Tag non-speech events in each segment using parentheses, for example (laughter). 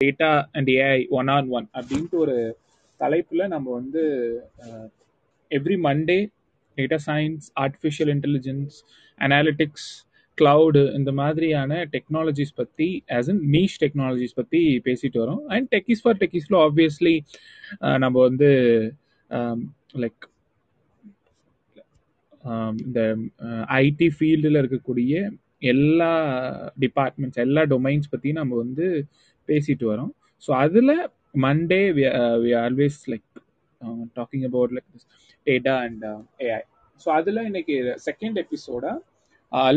Data and AI one on one அப்படின்ட்டு ஒரு தலைப்புல நம்ம வந்து every Monday data science artificial intelligence analytics cloud இந்த மாதிரியான டெக்னாலஜிஸ் பற்றி ஆஸ் இன் நீஷ் டெக்னாலஜிஸ் பற்றி பேசிட்டு வரோம். அண்ட் டெக்கிஸ் ஃபார் டெக்கிஸில் ஆப்வியஸ்லி நம்ம வந்து லைக் இந்த ஐடி ஃபீல்டில் இருக்கக்கூடிய எல்லா டிபார்ட்மெண்ட்ஸ் எல்லா டொமைன்ஸ் பற்றி நம்ம வந்து பேசிட்டு வரோம். ஸோ அதில் Monday we always like talking about like data and AI so அதில் இன்னைக்கு second எபிசோடா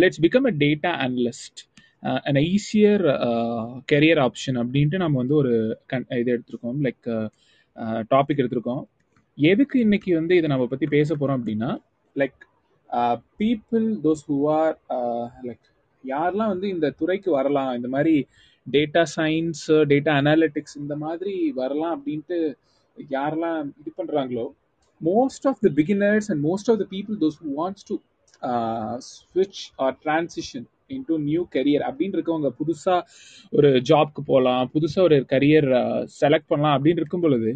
let's become a data analyst an easier career option அப்படின்ட்டு நம்ம வந்து ஒரு கன் இது எடுத்திருக்கோம். லைக் டாபிக் uh, uh, எடுத்திருக்கோம். எதுக்கு இன்னைக்கு வந்து இதை நம்ம பற்றி பேச போகிறோம் அப்படின்னா like people those who are like யாரெல்லாம் வந்து இந்த துறைக்கு வரலாம் இந்த மாதிரி டேட்டா சயின்ஸ் டேட்டா அனாலிட்டிக்ஸ் இந்த மாதிரி வரலாம் அப்படின்ட்டு யாரெல்லாம் இது பண்ணுறாங்களோ most of the beginners and most of the people those who wants to ஸ்விட்ச் or transition into new career அப்படின்னு இருக்கவங்க புதுசாக ஒரு ஜாப்க்கு போகலாம் புதுசாக ஒரு கரியர் செலக்ட் uh, பண்ணலாம் அப்படின்னு இருக்கும் பொழுது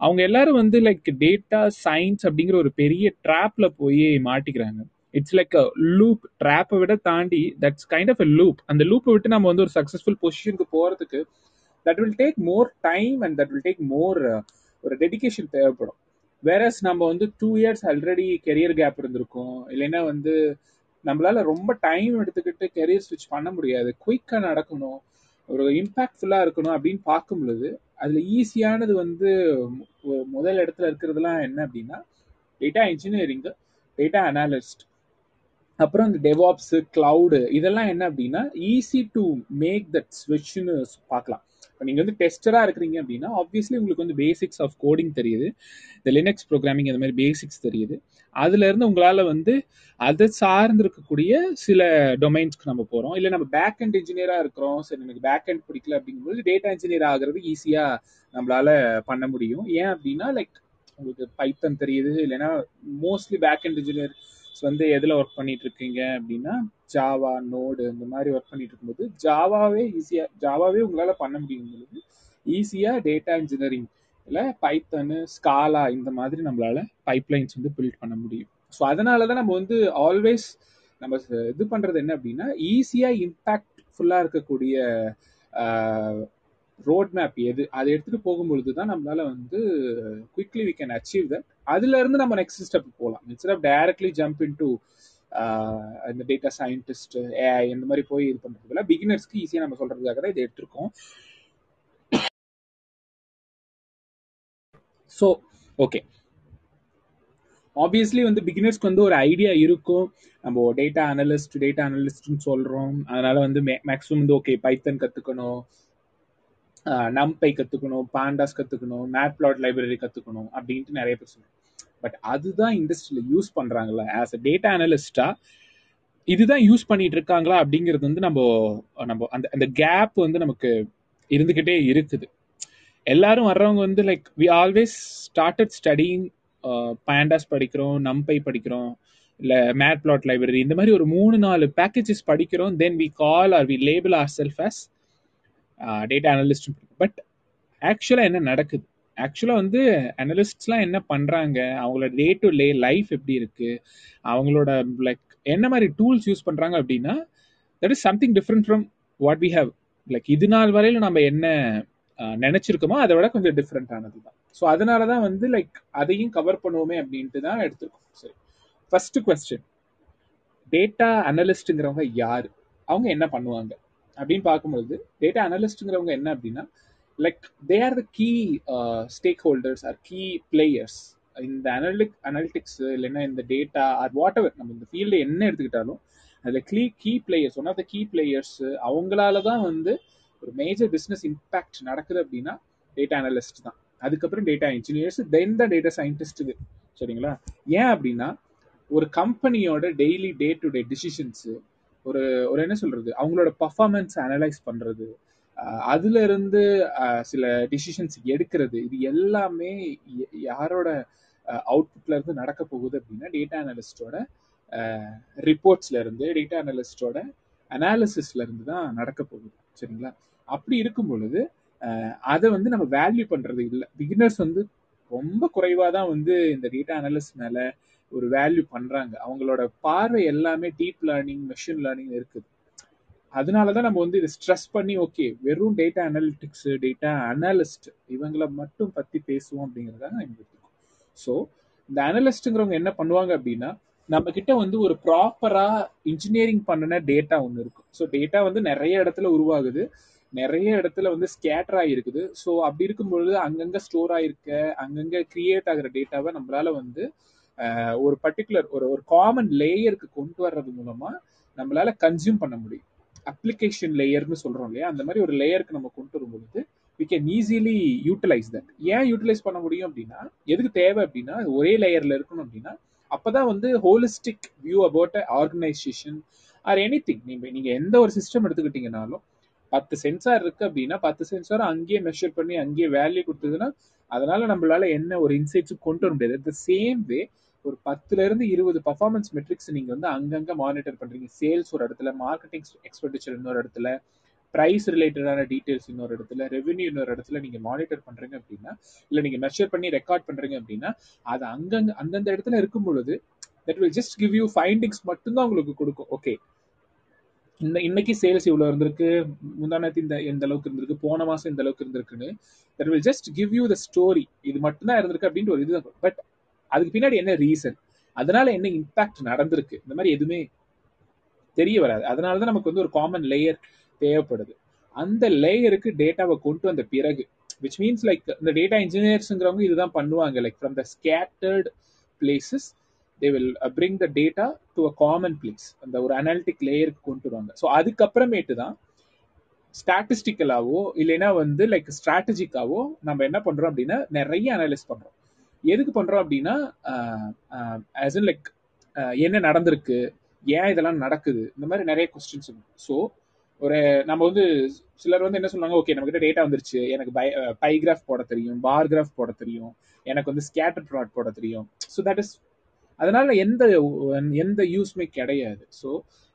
அவங்க எல்லாரும் வந்து லைக் டேட்டா சயின்ஸ் அப்படிங்கிற ஒரு பெரிய ட்ராப்ல போய் மாட்டிக்கிறாங்க. இட்ஸ் லைக் அ லூப் ட்ராப்பை விட தாண்டி that's kind of a loop அந்த லூப்பை விட்டு நம்ம வந்து ஒரு சக்ஸஸ்ஃபுல் பொசிஷனுக்கு போகிறதுக்கு that will take more time and that will take more ஒரு டெடிக்கேஷன் தேவைப்படும். வேறஸ் நம்ம வந்து two years already career gap இருந்திருக்கும். இல்லைன்னா வந்து நம்மளால ரொம்ப டைம் எடுத்துக்கிட்டு கெரியர் ஸ்விட்ச் பண்ண முடியாது. குயிக்காக நடக்கணும். ஒரு இம்பாக்ட்ஃபுல்லாக இருக்கணும் அப்படின்னு பார்க்கும் பொழுது அதில் ஈஸியானது வந்து முதல் இடத்துல இருக்கிறதுலாம் என்ன அப்படின்னா டேட்டா இன்ஜினியரிங்கு டேட்டா அனாலிஸ்ட் அப்புறம் இந்த டெவாப்ஸு கிளவுடு இதெல்லாம் என்ன அப்படின்னா ஈஸி டு மேக் தட் ஸ்விட்ச்னு பார்க்கலாம். இப்போ நீங்கள் வந்து டெஸ்டராக இருக்கிறீங்க அப்படின்னா ஆப்வியஸ்லி உங்களுக்கு வந்து பேசிக்ஸ் ஆஃப் கோடிங் தெரியுது. இந்த லினக்ஸ் ப்ரோக்ராமிங் அந்த மாதிரி பேசிக்ஸ் தெரியுது. அதுலேருந்து உங்களால் வந்து அதை சார்ந்து இருக்கக்கூடிய சில டொமைன்ஸ்க்கு நம்ம போகிறோம் இல்லை நம்ம பேக் அண்ட் இன்ஜினியராக இருக்கிறோம். சரி எனக்கு பேக் அண்ட் பிடிக்கல அப்படிங்கும்போது டேட்டா இன்ஜினியர் ஆகிறது ஈஸியாக நம்மளால் பண்ண முடியும். ஏன் அப்படின்னா லைக் உங்களுக்கு பைத்தன் தெரியுது இல்லைன்னா மோஸ்ட்லி பேக் அண்ட் இன்ஜினியர் வந்து எதில் ஒர்க் பண்ணிட்டு இருக்கீங்க அப்படின்னா ஜாவா நோடு இந்த மாதிரி ஒர்க் பண்ணிட்டு இருக்கும்போது ஜாவாவே ஈஸியாக ஜாவாவே உங்களால் பண்ண முடியும் பொழுது ஈஸியாக டேட்டா இன்ஜினியரிங் இல்லை பைத்தனு ஸ்காலா இந்த மாதிரி நம்மளால பைப்லைன்ஸ் வந்து பில்ட் பண்ண முடியும். ஸோ அதனால தான் நம்ம வந்து ஆல்வேஸ் நம்ம இது பண்ணுறது என்ன அப்படின்னா ஈஸியாக இம்பேக்ட்ஃபுல்லாக இருக்கக்கூடிய ரோட் மேப் எது அதை எடுத்துட்டு போகும்பொழுது தான் நம்மளால வந்து quickly we can achieve that அதுல இருந்து நம்ம நெக்ஸ்ட் ஸ்டெப் போகலாம் instead of directly jump into இந்த டேட்டா சயின்டிஸ்ட் ஏஐ இந்த மாதிரி போய் இது பண்ணுறதுல பிகினர்ஸ்க்கு ஈஸியாக நம்ம சொல்றதுக்காக தான் இதை எடுத்திருக்கோம். ஸோ ஓகே ஆப்வியஸ்லி வந்து பிகினர்ஸ்க்கு வந்து ஒரு ஐடியா இருக்கும். நம்ம டேட்டா அனலிஸ்ட் டேட்டா அனலிஸ்ட்னு சொல்கிறோம் அதனால வந்து மேக்ஸிமம் வந்து ஓகே பைத்தன் கற்றுக்கணும் நம்பை கற்றுக்கணும் பாண்டாஸ் கற்றுக்கணும் மேட் பிளாட் லைப்ரரி கற்றுக்கணும் அப்படின்ட்டு நிறைய பேர் சொல்லுவாங்க பட் அதுதான் இண்டஸ்ட்ரியில் யூஸ் பண்ணுறாங்களா ஆஸ் அ டேட்டா அனலிஸ்டா இதுதான் யூஸ் பண்ணிட்டு இருக்காங்களா அப்படிங்கிறது வந்து நம்ம நம்ம அந்த அந்த கேப் வந்து நமக்கு இருந்துக்கிட்டே இருக்குது. எல்லாரும் வர்றவங்க வந்து like we always started studying pandas படிக்கிறோம் நம்பை படிக்கிறோம் இல்லை மேட் பிளாட் லைப்ரரி இந்த மாதிரி ஒரு மூணு நாலு பேக்கேஜஸ் படிக்கிறோம் then we call or we label or self as data analyst but ஆக்சுவலாக என்ன நடக்குது? ஆக்சுவலாக வந்து அனலிஸ்ட்ஸ்லாம் என்ன பண்ணுறாங்க அவங்களோட டே டு டே லைஃப் எப்படி இருக்குது அவங்களோட லைக் என்ன மாதிரி டூல்ஸ் யூஸ் பண்ணுறாங்க அப்படின்னா that is something different from what we have like இது நாள் வரையில நம்ம என்ன நினச்சிருக்கோமோ அதை விட கொஞ்சம் டிஃப்ரெண்ட்டானது தான். ஸோ அதனால தான் வந்து லைக் அதையும் கவர் பண்ணுவோமே அப்படின்ட்டு தான் எடுத்துருக்கோம். சரி ஃபர்ஸ்ட் கொஸ்டின் டேட்டா அனலிஸ்ட்டுங்கிறவங்க யார்? அவங்க என்ன பண்ணுவாங்க? அப்படின்னு பார்க்கும்பொழுது டேட்டா அனலிஸ்ட்டுங்கிறவங்க என்ன அப்படின்னா like they are the key stakeholders or key players இந்த அனலிக் அனலிட்டிக்ஸ் இல்லைன்னா இந்த டேட்டா ஆர் வாட் எவர் நம்ம இந்த ஃபீல்டு என்ன எடுத்துக்கிட்டாலும் அதில் க்ளீ key players one of the key players அவங்களால தான் வந்து ஒரு மேஜர் பிஸ்னஸ் இம்பேக்ட் நடக்குது அப்படின்னா டேட்டா அனலிஸ்ட் தான். அதுக்கப்புறம் டேட்டா இன்ஜினியர்ஸ் தென் தான் டேட்டா சயின்டிஸ்ட்டுக்கு சரிங்களா? ஏன் அப்படின்னா ஒரு கம்பெனியோட daily day to day decisions ஒரு ஒரு என்ன சொல்றது? அவங்களோட பர்ஃபார்மன்ஸ் அனலைஸ் பண்றது. அதுல இருந்து சில டிசிஷன்ஸ் எடுக்கிறது. இது எல்லாமே யாரோட அவுட்புட்ல இருந்து நடக்க போகுது அப்படின்னா டேட்டா அனலிஸ்டோட ரிப்போர்ட்ஸ்ல இருந்து டேட்டா அனலிஸ்டோட அனாலிசிஸ்ல இருந்து தான் நடக்க போகுது. சரிங்களா? அப்படி இருக்கும் பொழுது அதை வந்து நம்ம வேல்யூ பண்றது இல்லை. பிகினர்ஸ் வந்து ரொம்ப குறைவாக தான் வந்து இந்த டேட்டா அனலிஸ்ட் மேல ஒரு வேல்யூ பண்றாங்க. அவங்களோட பார்வை எல்லாமே டீப் லேர்னிங் மெஷின் லேர்னிங் இருக்குது. அதனால தான் நம்ம வந்து இதை ஸ்ட்ரெஸ் பண்ணி ஓகே வெறும் டேட்டா அனாலிட்டிக்ஸ் டேட்டா அனாலிஸ்ட் இவங்களை மட்டும் பத்தி பேசுவோம் அப்படிங்கிறதாக எடுத்துக்கோம் ஸோ இந்த அனலிஸ்ட்டுங்கிறவங்க என்ன பண்ணுவாங்க அப்படின்னா நம்ம கிட்ட வந்து ஒரு ப்ராப்பரா இன்ஜினியரிங் பண்ணின டேட்டா ஒன்று இருக்கும். ஸோ டேட்டா வந்து நிறைய இடத்துல உருவாகுது. நிறைய இடத்துல வந்து ஸ்கேட்டர் ஆகிருக்குது ஸோ அப்படி இருக்கும்பொழுது அங்கங்க ஸ்டோர் ஆயிருக்க அங்கங்க கிரியேட் ஆகிற டேட்டாவை நம்மளால வந்து ஒரு பர்டிகுலர் ஒரு ஒரு காமன் லேயருக்கு கொண்டு வர்றது மூலமா நம்மளால கன்சியூம் பண்ண முடியும். அப்ளிகேஷன் லேயர்னு சொல்றோம் இல்லையா? அந்த மாதிரி ஒரு லேயருக்கு நம்ம கொண்டு வரும்பொழுது we can easily utilise that ஏன் யூட்டிலைஸ் பண்ண முடியும் அப்படின்னா எதுக்கு தேவை அப்படின்னா ஒரே லேயர்ல இருக்கணும் அப்படின்னா அப்பதான் வந்து holistic view about organisation or anything நீங்க நீங்க எந்த ஒரு சிஸ்டம் எடுத்துக்கிட்டீங்கனாலும் பத்து சென்சார் இருக்கு அப்படின்னா பத்து சென்சார் அங்கேயே மெஷர் பண்ணி அங்கேயே வேல்யூ கொடுத்ததுன்னா அதனால நம்மளால என்ன ஒரு இன்சைட்ஸும் கொண்டு வர முடியாது. த சேம் வே ஒரு பத்துல இருந்து இருபது பர்ஃபார்மன்ஸ் மெட்ரிக்ஸ் நீங்க வந்து அங்கங்க மானிட்டர் பண்றீங்க. சேல்ஸ் ஒரு இடத்துல மார்க்கெட்டிங் எக்ஸ்பெண்டிச்சர் இன்னொரு இடத்துல ப்ரைஸ் ரிலேட்டடான டீடைல்ஸ் இன்னொரு இடத்துல ரெவென்யூ இன்னொரு இடத்துல நீங்க மானிட்டர் பண்றீங்க அப்படின்னா இல்ல நீங்க மெஷர் பண்ணி ரெக்கார்ட் பண்றீங்க அப்படின்னா அது அங்கங்க அந்தந்த இடத்துல இருக்கும் பொழுது that will just give you findings மட்டும்தான் உங்களுக்கு கொடுக்கும். ஓகே இந்த இன்னைக்கு சேல்ஸ் இவ்வளவு இருந்திருக்கு முந்தானத்து இந்த எந்த அளவுக்கு இருந்திருக்கு போன மாசம் இந்த அளவுக்கு இருந்திருக்குன்னு that will just give you the story இது மட்டும்தான் இருந்திருக்கு அப்படின்ற ஒரு இதுதான் பட் அதுக்கு பின்னாடி என்ன ரீசன் அதனால என்ன இம்பாக்ட் நடந்திருக்கு? இந்த மாதிரி எதுவுமே தெரிய வராது. அதனால தான் நமக்கு வந்து ஒரு காமன் லேயர் தேவைப்படுது. அந்த லேயருக்கு டேட்டாவை கொண்டு வந்த பிறகு விச் மீன்ஸ் லைக் இந்த டேட்டா இன்ஜினியர்ஸ்ங்கிறவங்க இதுதான் பண்ணுவாங்க. Like from the scattered places they will bring the data to a common place அந்த ஒரு அனாலிட்டிக் லேயருக்கு கொண்டு வருவாங்க. ஸோ அதுக்கப்புறமேட்டு தான் ஸ்டாட்டிஸ்டிக்கலாவோ இல்லைன்னா வந்து லைக் ஸ்ட்ராட்டஜிக்காவோ நம்ம என்ன பண்றோம் அப்படின்னா நிறைய அனலைஸ் பண்றோம். எதுக்கு பண்றோம் அப்படின்னா ஆஸ் இன் லைக் என்ன நடந்திருக்கு ஏன் இதெல்லாம் நடக்குது இந்த மாதிரி நிறைய கொஸ்டின்ஸ் ஸோ ஒரு நம்ம வந்து சிலர் வந்து என்ன சொல்லுவாங்க ஓகே நம்ம கிட்ட டேட்டா வந்துருச்சு எனக்கு பை பைகிராஃப் போட தெரியும் பார் கிராஃப் போட தெரியும் எனக்கு வந்து ஸ்கேட்டர் ப்ராட் போட தெரியும். ஸோ தட் இஸ் அதனால எந்த எந்த யூஸ்மே கிடையாது. ஸோ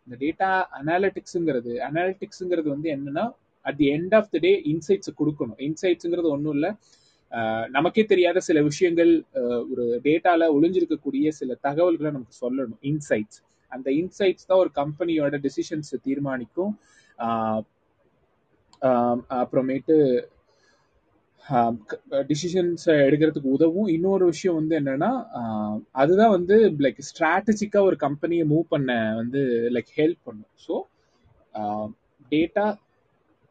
இந்த டேட்டா அனாலிட்டிக்ஸுங்கிறது அனாலிட்டிக்ஸுங்கிறது வந்து என்னன்னா at the end of the day insights கொடுக்கணும். இன்சைட்ஸுங்கிறது ஒன்றும் இல்லை நமக்கே தெரியாத சில விஷயங்கள் ஒரு டேட்டால ஒளிஞ்சிருக்கக்கூடிய சில தகவல்களை நமக்கு சொல்லணும். இன்சைட்ஸ் அந்த இன்சைட்ஸ் தான் ஒரு கம்பெனியோட டிசிஷன்ஸ் தீர்மானிக்கும். அப்புறமேட்டு டிசிஷன்ஸ் எடுக்கிறதுக்கு உதவும். இன்னொரு விஷயம் வந்து என்னன்னா அதுதான் வந்து லைக் ஸ்ட்ராட்டஜிக்காக ஒரு கம்பெனியை மூவ் பண்ண வந்து லைக் ஹெல்ப் பண்ணும். ஸோ டேட்டா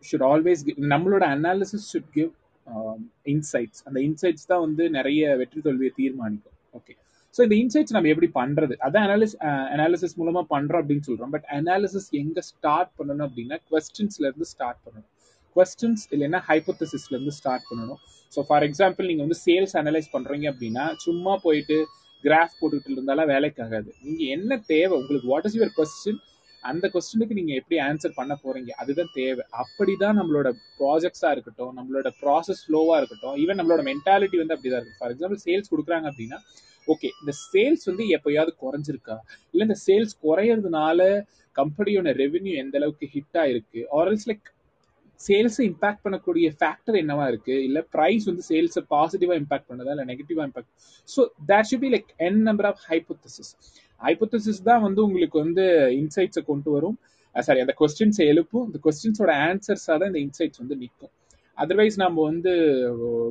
ஷுட் ஆல்வேஸ் நம்மளோட analysis should give Um, insights அந்த இன்சைட்ஸ் தான் வந்து நிறைய வெற்றி தோல்வியை தீர்மானிக்கும். ஓகே ஸோ இந்த இன்சைட்ஸ் நம்ம எப்படி பண்றது? அதான் அனாலிஸ் அனாலிசிஸ் uh, மூலமா பண்றோம் அப்படின்னு சொல்றோம். பட் அனாலிசிஸ் எங்க ஸ்டார்ட் பண்ணணும் அப்படின்னா கொஸ்டின்ஸ்ல இருந்து ஸ்டார்ட் பண்ணணும். கொஸ்டின்ஸ் இல்லைன்னா ஹைப்போத்தசிஸ்ல இருந்து ஸ்டார்ட் பண்ணணும். ஸோ ஃபார் எக்ஸாம்பிள் நீங்க வந்து சேல்ஸ் அனலைஸ் பண்றீங்க அப்படின்னா சும்மா போயிட்டு கிராஃப் போட்டுக்கிட்டு இருந்தாலும் வேலைக்கு ஆகாது. நீங்க என்ன தேவை? உங்களுக்கு வாட் இஸ் யுவர் கொஸ்டின் அந்த கொஸ்டினுக்கு நீங்க எப்படி ஆன்சர் பண்ண போறீங்க? அதுதான் தேவை. அப்படிதான் நம்மளோட ப்ராஜெக்ட்ஸா இருக்கட்டும் நம்மளோட ப்ராசஸ் ஃப்ளோவா இருக்கட்டும் ஈவன் நம்மளோட மென்டாலிட்டி வந்து அப்படிதான் இருக்கும் ஃபார் எக்ஸாம்பிள் சேல்ஸ் கொடுக்குறாங்க அப்படின்னா ஓகே இந்த சேல்ஸ் வந்து எப்பயாவது குறைஞ்சிருக்கா? இல்ல இந்த சேல்ஸ் குறையறதுனால கம்பெனியோட ரெவென்யூ எந்த அளவுக்கு ஹிட் ஆயிருக்கு? ஆர்எல்ஸ் லைக் சேல்ஸை இம்பாக்ட் பண்ணக்கூடிய ஃபேக்டர் என்னவா இருக்கு? இல்ல ப்ரைஸ் வந்து சேல்ஸை பாசிட்டிவா இம்பாக்ட் பண்ணுதா? இல்ல நெகட்டிவா impact so that should be like an number of hypothesis hypothesis தான் வந்து உங்களுக்கு வந்து இன்சைட்ஸை கொண்டு வரும். சாரி அந்த கொஸ்டின்ஸை எழுப்பும். இந்த கொஸ்டின்ஸோட ஆன்சர்ஸாக தான் இந்த இன்சைட்ஸ் வந்து நிற்கும். அதர்வைஸ் நம்ம வந்து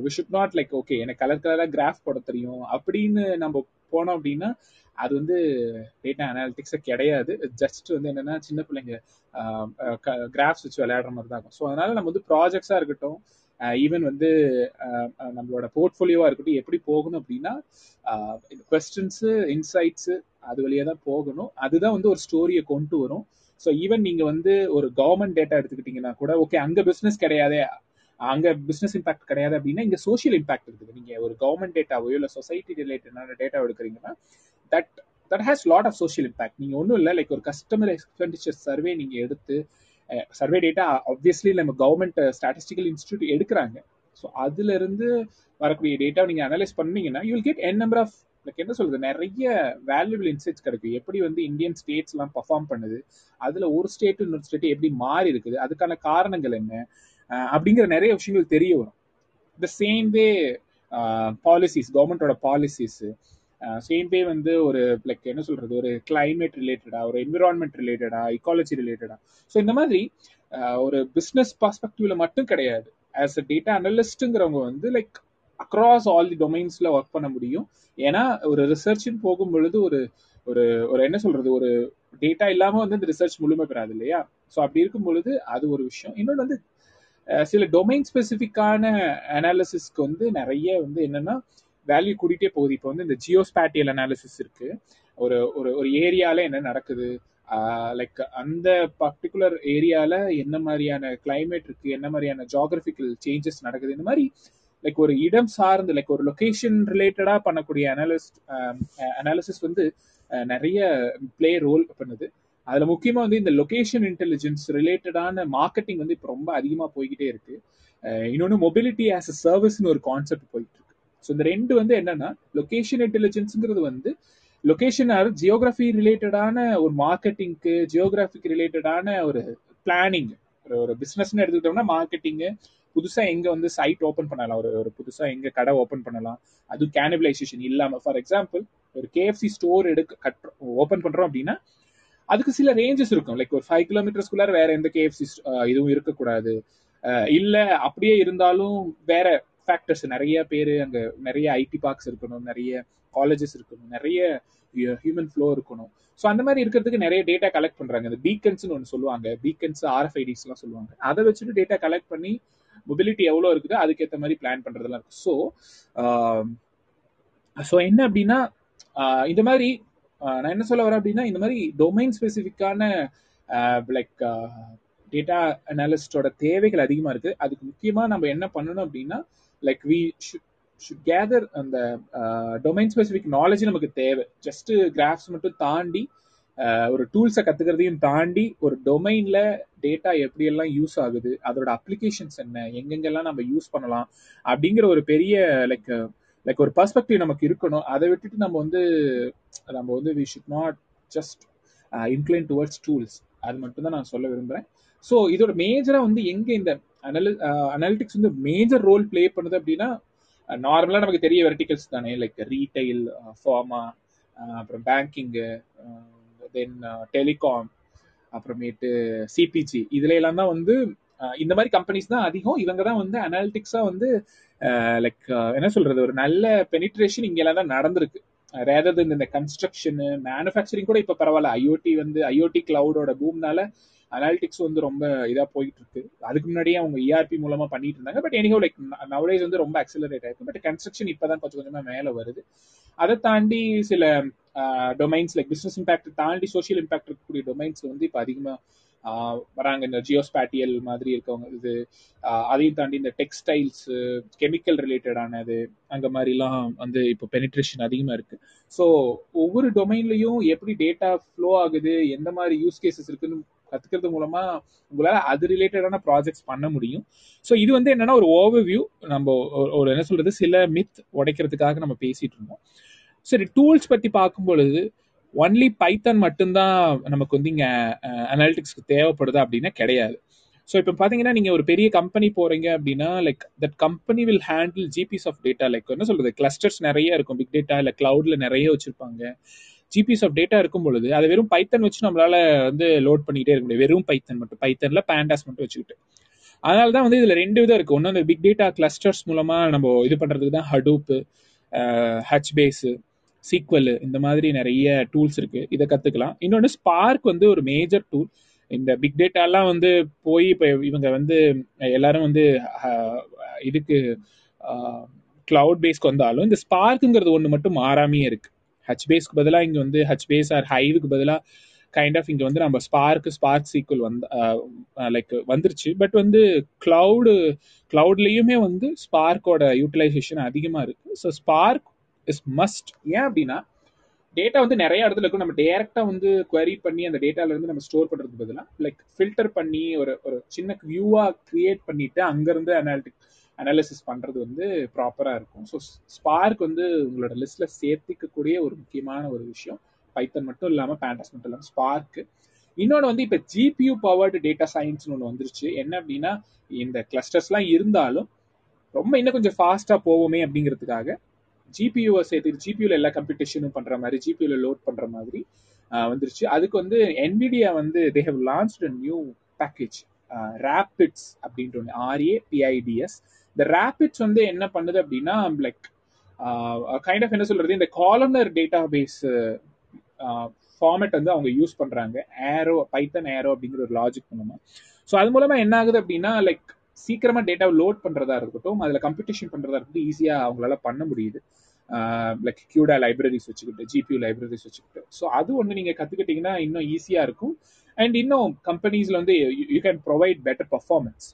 we should not like okay எனக்கு கலர் கலராக கிராஃப் போட தெரியும். அப்படின்னு நம்ம போனோம் அப்படின்னா அது வந்து டேட்டா அனாலிட்டிக்ஸே கிடையாது. ஜஸ்ட் வந்து என்னன்னா சின்ன பிள்ளைங்க uh, uh, கிராஃப்ஸ் வச்சு விளையாடுற மாதிரி தான் இருக்கும். ஸோ அதனால நம்ம வந்து ப்ராஜெக்ட்ஸாக இருக்கட்டும் Uh, ஈவன் வந்து uh, uh, நம்மளோட போர்ட்ஃபோலியோவாக இருக்கட்டும் எப்படி போகணும் அப்படின்னா கொஸ்டின்ஸு இன்சைட்ஸு அது வழியாக தான் போகணும். அதுதான் வந்து ஒரு ஸ்டோரியை கொண்டு வரும். ஸோ ஈவன் நீங்கள் வந்து ஒரு கவர்மெண்ட் டேட்டா எடுத்துக்கிட்டீங்கன்னா கூட ஓகே அங்கே பிஸ்னஸ் கிடையாதே அங்கே பிஸ்னஸ் இம்பாக்ட் கிடையாது அப்படின்னா இங்க சோஷியல் இம்பாக்ட் இருக்குது. நீங்கள் ஒரு கவர்மெண்ட் டேட்டாவோ இல்லை சொசைட்டி ரிலேட்டடான டேட்டா எடுக்கிறீங்கன்னா that that has lot of social impact நீங்கள் ஒன்றும் இல்லை லைக் ஒரு கஸ்டமர் எக்ஸ்பெண்டிச்சர் சர்வே நீங்கள் எடுத்து சர்வே டேட்டா ஆப்வியஸ்லி நம்ம கவர்மெண்ட் ஸ்டாட்டிஸ்டிக்கல் இன்ஸ்டியூட் எடுக்கிறாங்க. ஸோ அதுல இருந்து வரக்கூடிய டேட்டா நீங்க அனலைஸ் பண்ணீங்கன்னா you will get an number of like என்ன சொல்றது? நிறைய வேல்யூபிள் இன்சைட்ஸ் கிடைக்கும். எப்படி வந்து இந்தியன் ஸ்டேட்ஸ் எல்லாம் பர்ஃபார்ம் பண்ணுது? அதுல ஒரு ஸ்டேட் இன்னொரு ஸ்டேட் எப்படி மாறி இருக்குது? அதுக்கான காரணங்கள் என்ன? அப்படிங்கிற நிறைய விஷயங்கள் தெரிய வரும். த சேம் வே பாலிசிஸ் கவர்மெண்டோட பாலிசிஸ் சேம்பே வந்து ஒரு லைக் என்ன சொல்றது? ஒரு கிளைமேட் ரிலேட்டடா ஒரு என்விரான்மெண்ட் ரிலேட்டடா இக்காலஜி ரிலேட்டடா ஸோ இந்த மாதிரி ஒரு பிஸ்னஸ் பர்ஸ்பெக்டிவ்ல மட்டும் கிடையாது. ஆஸ் அ டேட்டா அனலிஸ்ட்டுங்கிறவங்க வந்து லைக் அக்ராஸ் ஆல் தி டொமைன்ஸ்ல ஒர்க் பண்ண முடியும். ஏன்னா ஒரு ரிசர்ச்னு போகும் பொழுது ஒரு ஒரு ஒரு என்ன சொல்றது? ஒரு டேட்டா இல்லாம வந்து இந்த ரிசர்ச் முழுமை பெறாது இல்லையா? ஸோ அப்படி இருக்கும் பொழுது அது ஒரு விஷயம். இன்னொன்று வந்து சில டொமைன் ஸ்பெசிஃபிக்கான அனாலிசிஸ்க்கு வந்து நிறைய வந்து என்னன்னா வேல்யூ கூட்டிகிட்டே போகுது. இப்போ வந்து இந்த ஜியோஸ்பேட்டியல் அனாலிசிஸ் இருக்கு. ஒரு ஒரு ஒரு ஏரியால என்ன நடக்குது? லைக் அந்த பர்டிகுலர் ஏரியால என்ன மாதிரியான கிளைமேட் இருக்கு? என்ன மாதிரியான ஜாகிரபிக்கல் சேஞ்சஸ் நடக்குது? இந்த மாதிரி லைக் ஒரு இடம் சார்ந்து லைக் ஒரு லொகேஷன் ரிலேட்டடா பண்ணக்கூடிய அனாலிஸ்ட் அனாலிசிஸ் வந்து நிறைய பிளே ரோல் பண்ணுது. அதுல முக்கியமா வந்து இந்த லொகேஷன் இன்டெலிஜென்ஸ் ரிலேட்டடான மார்க்கெட்டிங் வந்து இப்போ ரொம்ப அதிகமா போய்கிட்டே இருக்கு. இன்னொன்று மொபிலிட்டி ஆஸ் அ சர்வீஸ்னு ஒரு கான்செப்ட் போயிட்டு இருக்கு. ஸோ இந்த ரெண்டு வந்து என்னன்னா லொகேஷன் இன்டெலிஜென்ஸுங்கிறது வந்து லொகேஷன் ஜியோகிராஃபி ரிலேட்டடான ஒரு மார்க்கெட்டிங்க்கு ஜியோகிராஃபிக் ரிலேட்டடான ஒரு பிளானிங் ஒரு பிஸ்னஸ்னு எடுத்துக்கிட்டோம்னா மார்க்கெட்டிங்கு புதுசா எங்க வந்து சைட் ஓப்பன் பண்ணலாம். ஒரு ஒரு புதுசா எங்க கடை ஓப்பன் பண்ணலாம். அது கேனிபிளைசேஷன் இல்லாம. ஃபார் எக்ஸாம்பிள் ஒரு கேஎஃப்சி ஸ்டோர் எடுக்க கட் ஓப்பன் பண்றோம் அப்படின்னா அதுக்கு சில ரேஞ்சஸ் இருக்கும். லைக் ஒரு ஃபைவ் கிலோமீட்டர்ஸ்குள்ளார வேற எந்த கேஎஃப்சி இதுவும் இருக்கக்கூடாது. இல்ல அப்படியே இருந்தாலும் வேற ஃபேக்டர்ஸ் நிறைய பேர் அங்கே நிறைய ஐடி பார்க்ஸ் இருக்கணும் நிறைய காலேஜஸ் இருக்கணும் நிறைய uh, ஹியூமன் ஃப்ளோ இருக்கணும். ஸோ அந்த மாதிரி இருக்கிறதுக்கு நிறைய டேட்டா கலெக்ட் பண்றாங்க. இந்த பீக்கன்ஸ்னு ஒன்று சொல்லுவாங்க. பீக்கன்ஸ் ஆர்எஃப்ஐடிஸ்லாம் சொல்லுவாங்க. அதை வச்சுட்டு டேட்டா கலெக்ட் பண்ணி மொபிலிட்டி எவ்வளோ இருக்குதோ அதுக்கேற்ற மாதிரி பிளான் பண்றதெல்லாம் இருக்கு ஸோ ஸோ um, என்ன அப்படின்னா uh, இந்த மாதிரி uh, நான் என்ன சொல்ல வரேன் அப்படின்னா இந்த மாதிரி டொமைன் ஸ்பெசிஃபிக்கான லைக் டேட்டா அனாலிஸ்டோட தேவைகள் அதிகமாக இருக்கு. அதுக்கு முக்கியமாக நம்ம என்ன பண்ணணும் அப்படின்னா லைக் வி ஷுட் கேதர் அந்த டொமைன் ஸ்பெசிஃபிக் நாலேஜ் நமக்கு தேவை. ஜஸ்ட் கிராஃப்ஸ் மட்டும் தாண்டி uh, ஒரு டூல்ஸை கத்துக்கிறதையும் தாண்டி ஒரு டொமைன்ல டேட்டா எப்படியெல்லாம் யூஸ் ஆகுது அதோட அப்ளிகேஷன்ஸ் என்ன எங்கெங்கெல்லாம் நம்ம யூஸ் பண்ணலாம் அப்படிங்கிற ஒரு பெரிய லைக் லைக் ஒரு பர்ஸ்பெக்டிவ் நமக்கு இருக்கணும். அதை விட்டுட்டு நம்ம வந்து நம்ம வந்து we should not just incline towards tools அது மட்டும் தான் நான் சொல்ல விரும்புகிறேன் ஸோ இதோட மேஜராக வந்து எங்கே இந்த அனலி அனாலிட்டிக்ஸ் uh, வந்து மேஜர் ரோல் பிளே பண்ணுது அப்படின்னா uh, நார்மலாக நமக்கு தெரிய வெர்டிகல்ஸ் தானே லைக் ரீட்டைல் ஃபார்மா அப்புறம் பேங்கிங்கு தென் டெலிகாம் அப்புறமேட்டு சிபிஜி இதுல எல்லாம் தான் வந்து uh, இந்த மாதிரி கம்பெனிஸ் தான் அதிகம். இவங்க தான் வந்து அனாலிட்டிக்ஸா வந்து லைக் என்ன சொல்றது ஒரு நல்ல பெனிட்ரேஷன் இங்கெல்லாம் தான் நடந்திருக்கு. ரேதர் இந்த கன்ஸ்ட்ரக்ஷன் மேனுஃபேக்சரிங் கூட இப்ப பரவாயில்ல. ஐஓடி வந்து ஐஓடி கிளவுடோட பூம்னால அனாலிட்டிக்ஸ் வந்து ரொம்ப இதா போயிட்டு இருக்கு அதுக்கு முன்னாடியே அவங்க இஆர்பி மூலமா பண்ணிட்டு இருந்தாங்க. பட் எனிஹோ லைக் நவடேஸ் வந்து ரொம்ப அக்சலரேட் ஆயிருக்கு. பட் கன்ஸ்ட்ரக்ஷன் இப்பதான் கொஞ்சம் கொஞ்சமா மேல வருது. அதை தாண்டி சில டொமைன்ஸ் லைக் பிசினஸ் இம்பாக்ட் தாண்டி சோஷியல் இம்பாக்ட் இருக்கக்கூடிய டொமைன்ஸ் வந்து இப்போ அதிகமா வராங்க. இந்த ஜியோஸ்பேட்டியல் மாதிரி இருக்கவங்க இது அதையும் தாண்டி இந்த டெக்ஸ்டைல்ஸ் கெமிக்கல் ரிலேட்டடானது அந்த மாதிரிலாம் வந்து இப்போ பெனிட்ரேஷன் அதிகமா இருக்கு. ஸோ ஒவ்வொரு டொமைன்லயும் எப்படி டேட்டா ஃப்ளோ ஆகுது எந்த மாதிரி யூஸ் கேசஸ் இருக்குன்னு கத்துக்கிறது மூலமா உங்களால அது ரிலேட்டடான ப்ராஜெக்ட்ஸ் பண்ண முடியும். ஸோ இது வந்து என்னன்னா ஒரு ஓவர் வியூ நம்ம ஒரு என்ன சொல்றது? சில மித் உடைக்கிறதுக்காக நம்ம பேசிட்டு இருந்தோம். சரி டூல்ஸ் பத்தி பார்க்கும் பொழுது ஒன்லி பைத்தன் மட்டும்தான் நமக்கு வந்து இங்க அனாலிட்டிக்ஸ்க்கு தேவைப்படுதா அப்படின்னா கிடையாது. ஸோ இப்போ பார்த்தீங்கன்னா நீங்கள் ஒரு பெரிய கம்பெனி போகிறீங்க அப்படின்னா like that company will handle GBs of data like என்ன சொல்றது? கிளஸ்டர்ஸ் நிறைய இருக்கும். பிக் டேட்டா இல்லை க்ளவுடில் நிறைய வச்சிருப்பாங்க. ஜிபிஸ் ஆஃப் டேட்டா இருக்கும் பொழுது அதை வெறும் பைத்தன் வச்சு நம்மளால வந்து லோட் பண்ணிட்டே இருக்க முடியும் வெறும் பைத்தன் மட்டும். பைத்தன்ல பேண்டாஸ் மட்டும் வச்சுக்கிட்டு. அதனால தான் வந்து இதுல ரெண்டு விதம் இருக்கு. ஒன்று அந்த பிக் டேட்டா கிளஸ்டர்ஸ் மூலமா நம்ம இது பண்றதுக்கு தான் ஹடூப்பு ஹச் பேஸு சீக்வல் இந்த மாதிரி நிறைய டூல்ஸ் இருக்கு. இதை கத்துக்கலாம். இன்னொன்று ஸ்பார்க் வந்து ஒரு மேஜர் டூல் இந்த பிக் டேட்டாலாம் வந்து போய் இப்போ இவங்க வந்து எல்லாரும் வந்து இதுக்கு கிளவுட் பேஸ்க்கு வந்தாலும் இந்த ஸ்பார்க்குங்கிறது ஒன்று மட்டும் மாறாமையே இருக்கு. ஹச்பேஸ்க்கு பதிலாக இங்கே வந்து ஹச்பேஸ் ஆர் ஹைவுக்கு பதிலாக கைண்ட் ஆஃப் இங்கே வந்து நம்ம ஸ்பார்க் ஸ்பார்க் சீக்குவல் வந்து லைக் வந்துருச்சு. பட் வந்து கிளவுடு கிளவுட்லேயுமே வந்து ஸ்பார்க்கோட யூட்டிலைசேஷன் அதிகமாக இருக்கு. ஸோ ஸ்பார்க் இஸ் மஸ்ட் ஏன் அப்படின்னா டேட்டா வந்து நிறைய இடத்துல இருக்கும். நம்ம டேரெக்டாக வந்து குவரி பண்ணி அந்த டேட்டால இருந்து நம்ம ஸ்டோர் பண்ணுறதுக்கு பதிலாக லைக் ஃபில்டர் பண்ணி ஒரு ஒரு சின்ன வியூவா கிரியேட் பண்ணிட்டு அங்கிருந்து அனாலிட்டிக் அனாலிசிஸ் பண்றது வந்து ப்ராப்பரா இருக்கும். ஸோ ஸ்பார்க் வந்து உங்களோட லிஸ்ட்ல சேர்த்துக்கக்கூடிய ஒரு முக்கியமான ஒரு விஷயம். பைத்தன் மட்டும் இல்லாம பேண்டஸ் மட்டும் இல்லாமல் ஸ்பார்க் இன்னொன்று வந்து இப்போ ஜிபியூ பவர்டு டேட்டா சயின்ஸ்னு ஒன்று வந்துருச்சு. என்ன அப்படின்னா இந்த கிளஸ்டர்ஸ்லாம் இருந்தாலும் ரொம்ப இன்னும் கொஞ்சம் ஃபாஸ்ட்டாக போவோமே அப்படிங்கிறதுக்காக ஜிபியூவை சேர்த்து ஜிபியூவில் எல்லா கம்ப்யூட்டேஷனும் பண்ணுற மாதிரி ஜிபியூவில் லோட் பண்ணுற மாதிரி வந்துருச்சு. அதுக்கு வந்து என்விடியா வந்து they have launch a new package rapids அப்படின்ற ஒன்று ஆர்ஏ பிஐடிஎஸ் இந்த ரேபிட்ஸ் வந்து என்ன பண்ணுது அப்படின்னா லைக் கைண்ட் ஆஃப் என்ன சொல்றது இந்த காலனர் டேட்டா பேஸ் ஃபார்மேட் வந்து அவங்க யூஸ் பண்றாங்க. ஏரோ பைத்தன் ஏரோ அப்படிங்கிற ஒரு லாஜிக் மூலமா. ஸோ அது மூலமா என்ன ஆகுது அப்படின்னா லைக் சீக்கிரமா டேட்டாவை லோட் பண்றதா இருக்கட்டும் அதுல கம்ப்யூட்டேஷன் பண்றதா இருக்கட்டும் ஈஸியா அவங்களால பண்ண முடியுது. லைக் கியூடா லைப்ரரிஸ் வச்சுக்கிட்டு ஜிபியூ லைப்ரரிஸ் வச்சுக்கிட்டு. ஸோ அது ஒன்று நீங்க கத்துக்கிட்டீங்கன்னா இன்னும் ஈஸியா இருக்கும். அண்ட் இன்னும் கம்பெனிஸ்ல வந்து you can provide better performance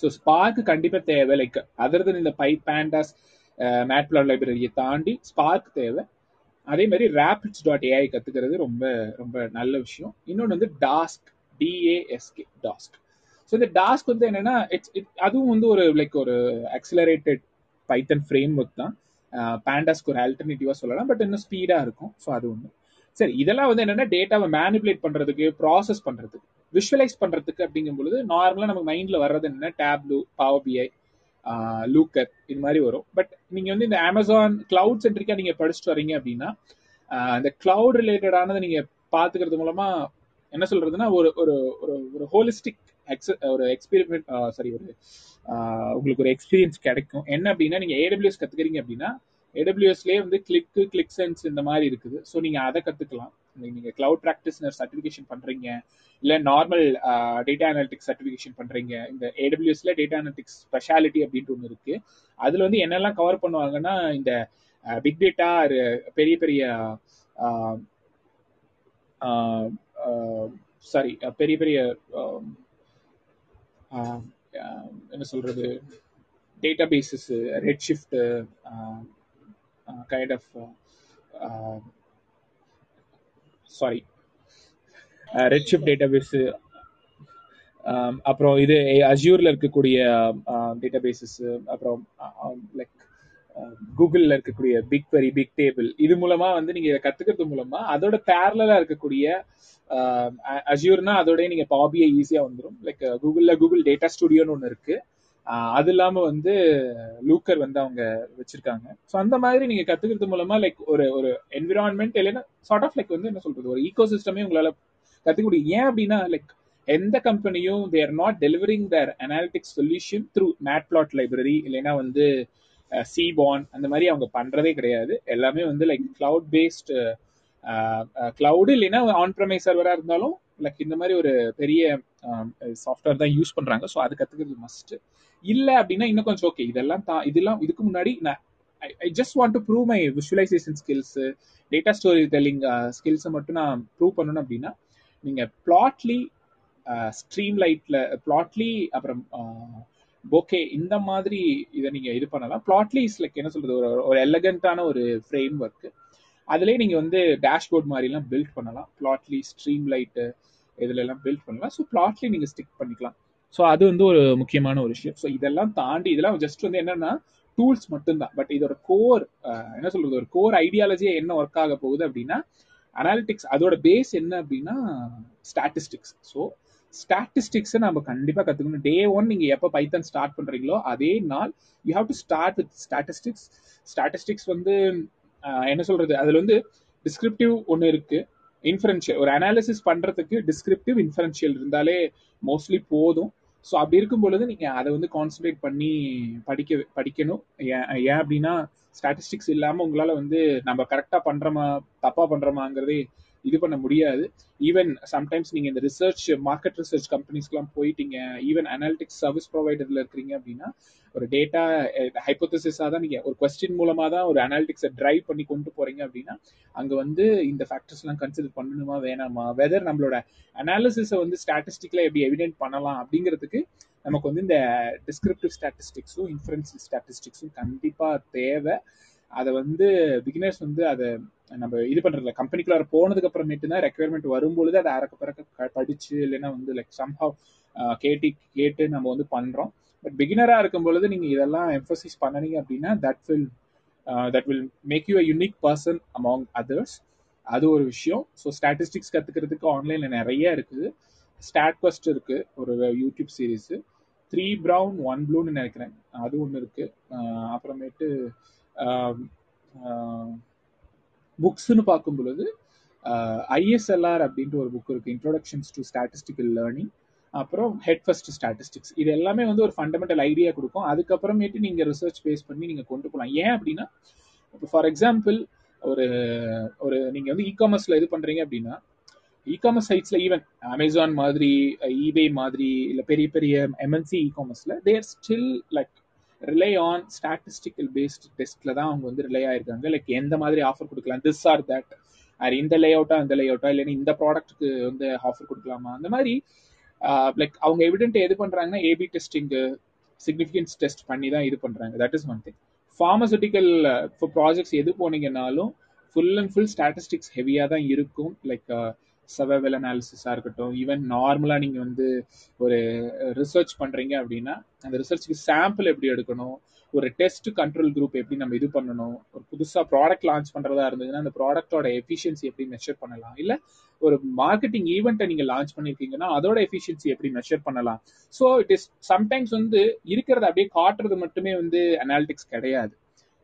so spark கண்டிப்பாக தேவை. லைக் அதர் தன் இந்த பை பேண்டாஸ் மேட்பிளாட் லைப்ரரியை தாண்டி ஸ்பார்க் தேவை. அதே மாதிரி ரேபிட்ஸ் டாட் ஏஐ கத்துக்கிறது ரொம்ப ரொம்ப நல்ல விஷயம். இன்னொன்று வந்து task T A S K task so இந்த டாஸ்க் வந்து என்னன்னா இட்ஸ் இட் அதுவும் வந்து ஒரு லைக் ஒரு அக்சிலரேட்டட் பைத்தன் ஃப்ரேம் ஒர்க் தான் uh, பேண்டாஸ்க்கு ஒரு ஆல்டர்னேட்டிவாக சொல்லலாம் பட் இன்னும் ஸ்பீடா இருக்கும். ஸோ அது ஒன்று சரி இதெல்லாம் வந்து என்னன்னா டேட்டாவை மேனிபுலேட் பண்றதுக்கு ப்ராசஸ் பண்றதுக்கு. விஷுவலைஸ் பண்றதுக்கு அப்படிங்கும் பொழுது நார்மலா நமக்கு மைண்ட்ல வர்றது என்ன டேப்லூ பவர் பிஐ லூக்கர் இது மாதிரி வரும். பட் நீங்க வந்து இந்த அமேசான் கிளவுட் சென்ட்ரிக்கா நீங்க படிச்சுட்டு வரீங்க அப்படின்னா இந்த கிளவுட் ரிலேட்டடானதை நீங்க பாத்துக்கிறது மூலமா என்ன சொல்றதுன்னா ஒரு ஒரு ஒரு ஒரு ஹோலிஸ்டிக் ஒரு எக்ஸ்பீரிமெண்ட் சாரி ஒரு உங்களுக்கு ஒரு எக்ஸ்பீரியன்ஸ் கிடைக்கும். என்ன அப்படின்னா நீங்க ஏடபிள்யூஎஸ் கத்துக்கிறீங்க அப்படின்னா ஏடபிள்யூஎஸ்லேயே வந்து கிளிக்கு கிளிக் சென்ஸ் இந்த மாதிரி இருக்குது. ஸோ நீங்க அதை கத்துக்கலாம். நீங்க கிளவுட் ப்ராக்டிஸ்னர் சர்டிஃபிகேஷன் பண்றீங்க இல்ல நார்மல் டேட்டா அனாலிட்டிக்ஸ் சர்டிஃபிகேஷன் பண்றீங்க இந்த ஏடபிள்யூஎஸ்ல டேட்டா அனாலிட்டிக்ஸ் ஸ்பெஷாலிட்டி அப்படின்ட்டு ஒன்று இருக்கு. அதுல வந்து என்னெல்லாம் கவர் பண்ணுவாங்கன்னா இந்த பிக் டேட்டா பெரிய பெரிய சாரி பெரிய பெரிய என்ன சொல்றது databases Redshift kind of sorry Redshift database அப்புறம் இது அஜூர்ல இருக்கக்கூடிய um, டேட்டாபேசஸ் அப்புறம் um, um, லைக் கூகுளில் இருக்கக்கூடிய பிக் வெரி பிக் டேபிள் இது மூலமா வந்து நீங்க கத்துக்கிறது மூலமா அதோட பேரலா இருக்கக்கூடிய அஜூர்னா அதோடய நீங்க பாபியை ஈஸியா வந்துடும் லைக் கூகுள்ல கூகுள் டேட்டா ஸ்டுடியோன்னு ஒன்று இருக்கு. அது இல்லாம வந்து லூக்கர் வந்து அவங்க வச்சிருக்காங்க. ஸோ அந்த மாதிரி நீங்க கத்துக்கிறது மூலமா லைக் ஒரு ஒரு என்விரான்மெண்ட் இல்லைன்னா சார்ட் ஆஃப் லைக் வந்து என்ன சொல்றது ஒரு ஈகோ சிஸ்டமே உங்களால கத்துக்க முடியும். ஏன் அப்படின்னா லைக் எந்த கம்பெனியும் they're not delivering their analytics solution through mat plot library இல்லைன்னா வந்து சிபான் அந்த மாதிரி அவங்க பண்றதே கிடையாது. எல்லாமே வந்து லைக் கிளவுட் பேஸ்ட் கிளவுடு இல்லைன்னா ஆன் ப்ரமை சர்வரா இருந்தாலும் லைக் இந்த மாதிரி ஒரு பெரிய சாஃப்ட்வேர் தான் யூஸ் பண்றாங்க. ஸோ அது கத்துக்கிறது மஸ்ட் இல்லை அப்படின்னா இன்னும் கொஞ்சம் ஓகே இதெல்லாம் தான் இதெல்லாம் இதுக்கு முன்னாடி நான் I just want to prove my visualization skills data story telling ஸ்கில்ஸை மட்டும் நான் ப்ரூவ் பண்ணணும் அப்படின்னா நீங்க பிளாட்லி ஸ்ட்ரீம் லைட்ல பிளாட்லி அப்புறம் uh, ஓகே இந்த மாதிரி இதை நீங்க இது பண்ணலாம். பிளாட்லி இஸ் லைக் என்ன சொல்றது? ஒரு ஒரு எலகண்டான ஒரு ஃப்ரேம் ஒர்க் அதுலேயே நீங்க வந்து டேஷ்போர்ட் மாதிரிலாம் பில்ட் பண்ணலாம். பிளாட்லி ஸ்ட்ரீம் லைட்டு இதுல எல்லாம் பில்ட் பண்ணலாம். ஸோ பிளாட்லி நீங்க ஸ்டிக் பண்ணிக்கலாம். ஸோ அது வந்து ஒரு முக்கியமான ஒரு விஷயம். ஸோ இதெல்லாம் தாண்டி இதெல்லாம் ஜஸ்ட் வந்து என்னன்னா டூல்ஸ் மட்டும்தான். பட் இதோட கோர் என்ன சொல்றது? ஒரு கோர் ஐடியாலஜியே என்ன ஒர்க் ஆக போகுது அப்படின்னா அனாலிட்டிக்ஸ் அதோட பேஸ் என்ன அப்படின்னா ஸ்டாட்டிஸ்டிக்ஸ் ஸோ ஸ்டாட்டிஸ்டிக்ஸை நம்ம கண்டிப்பாக கற்றுக்கணும் டே ஒன் நீங்கள் எப்போ பைத்தன் ஸ்டார்ட் பண்ணுறீங்களோ அதே நாள் you have to start with statistics statistics வந்து என்ன சொல்றது? அதில் வந்து டிஸ்கிரிப்டிவ் ஒன்று இருக்கு. இன்ஃபரன்ஷியல் ஒரு அனாலிசிஸ் பண்ணுறதுக்கு டிஸ்கிரிப்டிவ் இன்ஃபரன்ஷியல் இருந்தாலே மோஸ்ட்லி போதும். ஸோ அப்படி இருக்கும் பொழுது நீங்கள் அதை வந்து கான்சன்ட்ரேட் பண்ணி படிக்க படிக்கணும். ஏன் ஏன் அப்படின்னா ஸ்டாட்டிஸ்டிக்ஸ் இல்லாமல் உங்களால் வந்து நம்ம கரெக்டாக பண்ணுறோமா தப்பாக பண்ணுறோமாங்கிறதே இது பண்ண முடியாது. ஈவன் சம்டைம்ஸ் நீங்கள் இந்த ரிசர்ச் மார்க்கெட் ரிசர்ச் கம்பெனிஸ்க்குலாம் போயிட்டீங்க ஈவன் அனாலிட்டிக்ஸ் சர்வீஸ் ப்ரொவைடரில் இருக்கிறீங்க அப்படின்னா ஒரு டேட்டா ஹைப்போத்தசிஸாக தான் நீங்கள் ஒரு கொஸ்டின் மூலமாக தான் ஒரு அனாலிட்டிக்ஸை ட்ரைவ் பண்ணி கொண்டு போகிறீங்க அப்படின்னா அங்கே வந்து இந்த ஃபேக்டர்ஸ்லாம் கன்சிடர் பண்ணணுமா வேணாமா? வெதர் நம்மளோட அனாலிசிஸை வந்து ஸ்டாட்டிஸ்டிக்கில் எப்படி எவிடென்ட் பண்ணலாம் அப்படிங்கிறதுக்கு நமக்கு வந்து இந்த டிஸ்கிரிப்டிவ் ஸ்டாட்டிஸ்டிக்ஸும் இன்ஃபரன்சியல் ஸ்டாட்டிஸ்டிக்ஸும் கண்டிப்பாக தேவை. அதை வந்து பிகினர்ஸ் வந்து அதை நம்ம இது பண்றதுல கம்பெனிக்குள்ளார போனதுக்கு அப்புறமேட்டு தான் ரெக்குயர்மெண்ட் வரும்பொழுது அதை அறக்க பிறக்க படிச்சு இல்லைன்னா வந்து லைக் சம்ஹவ் கேட்டி கேட்டு நம்ம வந்து பண்றோம். பட் பிகினரா இருக்கும் பொழுது நீங்க இதெல்லாம் எம்ஃபசிஸ் பண்ணனீங்க அப்படின்னா that will that will make you a unique person among others அது ஒரு விஷயம். ஸோ ஸ்டாட்டிஸ்டிக்ஸ் கத்துக்கிறதுக்கு ஆன்லைனில் நிறைய இருக்குது. ஸ்டாட் ஃபஸ்ட் இருக்கு. ஒரு YouTube series three brown one ப்ளூன்னு நினைக்கிறேன். அது ஒன்று இருக்கு. அப்புறமேட்டு புக்ஸ்னு பார்க்கும் பொழுது ஐஎஸ்எல்ஆர் அப்படின்ட்டு ஒரு புக் இருக்கு. இன்ட்ரோடக்ஷன்ஸ் டு ஸ்டாட்டிஸ்டிக்கல் லேர்னிங் அப்புறம் ஹெட் ஃபர்ஸ்ட் ஸ்டாட்டிஸ்டிக்ஸ் இது எல்லாமே வந்து ஒரு ஃபண்டமெண்டல் ஐடியா கொடுக்கும். அதுக்கப்புறமேட்டு நீங்கள் ரிசர்ச் பேஸ் பண்ணி நீங்கள் கொண்டு போகலாம் ஏன் அப்படின்னா இப்போ ஃபார் எக்ஸாம்பிள் ஒரு ஒரு நீங்கள் வந்து இ காமர்ஸில் இது பண்ணுறீங்க அப்படின்னா இ காமர்ஸ் சைட்ஸ்ல ஈவன் அமேசான் மாதிரி ஈபே மாதிரி இல்லை பெரிய பெரிய MNC e காமர்ஸ்ல they're still like rely on statistical based டெஸ்ட்ல தான் அவங்க வந்து ரிலே ஆயிருக்காங்க. லைக் எந்த மாதிரி ஆஃபர் கொடுக்கலாம்? திஸ் ஆர் தட் அது இந்த லே அவுட்டா அந்த லே அவுட்டா இல்லைன்னா இந்த ப்ராடக்ட்டுக்கு வந்து ஆஃபர் கொடுக்கலாமா? அந்த மாதிரி uh, லைக் அவங்க எவிடென்ட் எது பண்றாங்கன்னா ஏபி டெஸ்டிங்கு சிக்னிஃபிகன்ஸ் டெஸ்ட் பண்ணி தான் இது பண்றாங்க. That is one thing pharmaceutical projects எது போனீங்கன்னாலும் ஃபுல் அண்ட் ஃபுல் ஸ்டாட்டிஸ்டிக்ஸ் ஹெவியாக தான் இருக்கும். லைக் uh, சர்வைவல் அனாலிசிஸாக இருக்கட்டும் ஈவன் நார்மலாக நீங்கள் வந்து ஒரு ரிசர்ச் பண்ணுறீங்க அப்படின்னா அந்த ரிசர்ச்சுக்கு சாம்பிள் எப்படி எடுக்கணும் ஒரு டெஸ்ட் கண்ட்ரோல் குரூப் எப்படி நம்ம இது பண்ணணும் ஒரு புதுசாக ப்ராடக்ட் லான்ச் பண்ணுறதா இருந்ததுன்னா அந்த ப்ராடக்டோட எஃபிஷியன்சி எப்படி மெஷர் பண்ணலாம் இல்லை ஒரு மார்க்கெட்டிங் ஈவெண்ட்டை நீங்கள் லான்ச் பண்ணியிருக்கீங்கன்னா அதோட எஃபிஷியன்சி எப்படி மெஷர் பண்ணலாம். ஸோ இட் இஸ் சம்டைம்ஸ் வந்து இருக்கிறத அப்படியே காட்டுறது மட்டுமே வந்து அனாலிட்டிக்ஸ் கிடையாது.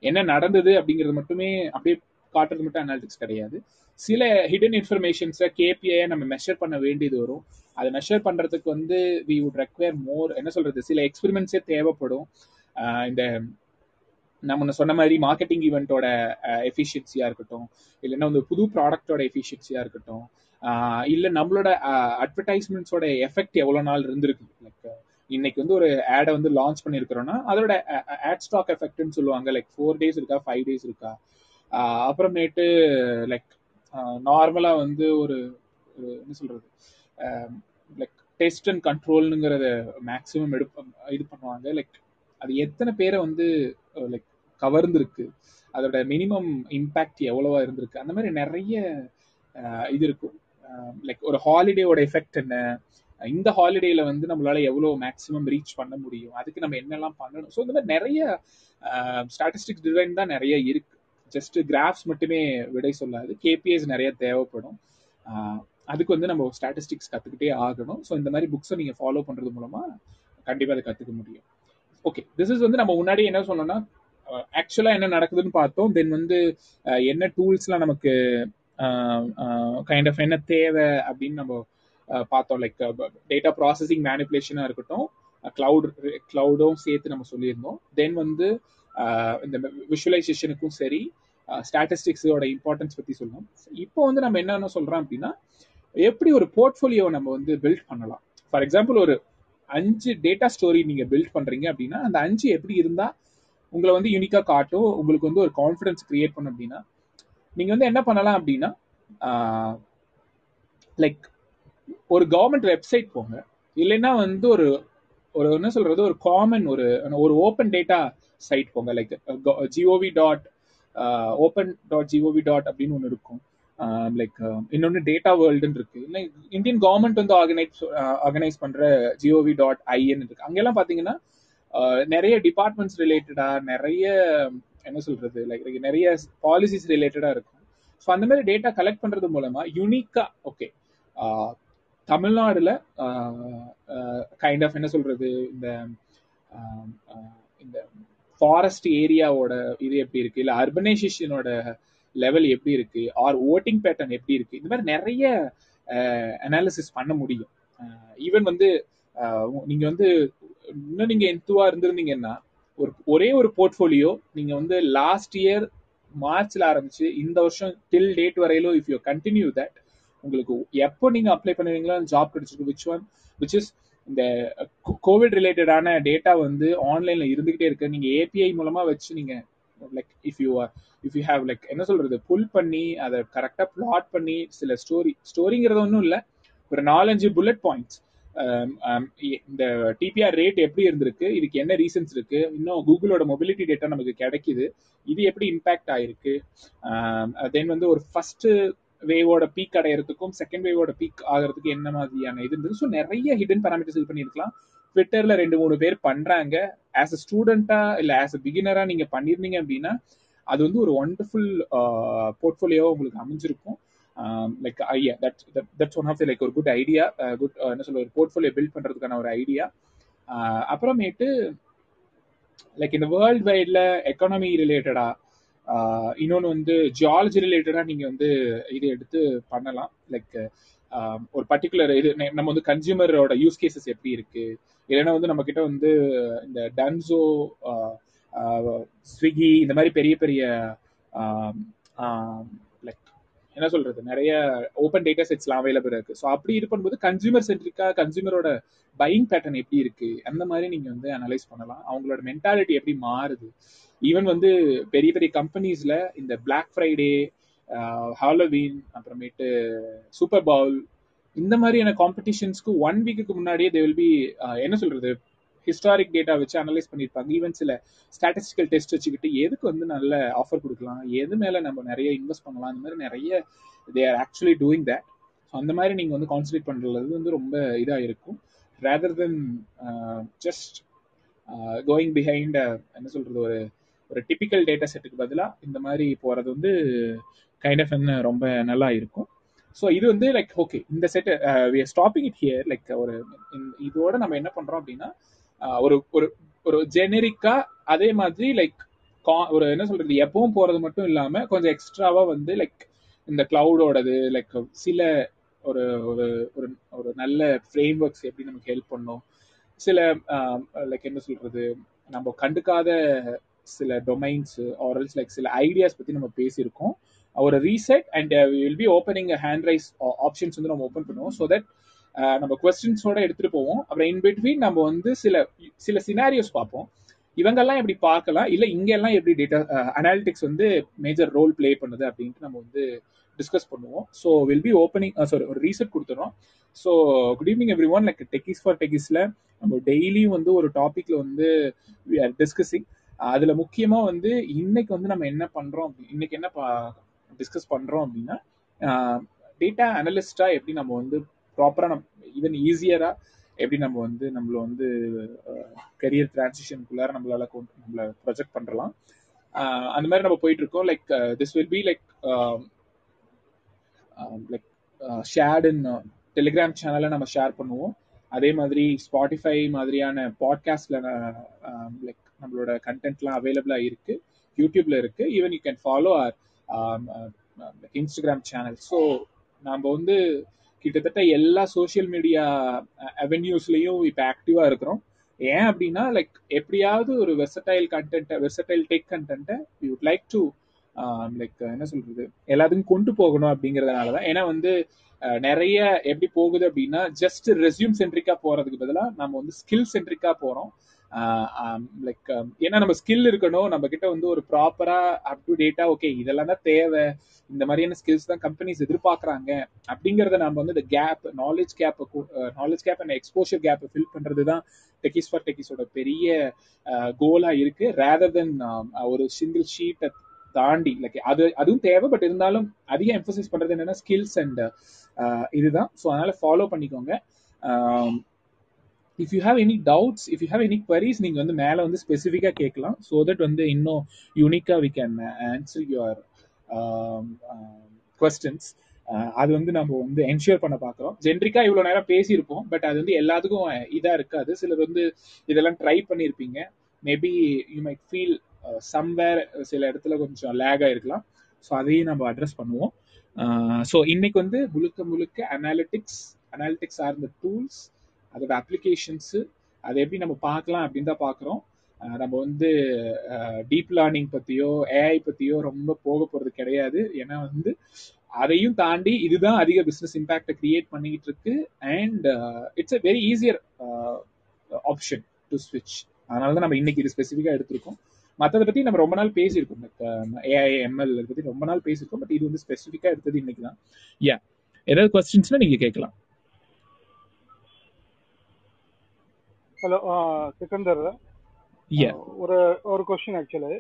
என்ன நடந்தது அப்படிங்கிறது மட்டுமே அப்படியே காட்டுறது மட்டும் அனாலிட்டிக்ஸ் கிடையாது. சில ஹிடன் இன்ஃபர்மேஷன்ஸை கேபிஐ நம்ம மெஷர் பண்ண வேண்டியது வரும். அதை மெஷர் பண்ணுறதுக்கு வந்து வி வுட் ரெக்வயர் மோர் என்ன சொல்கிறது சில எக்ஸ்பெரிமெண்ட்ஸே தேவைப்படும். இந்த நம்ம சொன்ன மாதிரி மார்க்கெட்டிங் ஈவெண்ட்டோட எஃபிஷியன்சியாக இருக்கட்டும். இல்லைன்னா வந்து புது ப்ராடக்டோட எஃபிஷியன்சியாக இருக்கட்டும். இல்லை நம்மளோட அட்வர்டைஸ்மெண்ட்ஸோட எஃபெக்ட் எவ்வளோ நாள் இருந்திருக்கு? லைக் இன்னைக்கு வந்து ஒரு ஆடை வந்து லான்ச் பண்ணியிருக்கிறோம்னா அதோட ஆட் ஸ்டாக் எஃபெக்ட்னு சொல்லுவாங்க. லைக் ஃபோர் டேஸ் இருக்கா ஃபைவ் டேஸ் இருக்கா? அப்புறமேட்டு லைக் நார்மலாக வந்து ஒரு ஒரு என்ன சொல்றது? லைக் டெஸ்ட் அண்ட் கண்ட்ரோல்னுங்கிறத மேக்ஸிமம் எடுப்ப இது பண்ணுவாங்க. லைக் அது எத்தனை பேரை வந்து லைக் கவர்ந்துருக்கு அதோட மினிமம் இம்பேக்ட் எவ்வளவா இருந்திருக்கு அந்த மாதிரி நிறைய இது இருக்கும். லைக் ஒரு ஹாலிடேவோட எஃபெக்ட் என்ன? இந்த ஹாலிடேல வந்து நம்மளால எவ்வளவு மேக்ஸிமம் ரீச் பண்ண முடியும்? அதுக்கு நம்ம என்னெல்லாம் பண்ணணும்? ஸோ இந்த மாதிரி நிறைய ஸ்டாட்டிஸ்டிக்ஸ் டிசைன் தான் நிறைய இருக்கு. ஜஸ்ட் கிராஃப்ஸ் மட்டுமே விடை சொல்லாது. கேபிஎஸ் நிறைய தேவைப்படும். அதுக்கு வந்து நம்ம ஸ்டாட்டிஸ்டிக்ஸ் கற்றுக்கிட்டே ஆகணும். ஸோ இந்த மாதிரி புக்ஸை நீங்கள் ஃபாலோ பண்ணுறது மூலமாக கண்டிப்பாக அதை கற்றுக்க முடியும். ஓகே திஸ் இஸ் வந்து நம்ம முன்னாடி என்ன சொன்னோம்னா ஆக்சுவலாக என்ன நடக்குதுன்னு பார்த்தோம். தென் வந்து என்ன டூல்ஸ்லாம் நமக்கு கைண்ட் ஆஃப் என்ன தேவை அப்படின்னு நம்ம பார்த்தோம். லைக் டேட்டா ப்ராசஸிங் மேனிப்புலேஷனாக இருக்கட்டும். க்ளவுட் க்ளவுடும் சேர்த்து நம்ம சொல்லியிருந்தோம். தென் வந்து இந்த விஷுவலைசேஷனுக்கும் சரி ஸ்டாட்டிஸ்டிக்ஸோட இம்பார்ட்டன்ஸ் பற்றி சொல்லணும். இப்போ வந்து நம்ம என்னென்ன சொல்கிறோம் அப்படின்னா எப்படி ஒரு போர்ட்ஃபோலியோ நம்ம வந்து பில்ட் பண்ணலாம்? ஃபார் எக்ஸாம்பிள் ஒரு அஞ்சு டேட்டா ஸ்டோரி நீங்கள் பில்ட் பண்ணுறீங்க அப்படின்னா அந்த அஞ்சு எப்படி இருந்தால் உங்களை வந்து யூனிக்காக காட்டும் உங்களுக்கு வந்து ஒரு கான்ஃபிடன்ஸ் கிரியேட் பண்ணும் அப்படின்னா நீங்கள் வந்து என்ன பண்ணலாம் அப்படின்னா லைக் ஒரு கவர்மெண்ட் வெப்சைட் போங்க. இல்லைன்னா வந்து ஒரு ஒரு என்ன சொல்றது ஒரு காமன் ஒரு ஒரு ஓப்பன் டேட்டா சைட் போங்க. Like G O V dot open dot G O V dot அப்படின்னு ஒன்று இருக்கும். Um, லைக் um, இன்னொன்று டேட்டா வேர்ல்டுன்னு இருக்கு. இந்தியன் கவர்மெண்ட் வந்து ஆர்கனைஸ் ஆர்கனைஸ் uh, பண்ற G O V dot I N இருக்கு. அங்கெல்லாம் பார்த்தீங்கன்னா uh, நிறைய டிபார்ட்மெண்ட்ஸ் ரிலேட்டடா நிறைய என்ன சொல்றது? லைக் நிறைய பாலிசிஸ் ரிலேட்டடா இருக்கும். ஸோ அந்த மாதிரி டேட்டா கலெக்ட் பண்றது மூலமா யூனிக்கா ஓகே uh, தமிழ்நாடுல கைண்ட் ஆஃப் என்ன சொல்றது? இந்த um, இந்த ஃபாரஸ்ட் ஏரியாவோட இது எப்படி இருக்கு? இல்ல அர்பனைசேஷனோட லெவல் எப்படி இருக்கு? ஆர் ஓட்டிங் பேட்டர்ன் எப்படி இருக்கு? இந்த மாதிரி நிறைய அனாலிசிஸ் பண்ண முடியும். ஈவன் வந்து நீங்க வந்து இன்னும் நீங்க எந்துவா இருந்திருந்தீங்கன்னா ஒரு ஒரே ஒரு போர்ட்ஃபோலியோ நீங்க வந்து லாஸ்ட் இயர் மார்ச்ல ஆரம்பிச்சு இந்த வருஷம் டில் டேட் வரையிலும் இஃப் யூ கண்டினியூ தட் உங்களுக்கு எப்போ நீங்க அப்ளை பண்ணுவீங்களோ ஜாப் கிடைச்சிருக்கு. விச் ஒன் விச் இஸ் இந்த கோவிட் ரிலேட்டடான டேட்டா வந்து ஆன்லைன்ல இருந்துகிட்டே இருக்கு. நீங்க ஏபிஐ மூலமா வச்சு நீங்க like if you if you have like என்ன சொல்றது புல் பண்ணி அதை கரெக்டா பிளாட் பண்ணி சில ஸ்டோரி ஸ்டோரிங்கிறது ஒன்றும் இல்லை. ஒரு நாலஞ்சு புல்லட் பாயிண்ட்ஸ் இந்த டிபிஆர் ரேட் எப்படி இருந்திருக்கு இதுக்கு என்ன ரீசன்ஸ் இருக்கு இன்னும் கூகுளோட மொபிலிட்டி டேட்டா நமக்கு கிடைக்குது இது எப்படி இம்பாக்ட் ஆயிருக்கு. தென் வந்து ஒரு ஃபர்ஸ்ட் வேவோட பீக் அடையிறதுக்கும் செகண்ட் வேவோட பீக் ஆகிறதுக்கு என்ன மாதிரியான இது இருந்தது? ஸோ நிறைய ஹிடன் பேராமீட்டர்ஸ் இது பண்ணியிருக்கலாம். ட்விட்டர்ல ரெண்டு மூணு பேர் பண்றாங்க. ஆஸ் அ ஸ்டூடெண்டா இல்ல ஆஸ் அ பிகினரா நீங்க பண்ணிருந்தீங்க அப்படின்னா அது வந்து ஒரு ஒண்டர்ஃபுல் போர்ட்ஃபோலியோவா உங்களுக்கு அமைஞ்சிருக்கும். லைக் ஐயா that that's one of like ஒரு குட் ஐடியா குட் என்ன சொல்ல ஒரு போர்ட்ஃபோலியோ பில்ட் பண்ணுறதுக்கான ஒரு ஐடியா அப்புறமேட்டு லைக் இந்த வேர்ல்ட் வைடில் எக்கானமி ரிலேட்டடா இன்னொன்று வந்து ஜியாலஜி ரிலேட்டடாக நீங்கள் வந்து இது எடுத்து பண்ணலாம். லைக் ஒரு பர்டிகுலர் இது நம்ம வந்து கன்சியூமரோட யூஸ் கேசஸ் எப்படி இருக்கு? இல்லைன்னா வந்து நம்ம கிட்ட வந்து இந்த டன்சோ ஸ்விக்கி இந்த மாதிரி பெரிய பெரிய என்ன சொல்றது நிறைய ஓப்பன் டேட்டா செட்ஸ்லாம் அவைலபிள் இருக்கு. ஸோ அப்படி இருக்கும்போது கன்சூமர் சென்ட்ரிக்கா கன்சூமரோட பையிங் பேட்டர்ன் எப்படி இருக்கு? அந்த மாதிரி நீங்க வந்து அனலைஸ் பண்ணலாம். அவங்களோட மென்டாலிட்டி எப்படி மாறுது? ஈவன் வந்து பெரிய பெரிய கம்பெனிஸ்ல இந்த பிளாக் ஃப்ரைடே ஹாலோவீன் அப்புறமேட்டு சூப்பர் பவுல் இந்த மாதிரியான காம்படிஷன்ஸ்க்கு ஒன் வீக்குக்கு முன்னாடியே தே வில் பி என்ன சொல்றது ஹிஸ்டாரிக் டேட்டா வச்சு அனலைஸ் பண்ணியிருப்பாங்க ஈவன் சில ஸ்டாட்டிஸ்டிக்கல் டெஸ்ட் வச்சுக்கிட்டு எதுக்கு வந்து நல்ல ஆஃபர் கொடுக்கலாம்? எது மேலே நம்ம நிறைய இன்வெஸ்ட் பண்ணலாம்? அந்த மாதிரி நிறைய they are actually doing that so அந்த மாதிரி நீங்கள் வந்து கான்சன்ட்ரேட் பண்ணுறது வந்து ரொம்ப இதாக இருக்கும். Rather than just going behind என்ன சொல்கிறது ஒரு ஒரு டிப்பிக்கல் டேட்டா செட்டுக்கு பதிலாக இந்த மாதிரி போகிறது வந்து கைண்ட் ஆஃப் என்ன ரொம்ப நல்லா இருக்கும். ஸோ இது வந்து லைக் ஓகே இந்த set we are stopping it here like ஒரு இதோட நம்ம என்ன பண்ணுறோம் அப்படின்னா ஒரு ஒரு ஒரு ஜெனரிக்கா அதே மாதிரி லைக் ஒரு என்ன சொல்றது எப்பவும் போறது மட்டும் இல்லாம கொஞ்சம் எக்ஸ்ட்ராவா வந்து லைக் இந்த கிளவுடோடது லைக் சில ஒரு ஒரு ஒரு ஒரு நல்ல ஃப்ரேம் ஒர்க்ஸ் எப்படி நமக்கு ஹெல்ப் பண்ணும். சில லைக் என்ன சொல்றது நம்ம கண்டுக்காத சில டொமைன்ஸ் ஆரல்ஸ் லைக் சில ஐடியாஸ் பத்தி நம்ம பேசியிருக்கோம். ஒரு reset and will be opening hand raise options வந்து நம்ம ஓப்பன் பண்ணுவோம். ஸோ தட் நம்ம கொஸ்டின்ஸோட எடுத்துட்டு போவோம். அப்புறம் இன் பிட்வீன் நம்ம வந்து சில சில சினாரியோஸ் பார்ப்போம். இவங்கெல்லாம் எப்படி பார்க்கலாம்? இல்லை இங்கெல்லாம் எப்படி டேட்டா அனாலிட்டிக்ஸ் வந்து மேஜர் ரோல் பிளே பண்ணுது அப்படின்ட்டு நம்ம வந்து டிஸ்கஸ் பண்ணுவோம். So will be opening sorry ஒரு ரீசெட் கொடுத்துறோம். So good evening everyone like techies for டெக்கிஸில் நம்ம டெய்லியும் வந்து ஒரு டாப்பிக்ல வந்து வி ஆர் டிஸ்கஸிங் அதுல முக்கியமா வந்து இன்னைக்கு வந்து நம்ம என்ன பண்றோம்? இன்னைக்கு என்ன டிஸ்கஸ் பண்றோம் அப்படின்னா டேட்டா அனலிஸ்டா எப்படி நம்ம வந்து ப்ராப்பரா நம்ம ஈவன் ஈஸியரா எப்படி நம்ம வந்து நம்மள வந்து கரியர் டிரான்சிஷனுக்குள்ளார நம்மளால நம்மள ப்ரொஜெக்ட் பண்றலாம். அந்த மாதிரி நம்ம போயிட்டு இருக்கோம் like this will be like like shared in Telegram சேனல நம்ம ஷேர் பண்ணுவோம். அதே மாதிரி ஸ்பாட்டிஃபை மாதிரியான பாட்காஸ்ட்ல லைக் நம்மளோட கண்டென்ட்லாம் அவைலபிளா இருக்கு. யூடியூப்ல இருக்கு. Even you can follow or Instagram channel so நம்ம வந்து கிட்டத்தட்ட எல்லா சோசியல் மீடியா அவென்யூஸ்லயும் இப்போ ஆக்டிவா இருக்கிறோம். ஏன் அப்படின்னா லைக் எப்படியாவது ஒரு வெர்சடைல் கண்டென்ட்டை வெர்சடைல் டெக் கண்டென்ட்டை you would like to like என்ன சொல்றது எல்லாத்துக்கும் கொண்டு போகணும் அப்படிங்கறதுனால தான். ஏன்னா வந்து நிறைய எப்படி போகுது அப்படின்னா ஜஸ்ட் ரெசியூம் சென்ட்ரிக்கா போறதுக்கு பதிலாக நம்ம வந்து ஸ்கில் சென்ட்ரிக்கா போறோம். லைக் ஏன்னா நம்ம ஸ்கில் இருக்கணும். நம்ம கிட்ட வந்து ஒரு ப்ராப்பரா அப் டு டேட்டா ஓகே இதெல்லாம் தான் தேவை. இந்த மாதிரியான ஸ்கில்ஸ் தான் கம்பெனிஸ் எதிர்பார்க்கறாங்க. அப்படிங்கறத நம்ம வந்து இந்த gap knowledge gap knowledge gap and exposure gap fill பண்றது தான் டெக்கிஸ் ஃபார் டெக்கிஸோட பெரிய கோலா இருக்கு. ரேதர் தென் ஒரு சிங்கிள் ஷீட்டை தாண்டி லைக் அது அதுவும் தேவை பட் இருந்தாலும் அதிகம் எம்பசைஸ் பண்றது என்னன்னா ஸ்கில்ஸ் அண்ட் இதுதான். ஸோ அதனால ஃபாலோ பண்ணிக்கோங்க. If you have any doubts if you have any queries நீங்கள் வந்து மேலே வந்து ஸ்பெசிஃபிக்காக கேட்கலாம். ஸோ தட் வந்து இன்னும் யூனிக்காக we can answer your questions அது வந்து நம்ம வந்து என்ஷூர் பண்ண பார்க்குறோம் ஜென்ரிக்கா இவ்வளோ நேரம் பேசியிருப்போம் பட் அது வந்து எல்லாத்துக்கும் uh, இதாக இருக்காது. சிலர் வந்து இதெல்லாம் ட்ரை பண்ணியிருப்பீங்க. Maybe you might feel somewhere சில இடத்துல கொஞ்சம் லேகாக இருக்கலாம் ஸோ அதையும் நம்ம அட்ரஸ் பண்ணுவோம். Uh, ஸோ இன்னைக்கு வந்து முழுக்க முழுக்க அனாலிட்டிக்ஸ் அனாலிட்டிக்ஸ் சார்ந்த டூல்ஸ் அதோட அப்ளிகேஷன்ஸு அதை எப்படி நம்ம பார்க்கலாம் அப்படின்னு தான் பார்க்குறோம். நம்ம வந்து டீப் லேர்னிங் பற்றியோ ஏஐ பற்றியோ ரொம்ப போக போகிறது கிடையாது. ஏன்னா வந்து அதையும் தாண்டி இதுதான் அதிக பிஸ்னஸ் இம்பேக்டை கிரியேட் பண்ணிக்கிட்டு இருக்கு. And it's a very easier option to ஸ்விட்ச் அதனால தான் நம்ம இன்னைக்கு இது ஸ்பெசிஃபிக்காக எடுத்திருக்கோம். மற்றதை பற்றி நம்ம ரொம்ப நாள் பேசியிருக்கோம். ஏஐ எம்எல் பற்றி ரொம்ப நாள் பேசியிருக்கோம். பட் இது வந்து ஸ்பெசிஃபிக்காக எடுத்தது இன்னைக்கு தான் யா ஏதாவது கொஸ்டின்ஸ்னா நீங்கள் கேட்கலாம். ஹலோ சிக்கந்தர் ஒரு ஒரு கொஸ்டின் ஆக்சுவலி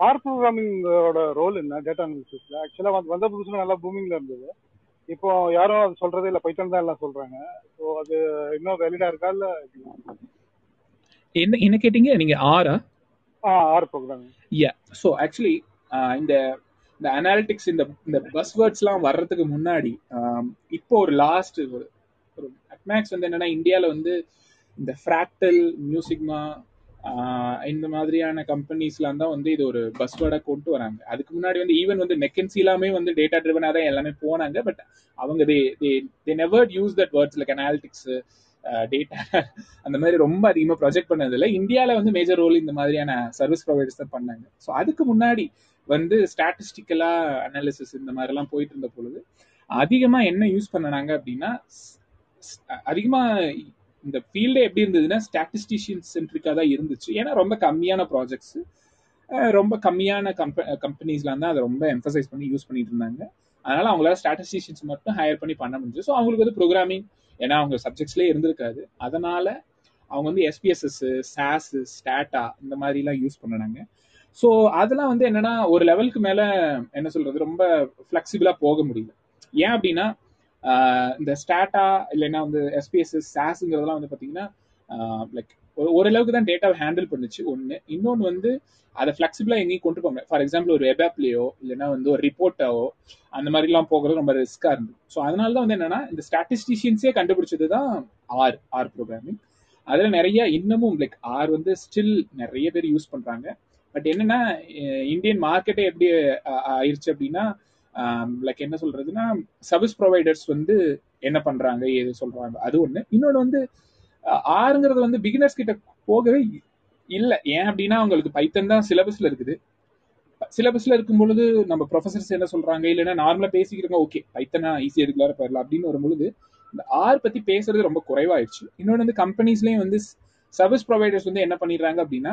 ஆர் ப்ரோக்ராமிங்கோட ரோல் என்ன டேட்டா அனாலிசிஸ்ல ஆக்சுவலா வந்த புதுசுல நல்லா பூமிங்ல இருந்தது. இப்போ யாரும் அது சொல்றதே இல்ல பைத்தன் தான் எல்லாம் சொல்றாங்க. ஸோ அது இன்னும் வேலிடா இருக்கா இல்ல? என்ன என்ன கேட்டீங்க? நீங்க ஆரா ஆ? R programming yeah so actually இந்த இந்த அனாலிட்டிக்ஸ் இந்த இந்த பஸ் வேர்ட்ஸ்லாம் வர்றதுக்கு முன்னாடி இப்போ ஒரு லாஸ்ட் ஒரு ஒரு அட்மேக்ஸ் வந்து என்னன்னா இந்தியாவில் வந்து இந்த ஃப்ராக்டல் மியூசிக்மா இந்த மாதிரியான கம்பெனிஸ்லாம் தான் வந்து இது ஒரு பஸ் வேர்டாக கொண்டு வராங்க. அதுக்கு முன்னாடி வந்து ஈவன் வந்து மெக்கன்சி எல்லாமே வந்து டேட்டா ட்ரிவனாக தான் எல்லாமே போனாங்க பட் அவங்க they they they never use that words like analytics data அந்த மாதிரி ரொம்ப அதிகமாக ப்ரொஜெக்ட் பண்ணதில்லை. இந்தியாவில் வந்து மேஜர் ரோல் இந்த மாதிரியான சர்வீஸ் ப்ரொவைடர்ஸ் தான் பண்ணாங்க. ஸோ அதுக்கு முன்னாடி வந்து ஸ்டாட்டிஸ்டிக்கலா அனாலிசிஸ் இந்த மாதிரிலாம் போயிட்டு இருந்த பொழுது அதிகமாக என்ன யூஸ் பண்ணனாங்க அப்படின்னா அதிகமாக இந்த ஃபீல்டே எப்படி இருந்ததுன்னா ஸ்டாட்டிஸ்டிஷியன் சென்ட்ரிக்காக தான் இருந்துச்சு. ஏன்னா ரொம்ப கம்மியான ப்ராஜெக்ட்ஸ் ரொம்ப கம்மியான கம்ப கம்பெனிஸ்லாம் தான் அதை ரொம்ப எம்ஃபசைஸ் பண்ணி யூஸ் பண்ணிட்டு இருந்தாங்க. அதனால அவங்களால ஸ்டாட்டிஸ்டிஷியன்ஸ் மட்டும் ஹையர் பண்ணி பண்ண முடிஞ்சு ஸோ அவங்களுக்கு வந்து ப்ரோக்ராமிங் ஏன்னா அவங்க சப்ஜெக்ட்ஸ்லேயே இருந்திருக்காது. அதனால அவங்க வந்து எஸ்பிஎஸ்எஸ் சாஸ் ஸ்டாட்டா இந்த மாதிரிலாம் யூஸ் பண்ணினாங்க. ஸோ அதெல்லாம் வந்து என்னன்னா ஒரு லெவலுக்கு மேலே என்ன சொல்றது ரொம்ப ஃப்ளெக்சிபிளாக போக முடியல. ஏன் அப்படின்னா இந்த ஸ்டாட்டா இல்லைன்னா வந்து எஸ்பிஎஸ்எஸ் சாஸ்ங்கிறதெல்லாம் வந்து பார்த்தீங்கன்னா லைக் ஓரளவுக்கு தான் டேட்டாவை ஹேண்டில் பண்ணுச்சு ஒன்று இன்னொன்று வந்து அதை ஃப்ளெக்சிபிளாக எங்கேயும் கொண்டு போக ஃபார் எக்ஸாம்பிள் ஒரு வெப் ஆப்லேயோ இல்லைன்னா வந்து ஒரு ரிப்போர்ட்டாவோ அந்த மாதிரிலாம் போகிறது ரொம்ப ரிஸ்க்காக இருந்தது. ஸோ அதனால தான் வந்து என்னன்னா இந்த ஸ்டாட்டிஸ்டிஷியன்ஸே கண்டுபிடிச்சது தான் ஆர் ஆர் ப்ரோக்ராமிங் அதில் நிறைய இன்னமும் லைக் ஆர் வந்து ஸ்டில் நிறைய பேர் யூஸ் பண்ணுறாங்க பட் என்னன்னா இந்தியன் மார்க்கெட்டே எப்படி ஆயிடுச்சு அப்படின்னா லைக் என்ன சொல்றதுன்னா சர்வீஸ் ப்ரொவைடர்ஸ் வந்து என்ன பண்றாங்க ஏது சொல்றாங்க அது ஒண்ணு. இன்னொன்று வந்து ஆறுங்கிறது வந்து பிகினர்ஸ் கிட்ட போகவே இல்லை. ஏன் அப்படின்னா அவங்களுக்கு பைத்தன் தான் சிலபஸ்ல இருக்குது. சிலபஸ்ல இருக்கும் பொழுது நம்ம ப்ரொஃபசர்ஸ் என்ன சொல்றாங்க இல்லைன்னா நார்மலா பேசிக்கிறோங்க ஓகே பைத்தனா ஈஸியா ரெகுலரா போயிடலாம் அப்படின்னு வரும்பொழுது இந்த ஆர் பத்தி பேசுறது ரொம்ப குறைவாயிடுச்சு. இன்னொன்று வந்து கம்பெனிஸ்லயும் வந்து சர்வீஸ் ப்ரொவைடர்ஸ் வந்து என்ன பண்ணிடுறாங்க அப்படின்னா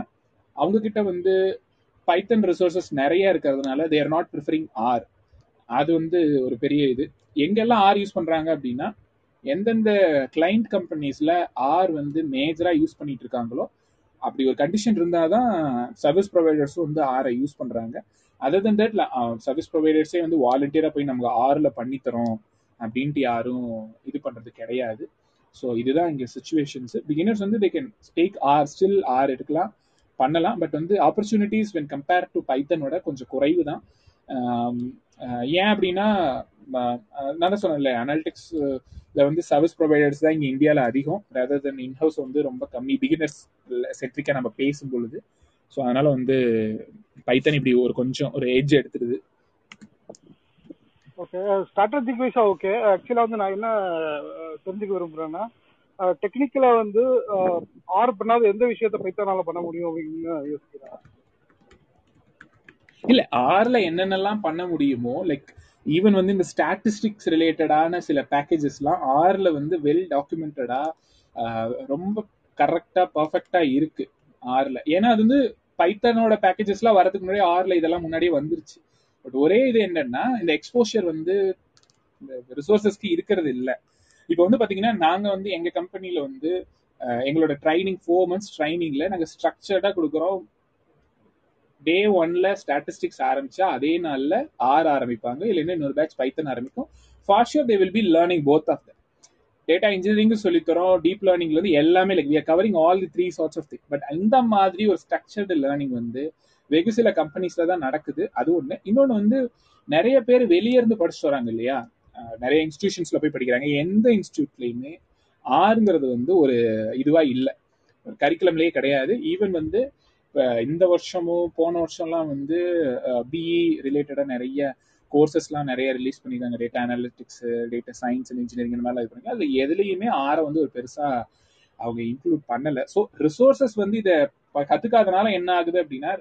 அவங்க கிட்ட வந்து பைத்தன் ரிசோர்சஸ் நிறைய இருக்கிறதுனால தேர் நாட் ப்ரிஃபரிங் ஆர் அது வந்து ஒரு பெரிய இது. எங்கெல்லாம் ஆர் யூஸ் பண்றாங்க அப்படின்னா எந்தெந்த கிளைண்ட் கம்பெனிஸ்ல ஆர் வந்து மேஜரா யூஸ் பண்ணிட்டு இருக்காங்களோ அப்படி ஒரு கண்டிஷன் இருந்தால் தான் சர்வீஸ் ப்ரொவைடர்ஸும் வந்து ஆரை யூஸ் பண்றாங்க. அதர் தன் தட் சர்வீஸ் ப்ரொவைடர்ஸே வந்து வாலண்டியரா போய் நமக்கு ஆர்ல பண்ணித்தரோம் அப்படின்ட்டு யாரும் இது பண்றது கிடையாது. ஸோ இதுதான் இங்கே சுச்சுவேஷன்ஸ் பிகினர்ஸ் வந்து they can take R still R எடுக்கலாம் பண்ணலாம். பட் வந்து ஆப்பர்ச்சுனிட்டிஸ் வென் கம்பேர் டு பைத்தனோட கொஞ்சம் குறைவு தான் ஏன் அப்படின்னா நான் தான் சொன்னேன்ல அனாலிட்டிக்ஸ்ல வந்து சர்வீஸ் ப்ரொவைடர்ஸ் தான் இங்கே இந்தியாவில் அதிகம். ரேதர் தென் இன்ஹவுஸ் வந்து ரொம்ப கம்மி. பிகினர்ஸ் செட்ரிக்கா நம்ம பேசும் பொழுது ஸோ அதனால வந்து பைத்தன் இப்படி ஒரு கொஞ்சம் ஒரு ஏஜ் எடுத்துருது. ஓகே ஸ்ட்ராட்டஜிக் வைஸா ஓகே ஆக்சுவலா வந்து நான் என்ன தெரிஞ்சுக்க விரும்புறேன்னா டெக்னிக்கலா வந்து ஆர் பண்ணாத எந்த விஷயத்த பைத்தானால பண்ண முடியும் அப்படின்னு யோசிக்கிறேன். இல்ல ஆர்ல என்னென்னலாம் பண்ண முடியுமோ லைக் ஈவன் வந்து இந்த ஸ்டாட்டிஸ்டிக்ஸ் ரிலேட்டடான சில பேக்கேஜஸ்லாம் ஆர்ல வந்து வெல் டாக்குமெண்டடா ரொம்ப கரெக்டா பர்ஃபெக்டா இருக்கு ஆர்ல ஏன்னா அது வந்து பைத்தனோட பேக்கேஜஸ்லாம் வரதுக்கு முன்னாடி ஆர்ல இதெல்லாம் முன்னாடியே வந்துருச்சு. பட் ஒரே இது என்னன்னா இந்த எக்ஸ்போஷர் வந்து இந்த ரிசோர்சஸ்க்கு இருக்கிறது இல்லை. இப்போ வந்து பாத்தீங்கன்னா நாங்க வந்து எங்க கம்பெனில வந்து எங்களோட ட்ரைனிங் ஃபோர் மந்த்ஸ் ட்ரைனிங்ல நாங்க ஸ்ட்ரக்சர்டா கொடுக்குறோம். டே ஒன்ல ஸ்டாட்டிஸ்டிக்ஸ் ஆரம்பிச்சா அதே நாள்ல ஆர் ஆரம்பிப்பாங்க. இல்லைன்னா இன்னொரு பேட்ச் பைத்தன் ஆரம்பிக்கும். For sure they will be learning both of the data engineering சொல்லித்தரோம் deep லேர்னிங்ல வந்து எல்லாமே like we are covering all the three sorts of thing but இந்த மாதிரி ஒரு ஸ்ட்ரக்சர்டு லேர்னிங் வந்து வெகு சில கம்பெனிஸ்ல தான் நடக்குது. அது ஒண்ணு. இன்னொன்னு வந்து நிறைய பேர் வெளியே இருந்து படிச்சுட்டு வராங்க இல்லையா? நிறைய இன்ஸ்டிடியூஷன்ஸ்ல போய் படிக்கிறாங்க. எந்த இன்ஸ்டியூட்லயுமே ஆறுங்கிறது வந்து ஒரு இதுவா இல்லை. ஒரு கரிக்குலம்லயே கிடையாது. ஈவன் வந்து இப்போ இந்த வருஷமும் போன வருஷம்லாம் வந்து பிஇ ரிலேட்டடா நிறைய கோர்சஸ்லாம் நிறைய ரிலீஸ் பண்ணிருக்காங்க data analytics data science and engineering இந்த மாதிரிலாம் இது பண்ணுங்க அதில் எதுலையுமே ஆரை வந்து ஒரு பெருசா அவங்க இன்க்ளூட் பண்ணல. ஸோ ரிசோர்சஸ் வந்து இதை கத்துக்காதனால என்ன ஆகுது அப்படின்னா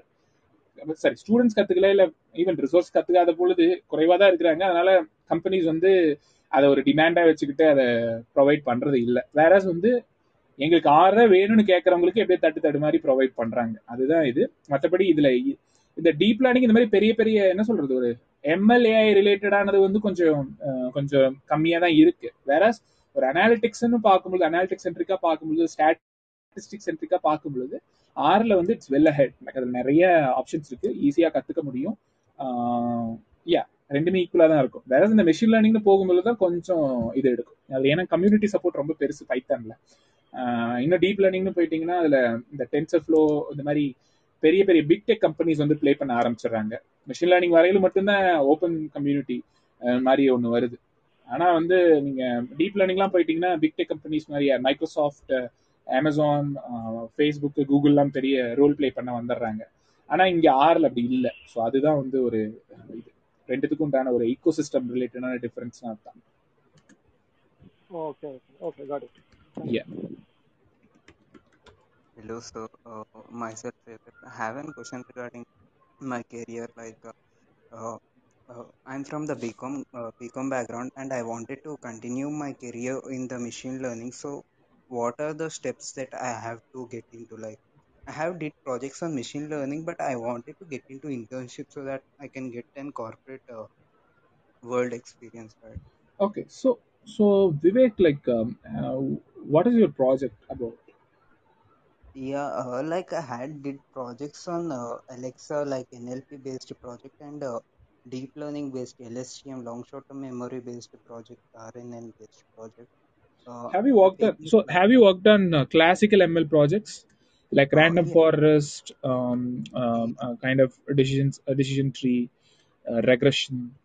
சரி ஸ்டூடெண்ட்ஸ் கத்துக்கல இல்ல ஈவன் ரிசோர்ஸ் கத்துக்காத பொழுது குறைவா தான் இருக்கிறாங்க. அதனால கம்பெனிஸ் வந்து அதை ஒரு டிமாண்டா வச்சுக்கிட்டு அதை ப்ரொவைட் பண்றது இல்லை. வேற வந்து எங்களுக்கு ஆற வேணும்னு கேட்கறவங்களுக்கு எப்படியே தட்டு தட்டு மாதிரி ப்ரொவைட் பண்றாங்க. அதுதான் இது. மற்றபடி இதுல இந்த டீப் லேர்னிங் இந்த மாதிரி பெரிய பெரிய என்ன சொல்றது ஒரு எம்எல்ஏஐ ரிலேட்டடானது வந்து கொஞ்சம் கொஞ்சம் கம்மியா தான் இருக்கு. வேற ஒரு அனாலிட்டிக்ஸ்னு பார்க்கும்போது அனாலிட்டிக் சென்ட்ரிக்கா பார்க்கும்போது ஸ்டாட்டிஸ்டிக் சென்ட்ரிக்கா பார்க்கும்போது ஆர்ல வந்து இட்ஸ் வெல் ஹெட் அதுல நிறைய ஆப்ஷன்ஸ் இருக்கு. ஈஸியா கத்துக்க முடியும். யா ரெண்டுமே ஈக்குவலா தான் இருக்கும். வேற இந்த மெஷின் லேர்னிங்னு போகும்போது தான் கொஞ்சம் இது எடுக்கும். அது ஏன்னா கம்யூனிட்டி சப்போர்ட் ரொம்ப பெருசு பைத்தான்ல இன்னும் டீப் லேர்னிங்னு போயிட்டீங்கன்னா அதுல இந்த டென்சர் ஃப்ளோ இந்த மாதிரி பெரிய பெரிய பிக் டெக் கம்பெனிஸ் வந்து ப்ளே பண்ண ஆரம்பிச்சிடுறாங்க. மிஷின் லேர்னிங் வரையில மட்டும்தான் ஓப்பன் கம்யூனிட்டி மாதிரி ஒன்று வருது. ஆனால் வந்து நீங்கள் டீப் லேர்னிங்லாம் போயிட்டீங்கன்னா பிக் டெக் கம்பெனிஸ் மாதிரி மைக்ரோசாஃப்ட் அமேசான் ஃபேஸ்புக்கு கூகுள்லாம் பெரிய ரோல் ப்ளே பண்ண வந்துடுறாங்க. ஆனால் இங்கே ஆறில் அப்படி இல்லை. ஸோ அதுதான் வந்து ஒரு இது. ரெண்டுத்துக்கும் உண்டான ஒரு ஈகோ சிஸ்டம் ரிலேட்டடான டிஃபரன்ஸ்னா தான் okay okay got it Yeah. Hello, sir. Uh, myself, I have a question regarding my career. Like, uh, uh, uh, I'm from the BCom uh, BCom background, and I wanted to continue my career in the machine learning. So, what are the steps that I have to get into? Like, I have did projects on machine learning, but I wanted to get into internship so that I can get an corporate uh, world experience. Right? Okay, so so Vivek, like, um, uh, what is your project about? Yeah, uh, like I had did projects on uh, Alexa, like NLP based project and uh, deep learning based LSTM, long short term memory based project, RNN based project. Have you worked on so have you worked on uh, classical ML projects like uh, random forest, um, um, uh, kind of decisions, a decision tree, uh, regression?